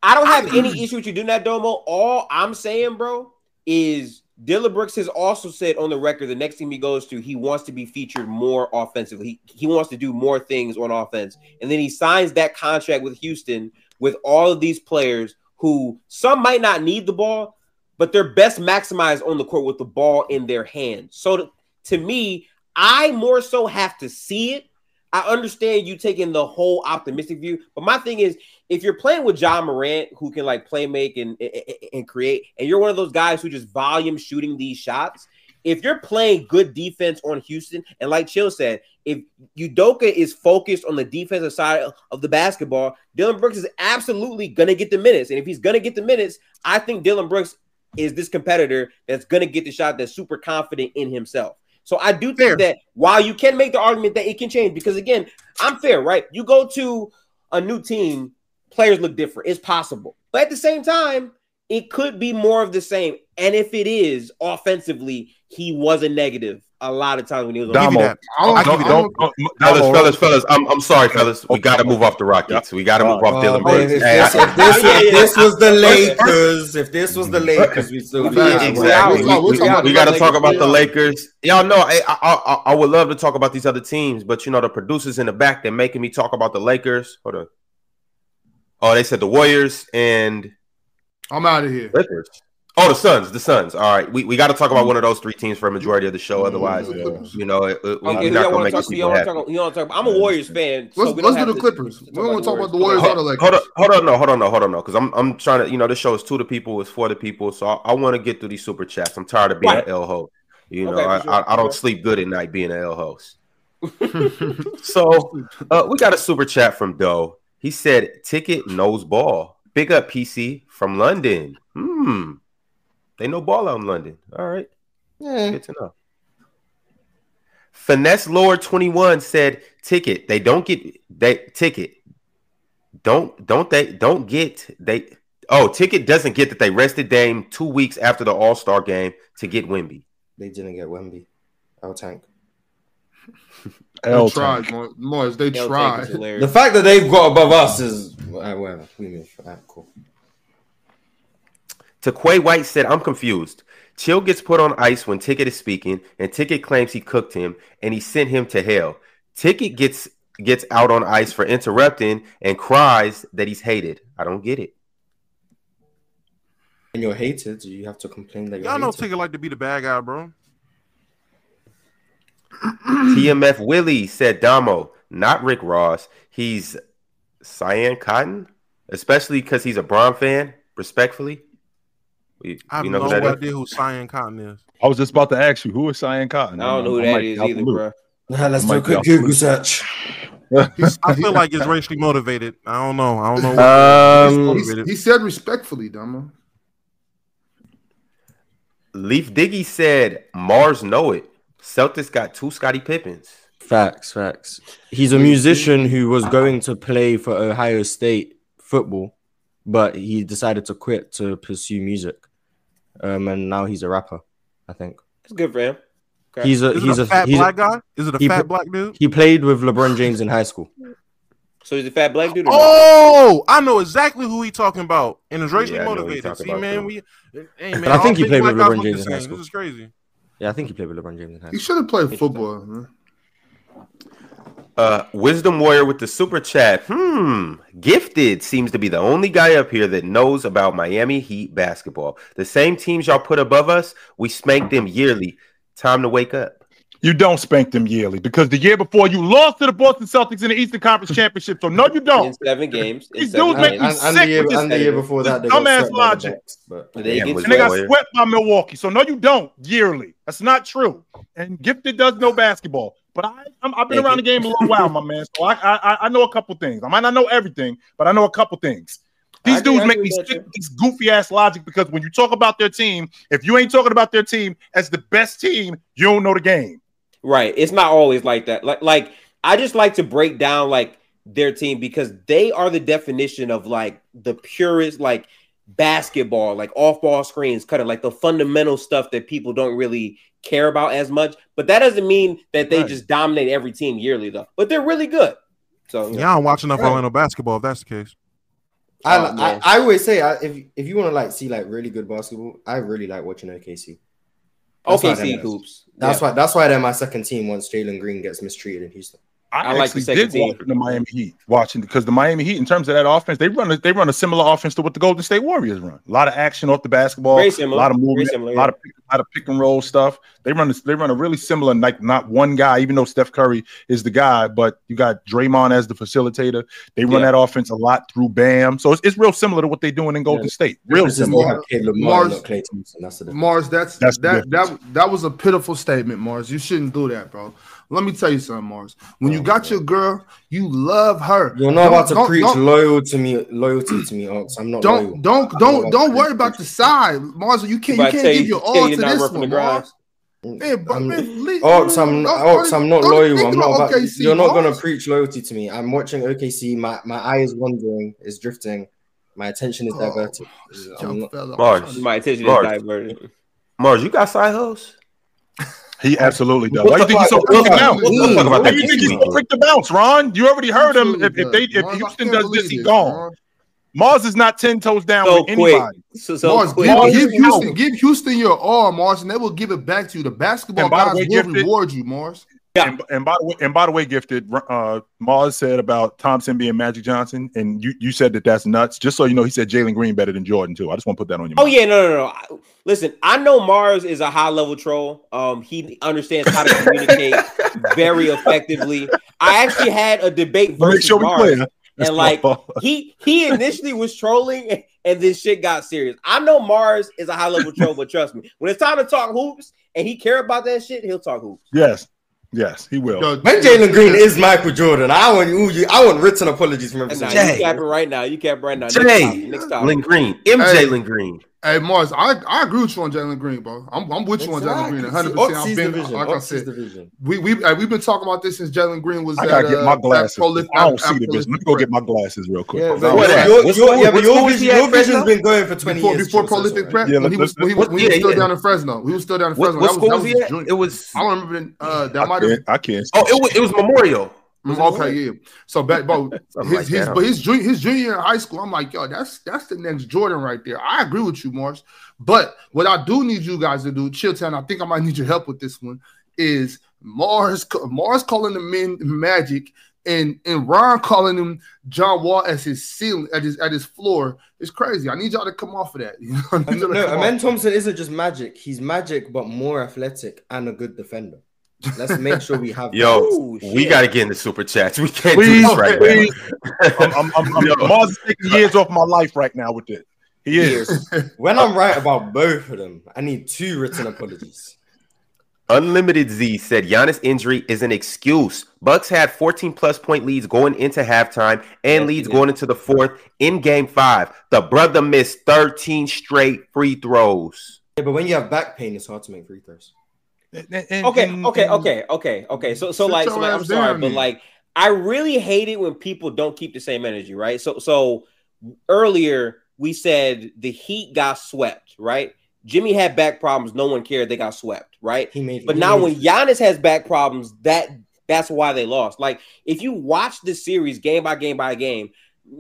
I don't have any issue with you doing that, Domo. All I'm saying, bro, is Dillon Brooks has also said on the record the next team he goes to, he wants to be featured more offensively. He, he wants to do more things on offense. And then he signs that contract with Houston with all of these players who some might not need the ball, but they're best maximized on the court with the ball in their hands. So to, to me, I more so have to see it. I understand you taking the whole optimistic view, but my thing is if you're playing with Ja Morant, who can like play make and, and, and create, and you're one of those guys who just volume shooting these shots, if you're playing good defense on Houston, and like Chill said, if Udoka is focused on the defensive side of the basketball, Dillon Brooks is absolutely gonna get the minutes. And if he's gonna get the minutes, I think Dillon Brooks is this competitor that's gonna get the shot that's super confident in himself. So I do think fair. that while you can make the argument that it can change, because again, I'm fair, right? You go to a new team players look different. It's possible. But at the same time, it could be more of the same. And if it is offensively, he was a negative a lot of times when he was on Damo, I don't, don't, don't, fellas, fellas, uh, fellas. I'm, I'm sorry, fellas. We got to move off the Rockets. We got to move off uh, Dillon Brooks. If, this, if, this, if this was the Lakers, if this was the Lakers, we still exactly. We, we, we, we got to talk about the Lakers. Y'all know I, I, I I would love to talk about these other teams, but you know the producers in the back they're making me talk about the Lakers. Hold on. Oh, they said the Warriors and I'm out of here. Lakers. Oh, the Suns, the Suns. All right, we, we got to talk about one of those three teams for a majority of the show. Otherwise, yeah. you know, it, it, okay, we're not going to make people happy. Talk, you want to talk about, I'm a Warriors fan. So let's let's do the Clippers. we don't want to talk about the Warriors hold, or the Lakers. Hold on, hold on, no, hold on, no, hold on, no, because I'm I'm trying to, you know, this show is to the people, it's for the people, so I, I want to get through these super chats. I'm tired of being right. an L host. You know, okay, I, sure. I, I, don't sleep good at night being an L host. so uh, we got a super chat from Doe. He said, "Ticket knows ball." Big up PC from London. Hmm. They know ball out in London. All right. Yeah. Good to know. Finesse Lord 21 said ticket. They don't get they ticket. Don't don't they don't get they oh ticket doesn't get that they rested Dame two weeks after the All-Star game to get Wemby. They didn't get Wemby. I'll tank. L tried, Morris. They L tried. The fact that they've got above us is uh, whatever. We. Right, cool. Quay White said, "I'm confused. Chill gets put on ice when Ticket is speaking, and Ticket claims he cooked him and he sent him to hell. Ticket gets gets out on ice for interrupting and cries that he's hated. I don't get it. And you're hated, do you have to complain that you're. Y'all know Ticket like to be the bad guy, bro. TMF Willie said Damo, not Rick Ross. He's Sian Cotton, especially because he's a Bron fan. Respectfully, we, I have you know no who idea is? who Sian Cotton is. I was just about to ask you who is Sian Cotton. I don't know who that is either, bro. Nah, let's do a quick Google search. I feel like it's racially motivated. I don't know. I don't know. Um, he said respectfully, Damo. Leaf Diggy said Marz know it. Celtics got two Scottie Pippens. Facts, facts. He's a musician who was going to play for Ohio State football, but he decided to quit to pursue music. Um, and now he's a rapper. I think it's good for him. Okay. He's a Is he's a, a fat he's black a, guy? Is it a he fat black dude? he played with LeBron James in high school. So he's a fat black dude. Or not? Oh, I know exactly who he talking about, and is racially Yeah, I know who he motivated. See, man, too. we, hey, man, But I think he played with LeBron James in high school. This is crazy. Yeah, I think he played with LeBron James in He should have played football, man. Uh, Wisdom Warrior with the super chat. Hmm. Gifted seems to be the only guy up here that knows about Miami Heat basketball. The same teams y'all put above us, we spank them yearly. Time to wake up. You don't spank them yearly because the year before you lost to the Boston Celtics in the Eastern Conference Championship. So no, you don't. seven games. In These seven dudes make And, me games. and, and sick the year, with this and the year before that, they this got dumbass swept by the logic. Bucks, but They Yeah, get And they got Warrior. swept by Milwaukee. So no, you don't yearly. That's not true. And Gifted does know basketball, but I I'm, I've been around the game a little while, my man. So I, I I know a couple things. I might not know everything, but I know a couple things. These I dudes make agree me sick with this goofy ass logic because when you talk about their team, if you ain't talking about their team as the best team, you don't know the game. Right. It's not always like that. Like like I just like to break down like their team because they are the definition of like the purest like basketball, like off-ball screens, cutting like the fundamental stuff that people don't really care about as much. But that doesn't mean that they Right. just dominate every team yearly though. But they're really good. So you know. Yeah, I don't watch enough Right. Orlando basketball. If that's the case, I, Oh, I. I always say I, if if you want to like see like really good basketball, I really like watching OKC. That's why OKC they're- hoops. That's Yeah. why that's why they're my second team once Jalen Green gets mistreated in Houston. I, I like actually the did team. watch the Miami Heat watching because the Miami Heat, in terms of that offense, they run a, they run a similar offense to what the Golden State Warriors run. A lot of action off the basketball, Very a lot of movement, similar, a lot of pick, a lot of pick and roll stuff. They run a, they run a really similar, like not one guy, even though Steph Curry is the guy, but you got Draymond as the facilitator. They run Yeah. that offense a lot through Bam, so it's, it's real similar to what they're doing in Golden Yeah. State. Real This similar. Marz- Martin, not Klay Thompson. That's the difference. Marz, that's, That's that that that was a pitiful statement, Marz. You shouldn't do that, bro. Let me tell you something, Marz. When you Oh, got your girl, you love her. You're not Don't- about to don't- preach don't- loyal to me, loyalty to me, Ox. I'm not Don't loyal. don't I'm don't don't worry to about the preach. side, Marz. You can't you can't give your all to this one, the. Marz. Hey, but I'm- man, Ox, I'm don't- Ox, I'm not loyal. I'm not about about, OKC, you're not gonna preach loyalty to me. I'm watching OKC. My my eye is wandering, is drifting. My attention is Oh, diverted. I'm not- Marz. My attention Lord. is diverted. Marz, you got side hustles? He absolutely does. What Why you think he's so fuck- quick to bounce? fuck- Let's talk about Why that you think he's so quick to bounce, Ron? You already heard him. If, if they if. Houston does this, he's gone. Marz. Marz is not ten toes down So with quick. anybody. So, so Marz, quick. give, Marz give is Houston, give Houston your all, Marz, and they will give it back to you. The basketball And guys way, will Gifted- reward you, Marz. Yeah. And, and by the way, and by the way, gifted. Uh, Marz said about Thompson being Magic Johnson, and you you said that that's nuts. Just so you know, he said Jalen Green better than Jordan too. I just want to put that on your. Mind. Oh mind. yeah, no, no, no. Listen, I know Marz is a high level troll. Um, he understands how to communicate very effectively. I actually had a debate Make versus sure Marz, and like he he initially was trolling, and this shit got serious. I know Marz is a high level troll, but trust me, when it's time to talk hoops and he care about that shit, he'll talk hoops. Yes, yes, he will. Yo, When Jalen Green is Michael Jordan, I want ooh, you, I want written apologies from every And now single you Jay. capping right now. You capping right now. Next Jay. Next topic. Jalen Green. M. Hey. Jalen Green. Hey Marz, I, I agree with you on Jalen Green, bro. I'm, I'm with you on Jalen Green 100. percent I've been division. like I said, division. we we uh, we've been talking about this since Jalen Green was. I gotta at, get uh, my glasses. Prolif- I don't at- see the vision. Let me go get my glasses real quick. Yeah, but. What your, your, What your, yeah, but your vision, he at, your vision's Fresno? been going for 20 Before, years. before Chill, so it's prolific alright. prep, Yeah, when he was let's- when he, let's- when he was still yeah. down in Fresno, he was still down in Fresno. what that school was, was he at? It was. I don't remember. Uh, that I might have. can't. I can't. Oh, it was, it was Memorial. Mm, Okay, yeah. So back, bro, Something his his but his junior his junior year in high school, I'm like, yo, that's that's the next Jordan right there. I agree with you, Morris. But what I do need you guys to do, Chilltown, I think I might need your help with this one. Is Marz Marz calling the men Magic and and Ron calling him John Wall as his ceiling at his at his floor? It's crazy. I need y'all to come off of that. You know, I need y'all to No, come Amen off. Thompson isn't just magic. He's magic, but more athletic and a good defender. Let's make sure we have Yo, Ooh, we got to get in the super chats. We can't Please, do this right please. now. I'm, I'm, I'm, Yo. Marz taking years off my life right now with it. He is. When I'm right about both of them, I need two written apologies. Unlimited Z said Giannis injury is an excuse. Bucks had 14 plus point leads going into halftime and Yeah, leads yeah. going into the fourth in game five. The brother missed 13 straight free throws. Yeah, but when you have back pain, it's hard to make free throws. And, and, okay, and, okay, okay, okay, okay. So, so like, so like I'm sorry, but like, I really hate it when people don't keep the same energy, right? So, so earlier we said the Heat got swept, right? Jimmy had back problems. No one cared. They got swept, right? He made. But he now made when Giannis has back problems, that that's why they lost. Like if you watch the series game by game by game,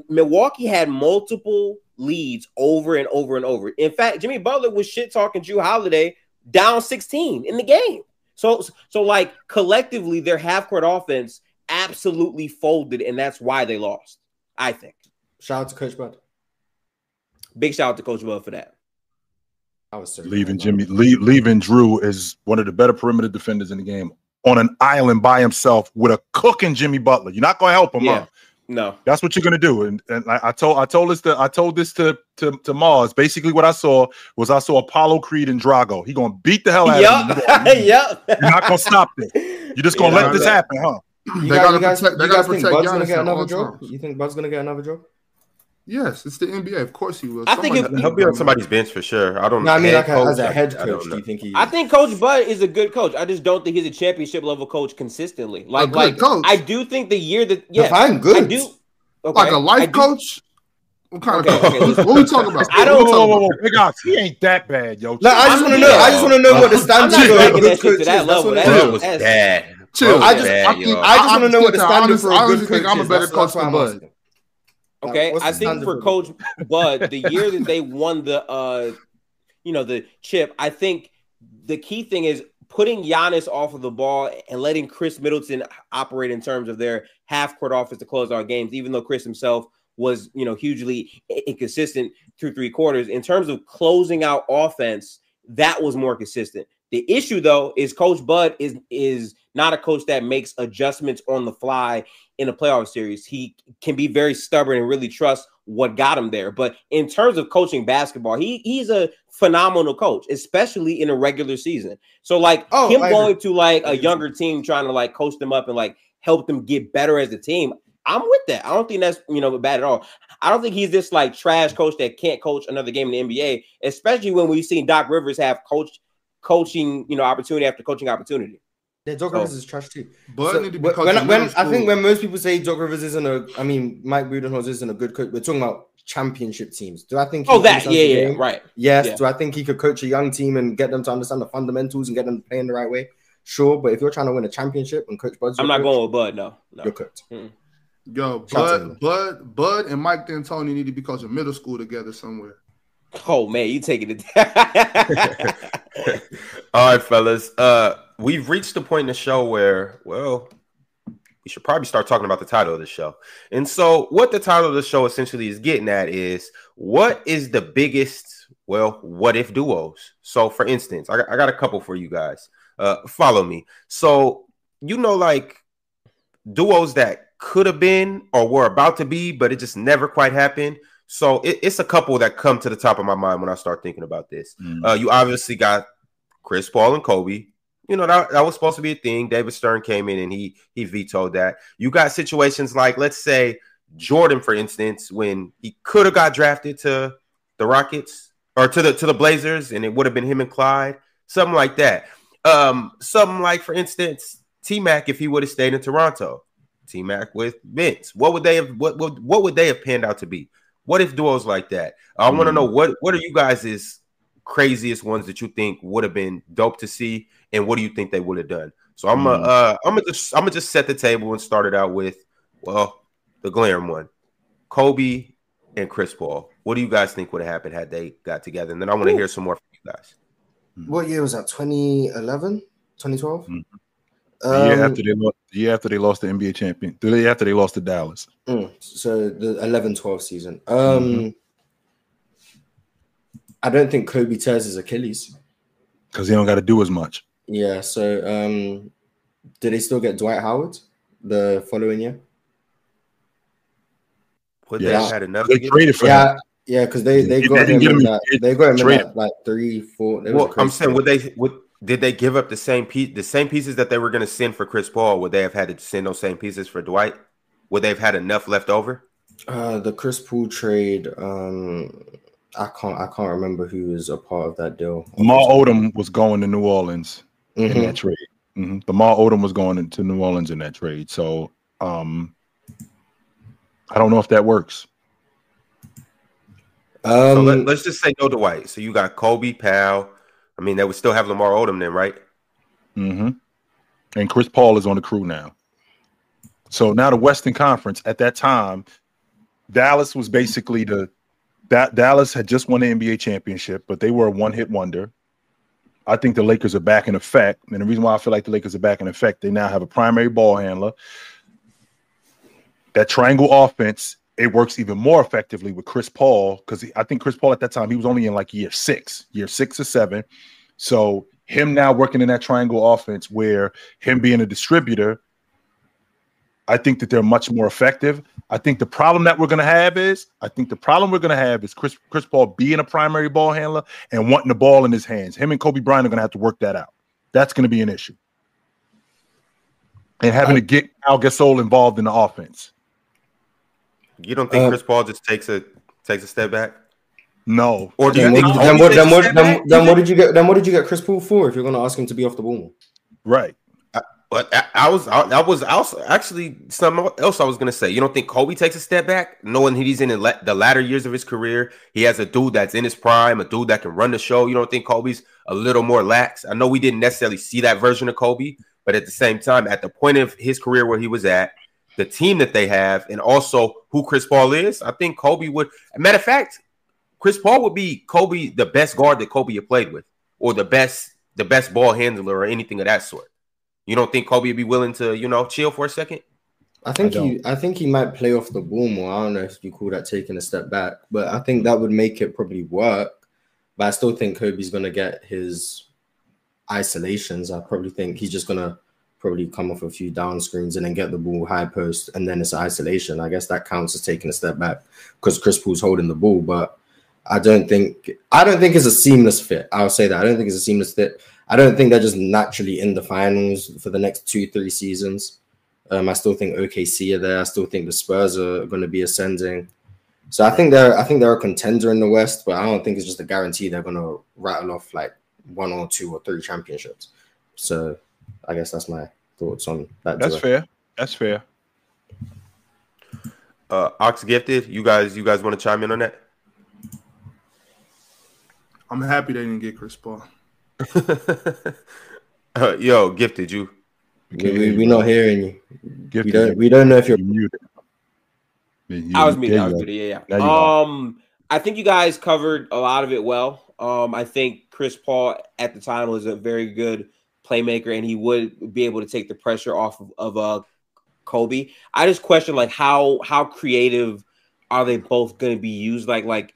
Milwaukee had multiple leads over and over and over. In fact, Jimmy Butler was shit talking Jrue Holiday down 16 in the game. So so like collectively, their half court offense absolutely folded, and that's why they lost. I think. Shout out to Coach Bud. Big shout out to Coach Bud for that. I was leaving Jimmy, leave, leaving Jrue is one of the better perimeter defenders in the game on an island by himself with a cooking Jimmy Butler. You're not going to help him, yeah. Huh? No, that's what you're gonna do. And and I, I, told I told this to I told this to, to to Marz. Basically, what I saw was I saw Apollo Creed and Drago. He gonna beat the hell out yep. of him. yep. You're not gonna stop this. You're just gonna yeah, let this happen, huh? You they got, to protect. They got to protect. Bud's gonna get another job. You think Bud's gonna get another job? Yes, it's the NBA. Of course he will. I think if, he'll be on somebody's bench for sure. I don't. know. I mean, like coach, as a head coach, do you think he? I think Coach Bud is a good coach. I just don't think he's a championship level coach consistently. Like, like coach. I do think the year that yeah, Define good. I do. Okay, like a life coach. What kind okay, of okay, okay, what we talking about? I don't. Whoa, whoa, whoa, Big Ox, he ain't that bad, yo. No, I just want to know. I just want to know what the standard for a good coach is. That level. That was bad. Chill. I just, I, I just want to know what the standard for a good coach is. I'm a better coach than Bud. Okay, I think for Coach Bud, the year that they won the uh, you know, the chip, I think the key thing is putting Giannis off of the ball and letting Khris Middleton operate in terms of their half court offense to close our games, even though Khris himself was, you know, hugely inconsistent through three quarters. In terms of closing out offense, that was more consistent. The issue though is Coach Bud is is not a coach that makes adjustments on the fly in a playoff series. He can be very stubborn and really trust what got him there. But in terms of coaching basketball, he he's a phenomenal coach, especially in a regular season. So like oh, him going to like a younger team trying to like coach them up and like help them get better as a team. I'm with that. I don't think that's you know bad at all. I don't think he's this like trash coach that can't coach another game in the NBA, especially when we've seen Doc Rivers have coached coaching, you know, opportunity after coaching opportunity. Yeah, Doc Rivers is trash too. But so, when, when I think when most people say Doc Rivers isn't a, I mean, Mike Budenholzer isn't a good coach. We're talking about championship teams. Do I think? Oh, that yeah, yeah, game? right. Yes. Yeah. Do I think he could coach a young team and get them to understand the fundamentals and get them playing the right way? Sure, but if you're trying to win a championship and coach Bud's, I'm not coach, going with Bud. No, no. you're cooked. Mm-hmm. Yo, Bud, Bud, Bud, and Mike D'Antoni need to be coaching middle school together somewhere. Oh man, you taking it. All right, fellas. Uh, we've reached the point in the show where, well, we should probably start talking about the title of the show. And so, what the title of the show essentially is getting at is what is the biggest, well, what if duos? So, for instance, I got, I got a couple for you guys. Uh, follow me. So, you know, like duos that could have been or were about to be, but it just never quite happened. So it, it's a couple that come to the top of my mind when I start thinking about this. Mm. Uh, you obviously got Chris Paul and Kobe. You know that, that was supposed to be a thing. David Stern came in and he he vetoed that. You got situations like let's say Jordan, for instance, when he could have got drafted to the Rockets or to the to the Blazers, and it would have been him and Clyde, something like that. Um, something like, for instance, T Mac if he would have stayed in Toronto, T Mac with Vince, what would they have what, what what would they have panned out to be? What if duos like that? I mm. want to know what what are you guys' craziest ones that you think would have been dope to see, and what do you think they would have done? So I'm gonna mm. uh, I'm gonna just I'm gonna just set the table and start it out with well the glaring one, Kobe and Chris Paul. What do you guys think would have happened had they got together? And then I want to hear some more from you guys. What year was that? 2011, 2012? Mm-hmm. Um, the year after they lost, the year after they lost the NBA champion, the year after they lost to Dallas. Mm, so the 11-12 season. Um, mm-hmm. I don't think Kobe tears his Achilles because he don't got to do as much. Yeah. So um, did they still get Dwight Howard the following year? Would yeah. they had enough? They traded for yeah, him. Yeah, because they they, got him, in that, they got him in that, like three, four. Well, I'm saying would they would did they give up the same piece, the same pieces that they were going to send for Chris Paul? Would they have had to send those same pieces for Dwight? Would they have had enough left over? Uh, the Chris Paul trade. Um, I can't I can't remember who was a part of that deal. Lamar Odom was going to New Orleans mm-hmm. in that trade. Mm-hmm. Lamar Odom was going into New Orleans in that trade. So um I don't know if that works. Um, so let, us just say no to Dwight. So you got Kobe Powell. I mean, they would still have Lamar Odom then, right? Mm-hmm. And Chris Paul is on the crew now. So now the Western Conference at that time, Dallas was basically the that Dallas had just won the NBA championship, but they were a one-hit wonder. I think the Lakers are back in effect. And the reason why I feel like the Lakers are back in effect, they now have a primary ball handler. That triangle offense, it works even more effectively with Chris Paul because I think Chris Paul at that time, he was only in like year six, year six or seven. So him now working in that triangle offense where him being a distributor, I think that they're much more effective. I think the problem that we're going to have is I think the problem we're going to have is Chris Chris Paul being a primary ball handler and wanting the ball in his hands. Him and Kobe Bryant are going to have to work that out. That's going to be an issue. And having I, to get Pau Gasol involved in the offense. You don't think uh, Chris Paul just takes a takes a step back? No. Or do then, you think then, what, then, what, then, then what did you get? Then what did you get Chris Paul for? If you're going to ask him to be off the ball, right? But I, I was I, was also actually something else I was gonna say. You don't think Kobe takes a step back, knowing he's in the, the latter years of his career? He has a dude that's in his prime, a dude that can run the show. You don't think Kobe's a little more lax? I know we didn't necessarily see that version of Kobe, but at the same time, at the point of his career where he was at, the team that they have, and also who Chris Paul is, I think Kobe would. matter of fact, Chris Paul would be Kobe the best guard that Kobe had played with, or the best the best ball handler, or anything of that sort. You don't think Kobe would be willing to, you know, chill for a second? I think I he I think he might play off the ball more. I don't know if you call that taking a step back, but I think that would make it probably work. But I still think Kobe's gonna get his isolations. I probably think he's just gonna probably come off a few down screens and then get the ball high post and then it's isolation. I guess that counts as taking a step back because Chris Paul's holding the ball, but I don't think I don't think it's a seamless fit. I'll say that. I don't think it's a seamless fit. I don't think they're just naturally in the finals for the next two, three seasons. Um, I still think OKC are there. I still think the Spurs are going to be ascending. So I think they're I think they're a contender in the West, but I don't think it's just a guarantee they're going to rattle off like one or two or three championships. So I guess that's my thoughts on that. That's fair. That's fair. Uh, Ox gifted. You guys, you guys want to chime in on that? I'm happy they didn't get Chris Paul. uh, yo, gifted you. We, we, we not hearing you. Gifted. We don't. We don't know if you're muted. I was muted. I was muted. Yeah, yeah. Um, I think you guys covered a lot of it well. Um, I think Chris Paul at the time was a very good playmaker, and he would be able to take the pressure off of, of uh Kobe. I just question like how how creative are they both going to be used? Like like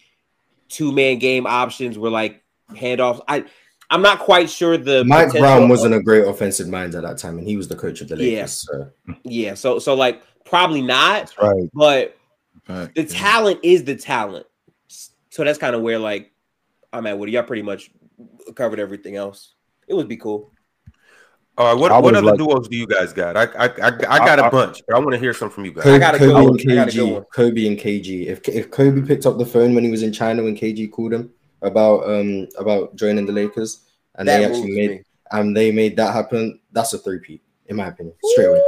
two man game options were like handoffs. I I'm not quite sure the Mike Brown wasn't a great offensive mind at that time, and he was the coach of the Lakers. Yeah, so. yeah. So so like probably not. That's right. But right. the yeah. talent is the talent. So that's kind of where like I'm at. Woody, y'all pretty much covered everything else. It would be cool. All right, what, what other liked, duos do you guys got? I I I, I got a bunch, but I want to hear some from you guys. Kobe, I got Kobe and KG. Kobe and KG. If if Kobe picked up the phone when he was in China when KG called him, about um about joining the Lakers, and that they actually made me. and they made that happen. That's a three peat, in my opinion, straight away.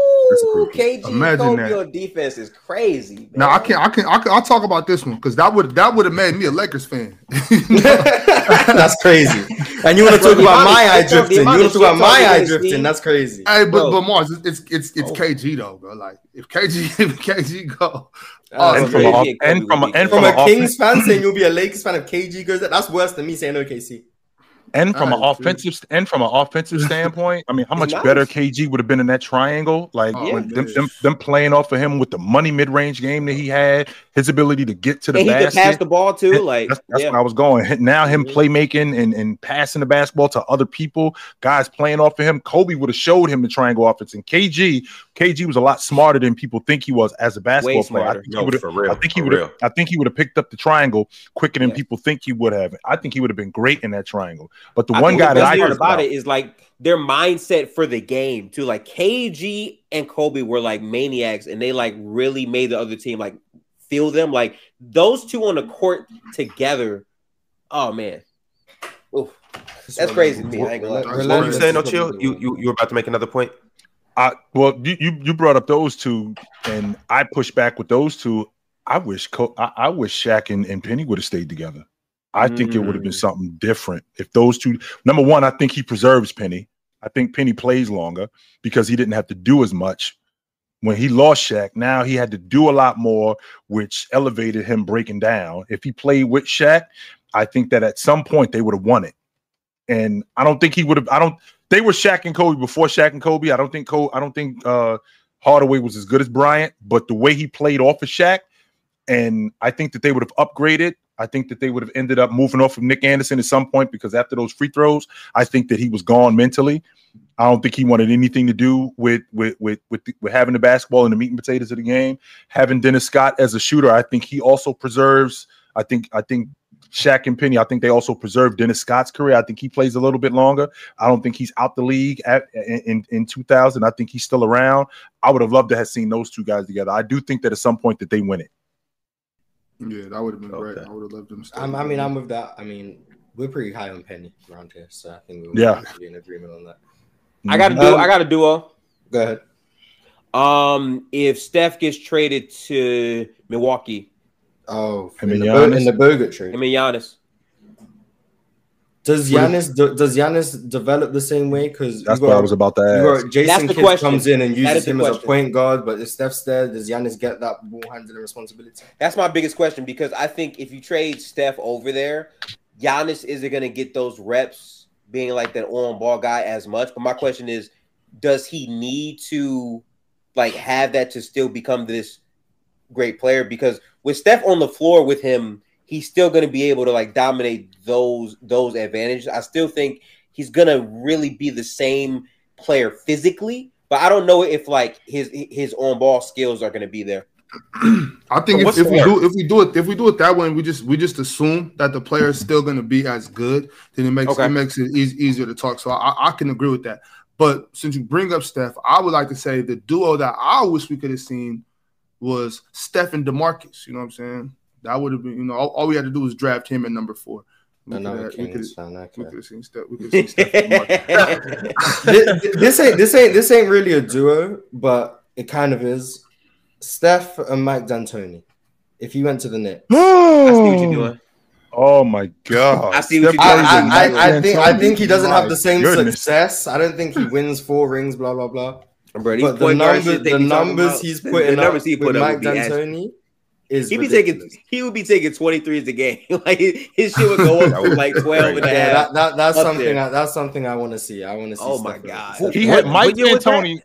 KG Imagine that. your defense is crazy. Now I can't, I can, I can, I'll talk about this one because that would that would have made me a Lakers fan. That's crazy. And you want to talk about my eye drifting? You want to talk about my eye drifting? That's crazy. Hey, but but Marz, it's it's it's, oh. KG though, bro. Like if KG if KG go, uh, and, from a, and from a, and from, from a, Kings fan saying you'll be a Lakers fan if KG goes, that's worse than me saying no OKC. And from an offensive and from an offensive standpoint, I mean, how much nice. better KG would have been in that triangle? Like oh, them, them, them, playing off of him with the money mid range game that he had, his ability to get to the and basket, he pass the ball too. Like that's, that's yeah. where I was going. Now him mm-hmm. playmaking and, and passing the basketball to other people, guys playing off of him. Kobe would have showed him the triangle offense, and KG KG was a lot smarter than people think he was as a basketball player. I think, no, I think he would have. I think he would have picked up the triangle quicker than yeah. people think he would have. I think he would have been great in that triangle. But the I one guy that I heard about, about it is like their mindset for the game too. Like KG and Kobe were like maniacs, and they like really made the other team like feel them. Like those two on the court together Oh man. Oof. That's crazy to me. I ain't. What were you saying, no chill? You you you were about to make another point? I well, you you brought up those two, and I pushed back with those two. I wish I, I wish Shaq and, and Penny would have stayed together. I mm. think it would have been mm. something different if those two. Number one, I think he preserves Penny. I think Penny plays longer because he didn't have to do as much when he lost Shaq. Now he had to do a lot more, which elevated him breaking down. If he played with Shaq, I think that at some point they would have won it. And I don't think he would have. I don't. They were Shaq and Kobe before Shaq and Kobe. I don't think Kobe. I don't think uh, Hardaway was as good as Bryant, but the way he played off of Shaq, and I think that they would have upgraded. I think that they would have ended up moving off of Nick Anderson at some point because after those free throws, I think that he was gone mentally. I don't think he wanted anything to do with with with with, with having the basketball and the meat and potatoes of the game. Having Dennis Scott as a shooter, I think he also preserves. I think I think Shaq and Penny, I think they also preserved Dennis Scott's career. I think he plays a little bit longer. I don't think he's out the league at, in, in 2000. I think he's still around. I would have loved to have seen those two guys together. I do think that at some point that they win it. Yeah, that would have been okay. great. I would have loved them. I mean, I'm with that. I mean, we're pretty high on Penny around here, so I think we yeah be in agreement on that. I got to do. Um, I got to duo. Go ahead. Um, if Steph gets traded to Milwaukee, Oh, in the, in the Bogut trade. I mean Giannis. Does Giannis do, does Giannis develop the same way? Because that's got, what I was about to ask. Jason Kidd comes in and uses him question. as a point guard, but if Steph's there, does Giannis get that ball handling responsibility? That's my biggest question because I think if you trade Steph over there, Giannis isn't going to get those reps being like that on ball guy as much. But my question is, does he need to like have that to still become this great player? Because with Steph on the floor with him, he's still going to be able to like dominate those those advantages. I still think he's going to really be the same player physically, but I don't know if like his his on ball skills are going to be there. I think if, if we do if we do it if we do it that way and we just we just assume that the player is still going to be as good, then it makes okay. it makes it e- easier to talk. So I, I can agree with that. But since you bring up Steph, I would like to say the duo that I wish we could have seen was Steph and Demarcus. You know what I'm saying? That would have been, you know, all, all we had to do was draft him at number four. We could have seen Steph. We could have seen Steph. this, this ain't this ain't this ain't really a duo, but it kind of is. Steph and Mike D'Antoni. If you went to the net, I see what you're doing. Oh my god! I see what you're doing. I, I, I think I think he doesn't have the same goodness. success. I don't think he wins four rings. Blah blah blah. Bro, but the, number, the numbers he's putting the numbers he put with Mike D'Antoni is he be taking he would be taking 23s a game. like his shit would go up to like 12 and a yeah. That, that, that's something I, that's something I want to see. I want to see. Oh my god. He had Mike D'Antoni.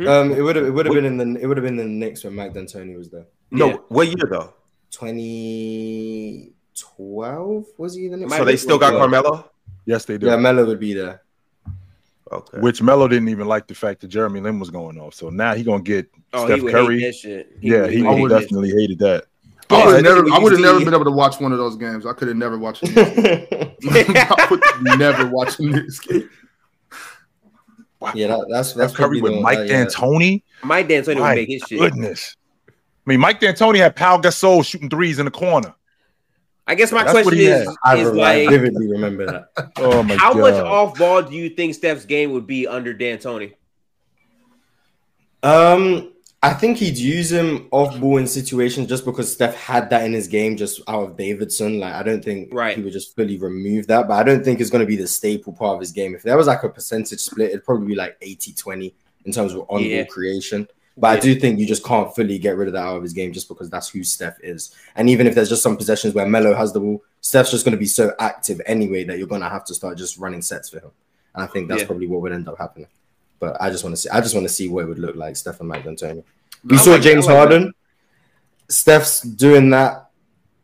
Um, it would have it would have been in the it would have been in the Knicks when Mike D'Antoni was there. No, yeah. what year though? 2012 was he the Knicks? So they still got Carmelo? Yes, they do. Yeah, Melo would be there. Okay. Which Melo didn't even like the fact that Jeremy Lin was going off. So now he gonna get oh, Steph Curry. He yeah, he, he definitely hated that. Oh, I would have never, I would have never been able to watch one of those games. I could have never watched. I would never watching this game. Wow. Yeah, that, that's that's Curry with Mike D'Antoni. Mike D'Antoni would make his shit. Goodness, I mean, Mike D'Antoni had Pau Gasol shooting threes in the corner. I guess my That's question is, is I like, vividly remember that. oh my How God. much off ball do you think Steph's game would be under D'Antoni? Um, I think he'd use him off ball in situations just because Steph had that in his game just out of Davidson. Like, I don't think right. he would just fully remove that, but I don't think it's going to be the staple part of his game. If there was like a percentage split, it'd probably be like 80 20 in terms of on ball yeah. creation. But yeah. I do think you just can't fully get rid of that out of his game just because that's who Steph is. And even if there's just some possessions where Melo has the ball, Steph's just going to be so active anyway that you're going to have to start just running sets for him. And I think that's yeah. probably what would end up happening. But I just want to see. I just want to see what it would look like, Steph and Mike D'Antoni. We saw James Harden. Steph's doing that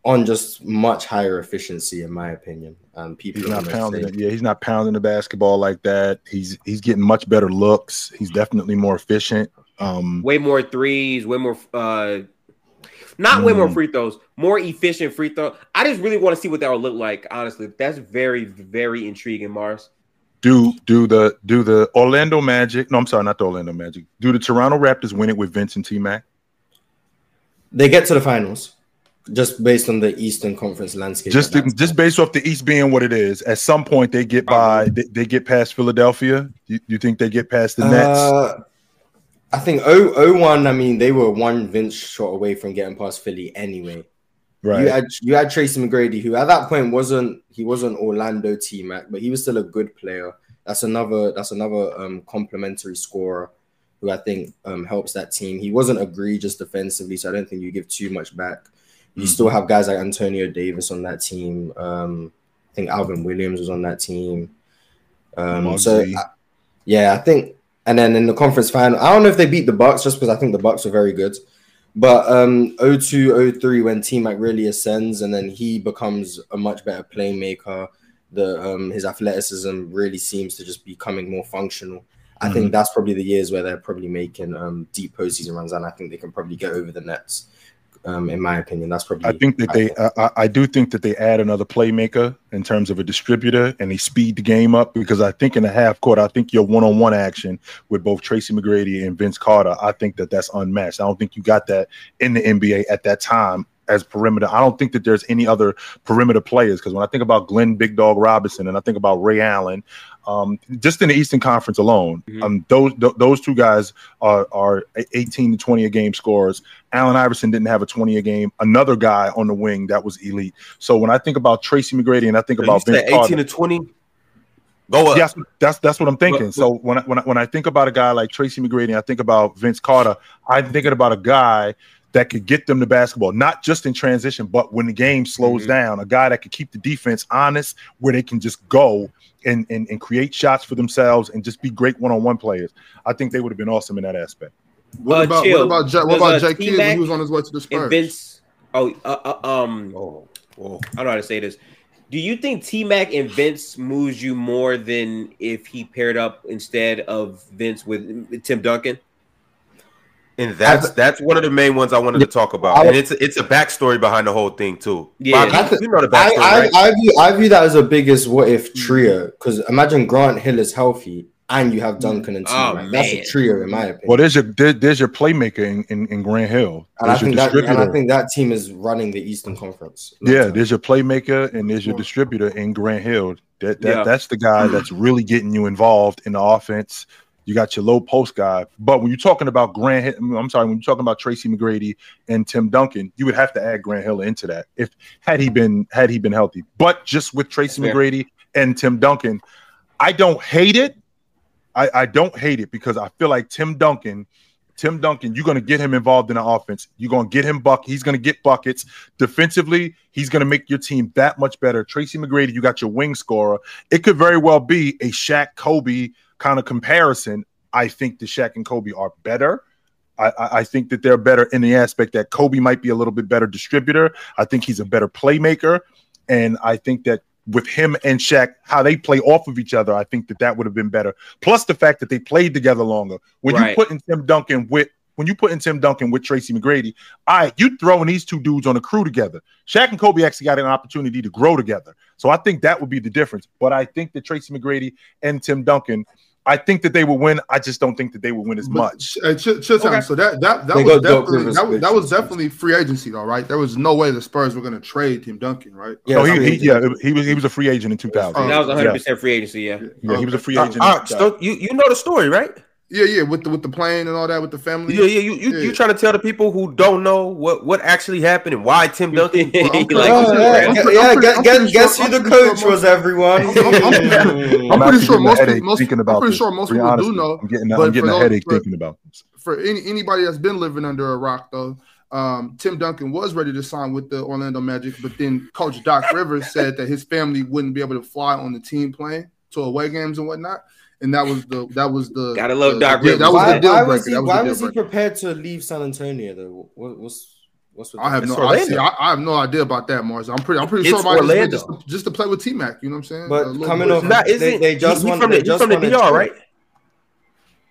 on just much higher efficiency, in my opinion. Um, people he's not pounding it. Yeah, he's not pounding the basketball like that. He's he's getting much better looks. He's definitely more efficient. Um, way more threes, way more uh not mm, way more mm. free throws, more efficient free throw. I just really want to see what that will look like. Honestly, that's very, very intriguing, Marz. Do do the do the Orlando Magic? No, I'm sorry, not the Orlando Magic. Do the Toronto Raptors win it with Vince and T Mac? They get to the finals. just based on the Eastern Conference landscape. Just just based off the East being what it is. At some point, they get by. They, they get past Philadelphia. You, you, think they get past the Nets? Uh, I think 0, 01, I mean, they were one Vince shot away from getting past Philly anyway. Right. You had you had Tracy McGrady, who at that point wasn't he wasn't Orlando T Mac, but he was still a good player. That's another that's another um complementary scorer who I think um helps that team. He wasn't egregious defensively, so I don't think you give too much back. You mm-hmm. still have guys like Antonio Davis on that team. Um, I think Alvin Williams was on that team. Um, so I, yeah, I think and then in the conference final, I don't know if they beat the Bucks just because I think the Bucks are very good. But um 02, 03, when T Mac really ascends and then he becomes a much better playmaker, the um his athleticism really seems to just be becoming more functional. I mm-hmm. think that's probably the years where they're probably making um deep postseason runs, and I think they can probably get over the Nets um, in my opinion. That's probably. I think that they. I, I, do think that they add another playmaker in terms of a distributor, and they speed the game up because I think in the half court, I think your one-on-one action with both Tracy McGrady and Vince Carter, I think that that's unmatched. I don't think you got that in the NBA at that time as perimeter. I don't think that there's any other perimeter players because when I think about Glenn Big Dog Robinson and I think about Ray Allen, um, just in the Eastern Conference alone, mm-hmm. um, those th- those two guys are, are 18 to 20 a game scorers. Allen Iverson didn't have a 20 a game. Another guy on the wing that was elite. So when I think about Tracy McGrady and I think about Vince 18 Carter, to 20. Go up. Yes, that's that's what I'm thinking. But, but, so when I, when I, when I think about a guy like Tracy McGrady, I think about Vince Carter. I'm thinking about a guy that could get them the basketball, not just in transition, but when the game slows mm-hmm. down, a guy that could keep the defense honest, where they can just go and, and, and create shots for themselves and just be great one-on-one players. I think they would have been awesome in that aspect. What uh, about chill. what about J- what about J Kidd when he was on his way to the Spurs? Vince, oh, uh, uh, um, oh, oh, I don't know how to say this. Do you think T Mac and Vince moves you more than if he paired up instead of Vince with Tim Duncan? And that's that's one of the main ones I wanted to talk about, and it's it's a backstory behind the whole thing too. Yeah, Bob, you know the backstory. I, I, right? I, view I view that as the biggest what if mm-hmm. trio because imagine Grant Hill is healthy and you have Duncan and T. Oh, right? That's a trio in my opinion. Well, there's your there, there's your playmaker in, in, in Grant Hill. And I, think that, and I think that team is running the Eastern Conference. Yeah, there's your playmaker and there's your distributor in Grant Hill. That, that yeah. that's the guy that's mm. really getting you involved in the offense you got your low post guy. But when you're talking about Grant, I'm sorry, when you're talking about Tracy McGrady and Tim Duncan, you would have to add Grant Hill into that if had he been had he been healthy. But just with Tracy McGrady and Tim Duncan, I don't hate it. I, I don't hate it because I feel like Tim Duncan, Tim Duncan, you're going to get him involved in the offense. You're going to get him buck. He's going to get buckets defensively. He's going to make your team that much better. Tracy McGrady, you got your wing scorer. It could very well be a Shaq Kobe kind of comparison, I think the Shaq and Kobe are better. I, I, think that they're better in the aspect that Kobe might be a little bit better distributor. I think he's a better playmaker, and I think that with him and Shaq, how they play off of each other, I think that that would have been better. Plus the fact that they played together longer. When right. you put in Tim Duncan with when you put in Tim Duncan with Tracy McGrady, right, you throwing these two dudes on a crew together. Shaq and Kobe actually got an opportunity to grow together. So I think that would be the difference. But I think that Tracy McGrady and Tim Duncan I think that they will win. I just don't think that they will win as much. Uh, ch- ch- okay. So that that that was definitely that, that, was definitely free agency though, right? There was no way the Spurs were going to trade Tim Duncan, right? Yeah, no, he, he, yeah, he was he was a free agent in 2000. that was 100 percent free agency. Yeah, yeah, he was a free agent. Uh, uh, you you know the story, right? Yeah, yeah, with the with the plane and all that with the family. Yeah, yeah. You you, yeah. you trying to tell the people who don't know what what actually happened and why Tim Duncan? well, like, oh, yeah, yeah, yeah guess, guess who the coach was, everyone. I'm, I'm, I'm pretty sure most people, most, I'm pretty sure most people honest, do know. I'm getting, I'm getting a headache for, thinking about this. For any anybody that's been living under a rock though, um, Tim Duncan was ready to sign with the Orlando Magic, but then Coach Doc Rivers said that his family wouldn't be able to fly on the team plane to away games and whatnot and that was the that was the gotta love the, Doc Rivers. That was why, the deal why was he, why was he prepared to leave San Antonio though? What, what's what's I have no I, see, I, I, have no idea about that, Marz. I'm pretty I'm pretty it's sure about just, to, just to play with T Mac. You know what I'm saying? But coming off, not, they, they just won. From the, just from the DR, right?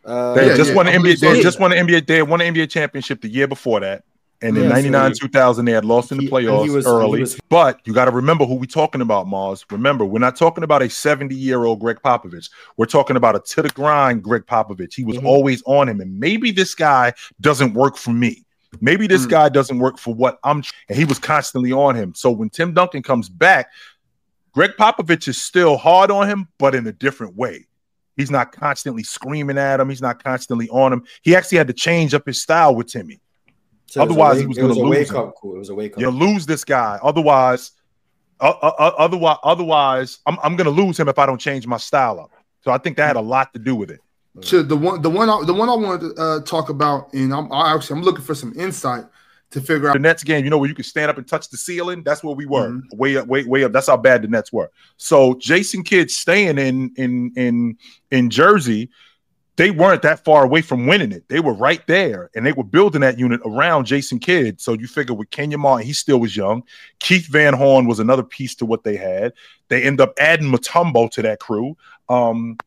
Uh, they yeah, just yeah. won the NBA. They just won the NBA. They won the NBA championship the year before that. And in yeah, 99, so 2000, they had lost in the playoffs he was, early. Was, but you got to remember who we're talking about, Marz. Remember, we're not talking about a 70 year old Gregg Popovich. We're talking about a to the grind Gregg Popovich. He was mm-hmm. always on him. And maybe this guy doesn't work for me. Maybe this mm. guy doesn't work for what I'm. And he was constantly on him. So when Tim Duncan comes back, Gregg Popovich is still hard on him, but in a different way. He's not constantly screaming at him. He's not constantly on him. He actually had to change up his style with Timmy. So Otherwise, he was going to lose. Him. Up It was a wake up. You lose this guy. Otherwise, uh, uh, uh otherwise, otherwise, I'm, I'm going to lose him if I don't change my style up. So I think that had a lot to do with it. To the one, the one, the one I wanted to uh, talk about, and I'm I actually I'm looking for some insight to figure out the Nets game. You know where you can stand up and touch the ceiling. That's where we were, mm-hmm. way up, way way up. That's how bad the Nets were. So Jason Kidd staying in in in in Jersey, they weren't that far away from winning it. They were right there, and they were building that unit around Jason Kidd. So you figure with Kenyon Martin, he still was young. Keith Van Horn was another piece to what they had. They end up adding Mutombo to that crew. Um,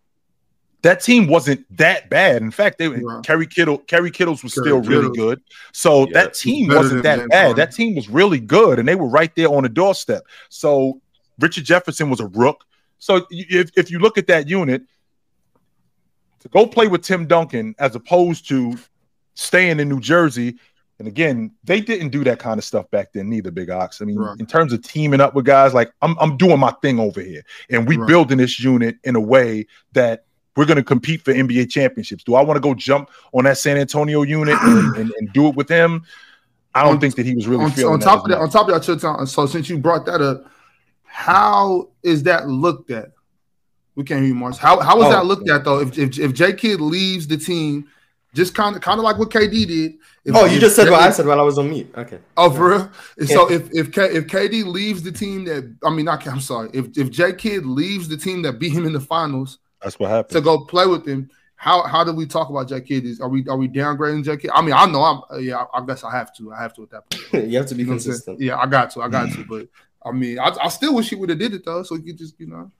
that team wasn't that bad. In fact, they right. Kerry Kittle, Kerry Kittles was Kerry still really good. So yeah, that team wasn't that bad. That team was really good, and they were right there on the doorstep. So Richard Jefferson was a rook. So if, if you look at that unit, to go play with Tim Duncan as opposed to staying in New Jersey, and again, they didn't do that kind of stuff back then, neither, Big Ox. I mean, right. in terms of teaming up with guys, like I'm, I'm doing my thing over here, and we right. building this unit in a way that we're going to compete for NBA championships. Do I want to go jump on that San Antonio unit and, and, and do it with him? I don't on, think that he was really on, feeling on top of that. On top of that, so since you brought that up, how is that looked at? We can't hear you, Marz. How how is oh, that looked yeah. at though? If if, if J Kidd leaves the team, just kind of kind of like what KD did. If, oh, you just said what I said while I was on mute. Okay. Oh, for real. Yeah. So if if K, if KD leaves the team that I mean, not I'm sorry. If if J Kidd leaves the team that beat him in the finals, that's what happened. To go play with him. How how do we talk about J Kidd? Is are we are we downgrading J Kidd? I mean, I know I'm uh, yeah, I, I, guess I have to. I have to at that point. you have to be you consistent. Yeah, I got to. I got to. But I mean, I, I still wish he would have did it though, so you just you know.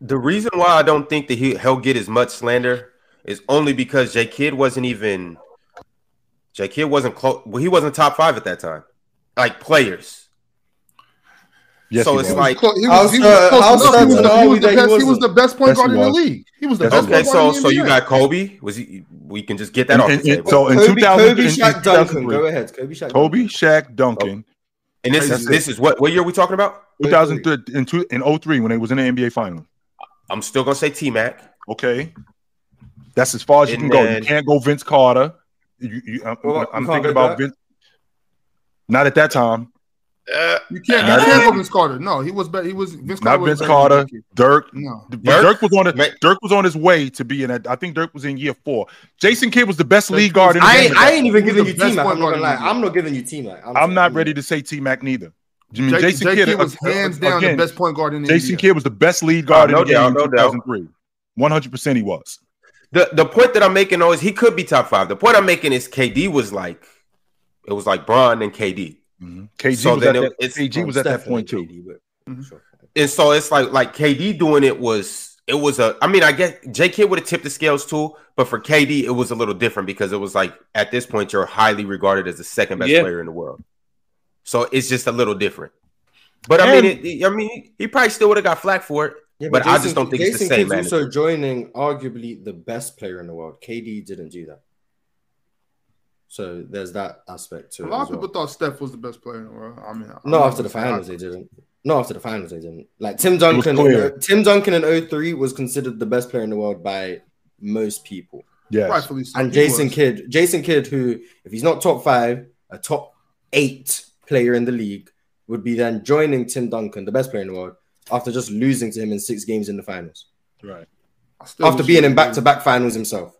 The reason why I don't think that he he'll get as much slander is only because J Kidd wasn't even J Kidd wasn't close. Well, he wasn't top five at that time, like players. Yes, so it's was. like he was, he was, he was the best point guard in the league. He was the best. Okay, so so you got Kobe. Was he? We can just get that and, off and, the table. So in Kobe, 2000, Kobe, Shaq, Duncan. Go ahead, Kobe, Shaq, Kobe, Shaq, Duncan. Oh. And this is this is what what year are we talking about? 2003 in, two, in 03 when they was in the NBA final. I'm still gonna say T Mac. Okay, that's as far as you can then, go. You can't go Vince Carter. You, you, I'm, well, I'm thinking about Vince. Not at that time. Uh, you can't. You can't go Vince Carter. No, he was. Be- he was Vince Carter. Not Vince Carter. Dirk. No. Dirk, Dirk was on it. Dirk was on his way to be in. A, I think Dirk was in year four. Jason Kidd was the best league guard. In the I, ain't, I ain't even giving you T Mac. I'm, I'm not giving you T Mac. I'm, I'm not ready to say T Mac neither. I mean, Jason, Jason Kidd was uh, hands down again, the best point guard in the Jason Kidd was the best lead guard oh, no in the doubt, game in 2003. One hundred percent, he was. The the point that I'm making though is he could be top five. The point I'm making is KD was like, it was like Bron and KD. Mm-hmm. KG so was at it, that, KG was at that point too. KD, but, mm-hmm. And so it's like like KD doing it was it was a I mean I guess J Kidd would have tipped the scales too, but for KD it was a little different because it was like at this point you're highly regarded as the second best yeah. player in the world. So it's just a little different. But I mean, it, I mean, he probably still would have got flack for it. Yeah, but, but Jason, I just don't think Jason it's the same. Kidd's also joining arguably the best player in the world. KD didn't do that. So there's that aspect to a it. A lot of people well. thought Steph was the best player in the world. I mean, not after the finals, they didn't. Not after the finals, they didn't. Like Tim Duncan, in, oh, Tim Duncan in 03 was considered the best player in the world by most people. Yeah, rightfully so. And Jason was. Kidd, Jason Kidd, who if he's not top five, a top eight player in the league, would be then joining Tim Duncan, the best player in the world, after just losing to him in six games in the finals. Right. After being in back to back finals himself.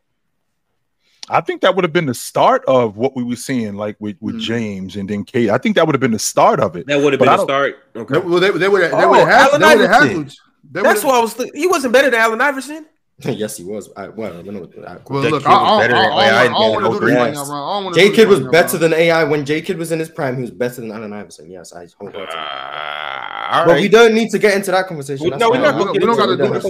I think that would have been the start of what we were seeing, like with, with mm. James and then KD. I think that would have been the start of it. That would have been the start. Okay. Well, they, they would have. They would have. Oh, Allen Iverson. That's what I was. Th- he wasn't better than Allen Iverson. yes, he was. I, well, I don't know. I, well, look, I, J Kidd was better than AI when J Kidd was in his prime. He was better than Allen Iverson. Yes, I hope. Uh, but we don't need to get into that conversation. Well, no, we're not going to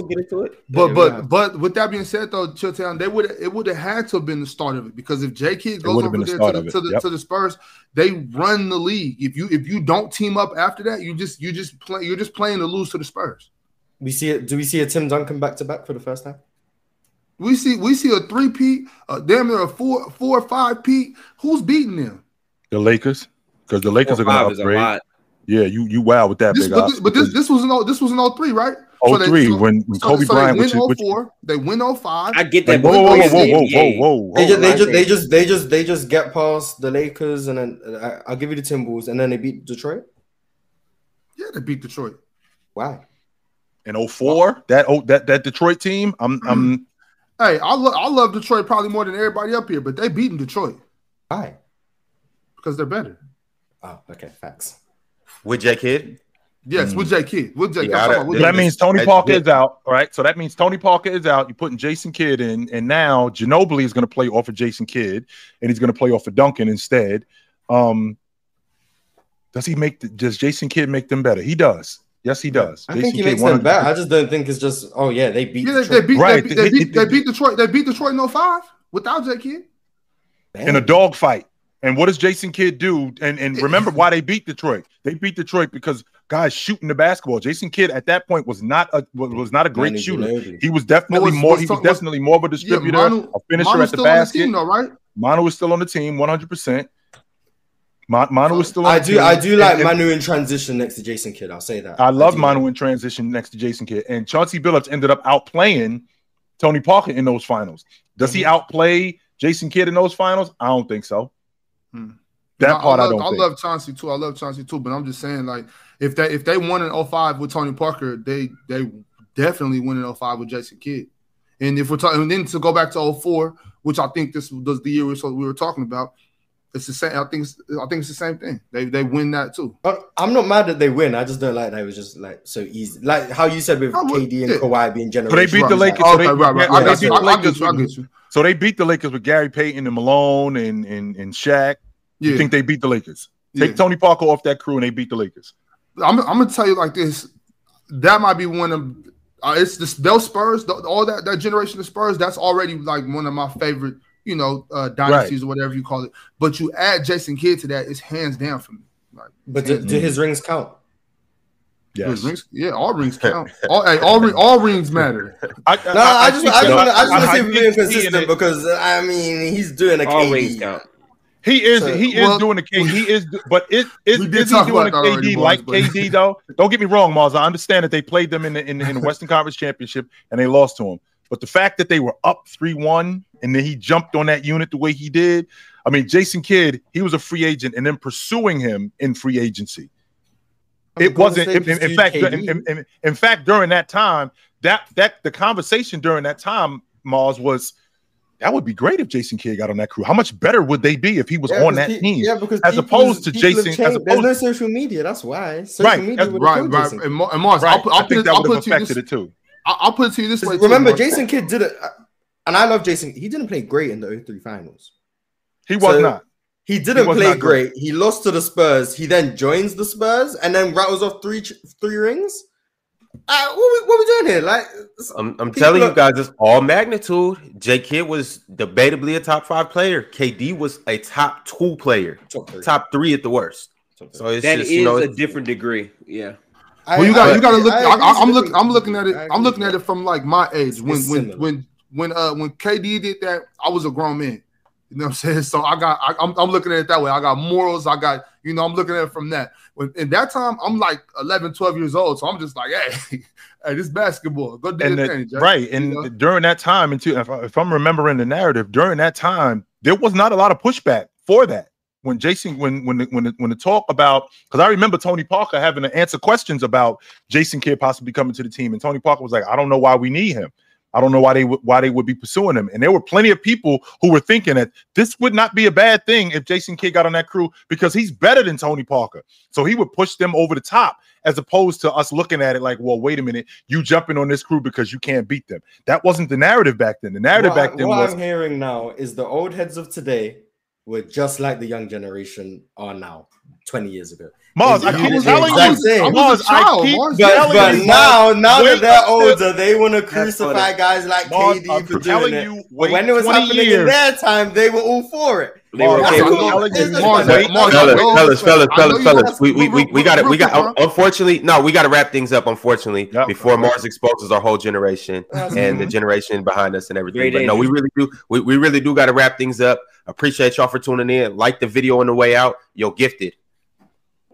get into it. But but but with that being said, though, Chilltown, they would it would have had to have been the start of it because if J Kidd goes over there to the, to the, to the Spurs, they run the league. If you if you don't team up after that, you just you just play you're just playing to lose to the Spurs. We see it. Do we see a Tim Duncan back to back for the first time? We see we see a three peat, uh, damn near a four four or five peat. Who's beating them? The Lakers, because the Lakers four are going to upgrade. Yeah, you you wow with that this, big. But, this, but this this was an this was an 03, right? Oh so three so, when, when so, Kobe so Bryant they win which, 04, they win 05. I get that. Like, whoa, whoa, whoa, whoa, whoa, whoa, whoa, They just, they just they just they just they just get past the Lakers and then uh, I'll give you the Timberwolves and then they beat Detroit. Yeah, they beat Detroit. Wow. In 04, that oh that that Detroit team, I'm I'm Hey, I love I love Detroit probably more than everybody up here, but they beating Detroit. Why? Because they're better. Oh, okay, facts. With J Kidd? Yes, mm. with J Kidd. With J. With that means Tony Parker is out, right? So that means Tony Parker is out. You're putting Jason Kidd in, and now Ginobili is going to play off of Jason Kidd, and he's going to play off of Duncan instead. Um, does he make the, does Jason Kidd make them better? He does. Yes, he does. I Jason think he Kidd makes them better. I just don't think it's just oh yeah, they beat yeah, they, beat right. They, they, beat, they beat Detroit. They beat Detroit in 05 without J Kidd. In a dogfight. And what does Jason Kidd do? And and remember why they beat Detroit? They beat Detroit because guys shooting the basketball. Jason Kidd at that point was not a was not a great shooter. He was definitely was, more. Was, he was, was definitely more of a distributor, yeah, Manu, a finisher Manu's at the basket. The team, though, right? Manu was still on the team, one hundred percent. Manu was still. I do. I do like and, Manu in transition next to Jason Kidd. I'll say that. I love I Manu in transition next to Jason Kidd, and Chauncey Billups ended up outplaying Tony Parker in those finals. Does mm-hmm. he outplay Jason Kidd in those finals? I don't think so. Hmm. That part I, I, love, I don't. I love Chauncey too. I love Chauncey too. But I'm just saying, like, if they if they won in 05 with Tony Parker, they they definitely win in 05 with Jason Kidd. And if we're talking, and then to go back to 04, which I think this was the year we were talking about, it's the same. I think it's, I think it's the same thing. They they win that too. I'm not mad that they win. I just don't like that it was just like so easy. Like how you said with KD and yeah. Kawhi being generation. So they beat the Lakers. So they, right, right. I, beat the Lakers. So they beat the Lakers with Gary Payton and Malone and and and Shaq. You think they beat the Lakers? Take yeah. Tony Parker off that crew and they beat the Lakers. I'm, I'm gonna tell you like this. That might be one of uh, it's this those Spurs, the, all that that generation of Spurs. That's already like one of my favorite, you know, uh, dynasties right. or whatever you call it. But you add Jason Kidd to that, it's hands down for me. Like, but do, do his rings count? Yes. Rings, yeah, all rings count. all, hey, all, all rings matter. I, I, no, I, I just, I just, want to, I just want to see if being consistent because I mean he's doing a all KD. rings count. He is so, he well, is doing a KD. He is, but it is, is he doing a KD like but... KD though? Don't get me wrong, Marz. I understand that they played them in the in, in the Western Conference Championship and they lost to him. But the fact that they were up three one and then he jumped on that unit the way he did, I mean, Jason Kidd, he was a free agent and then pursuing him in free agency. It wasn't. In, in, in fact, in, in fact, during that time, that that the conversation during that time, Marz was that would be great if Jason Kidd got on that crew. How much better would they be if he was yeah, on that he, team? Yeah, because as opposed to Jason, as opposed, there's no social media. That's why. Social right, media right, right. And, Marz, right. I'll, I'll I think it, that would have affected it too. I'll put it to you this way. Remember, too, Jason Kidd did it, and I love Jason. He didn't play great in the 03 finals. He was so, not. He didn't he play great. great. He lost to the Spurs. He then joins the Spurs and then rattles off three three rings. Uh, what, we, what we doing here? Like, I'm, I'm telling you guys, it's all magnitude. J Kidd was debatably a top five player. KD was a top two player, top three, top three at the worst. So it's that just, is you know, a different degree. Yeah. well, you got you got to look. I, am looking. I'm looking at it. I'm looking at it from like my age when when when when uh when KD did that. I was a grown man. You know what I'm saying? So I got, I, am I'm, I'm looking at it that way. I got morals. I got, you know, I'm looking at it from that. When in that time, I'm like 11, 12 years old. So I'm just like, hey, hey, this basketball. Go do and the, thing, Right. And you know? during that time, and if, if I'm remembering the narrative, during that time, there was not a lot of pushback for that. When Jason, when when the, when the, when the talk about, because I remember Tony Parker having to answer questions about Jason Kidd possibly coming to the team, and Tony Parker was like, "I don't know why we need him." I don't know why they why they would be pursuing him. And there were plenty of people who were thinking that this would not be a bad thing if Jason Kidd got on that crew because he's better than Tony Parker. So he would push them over the top as opposed to us looking at it like, well, wait a minute, you jumping on this crew because you can't beat them. That wasn't the narrative back then. The narrative what back then what was I'm hearing now is the old heads of today were just like the young generation are now 20 years ago. Marz, I keep telling you, Marz, I keep Marz, but, but now, now that they're older, they want to crucify guys like Marz, KD for doing it. You, when it was happening years. in their time, they were all for it. Fellas, fellas, fellas, fellas. We we we, we got it. We got unfortunately, no, we got to wrap things up. Unfortunately, before Marz exposes our whole generation and the generation behind us and everything. But no, we really do. We, we really do got to wrap things up. Appreciate y'all for tuning in. Like the video on the way out. You're gifted.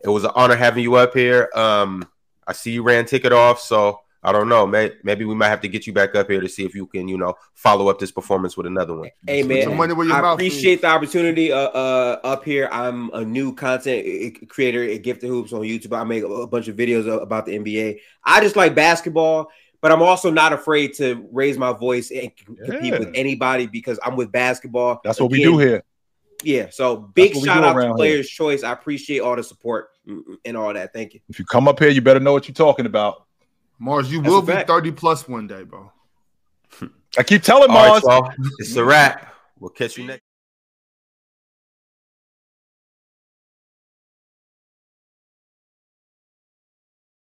It was an honor having you up here. Um, I see you ran ticket off, so I don't know. maybe we might have to get you back up here to see if you can, you know, follow up this performance with another one. Hey man, I appreciate the opportunity uh, uh, up here. I'm a new content creator at Gifted Hoops on YouTube. I make a bunch of videos about the NBA. I just like basketball, but I'm also not afraid to raise my voice and compete yeah. with anybody because I'm with basketball. That's what Again, we do here. Yeah. So big shout out to Players here. Choice. I appreciate all the support and all that. Thank you. If you come up here, you better know what you're talking about. Marz, you That's will be 30 plus one day, bro. I keep telling Marz. Right, it's a wrap. We'll catch you next.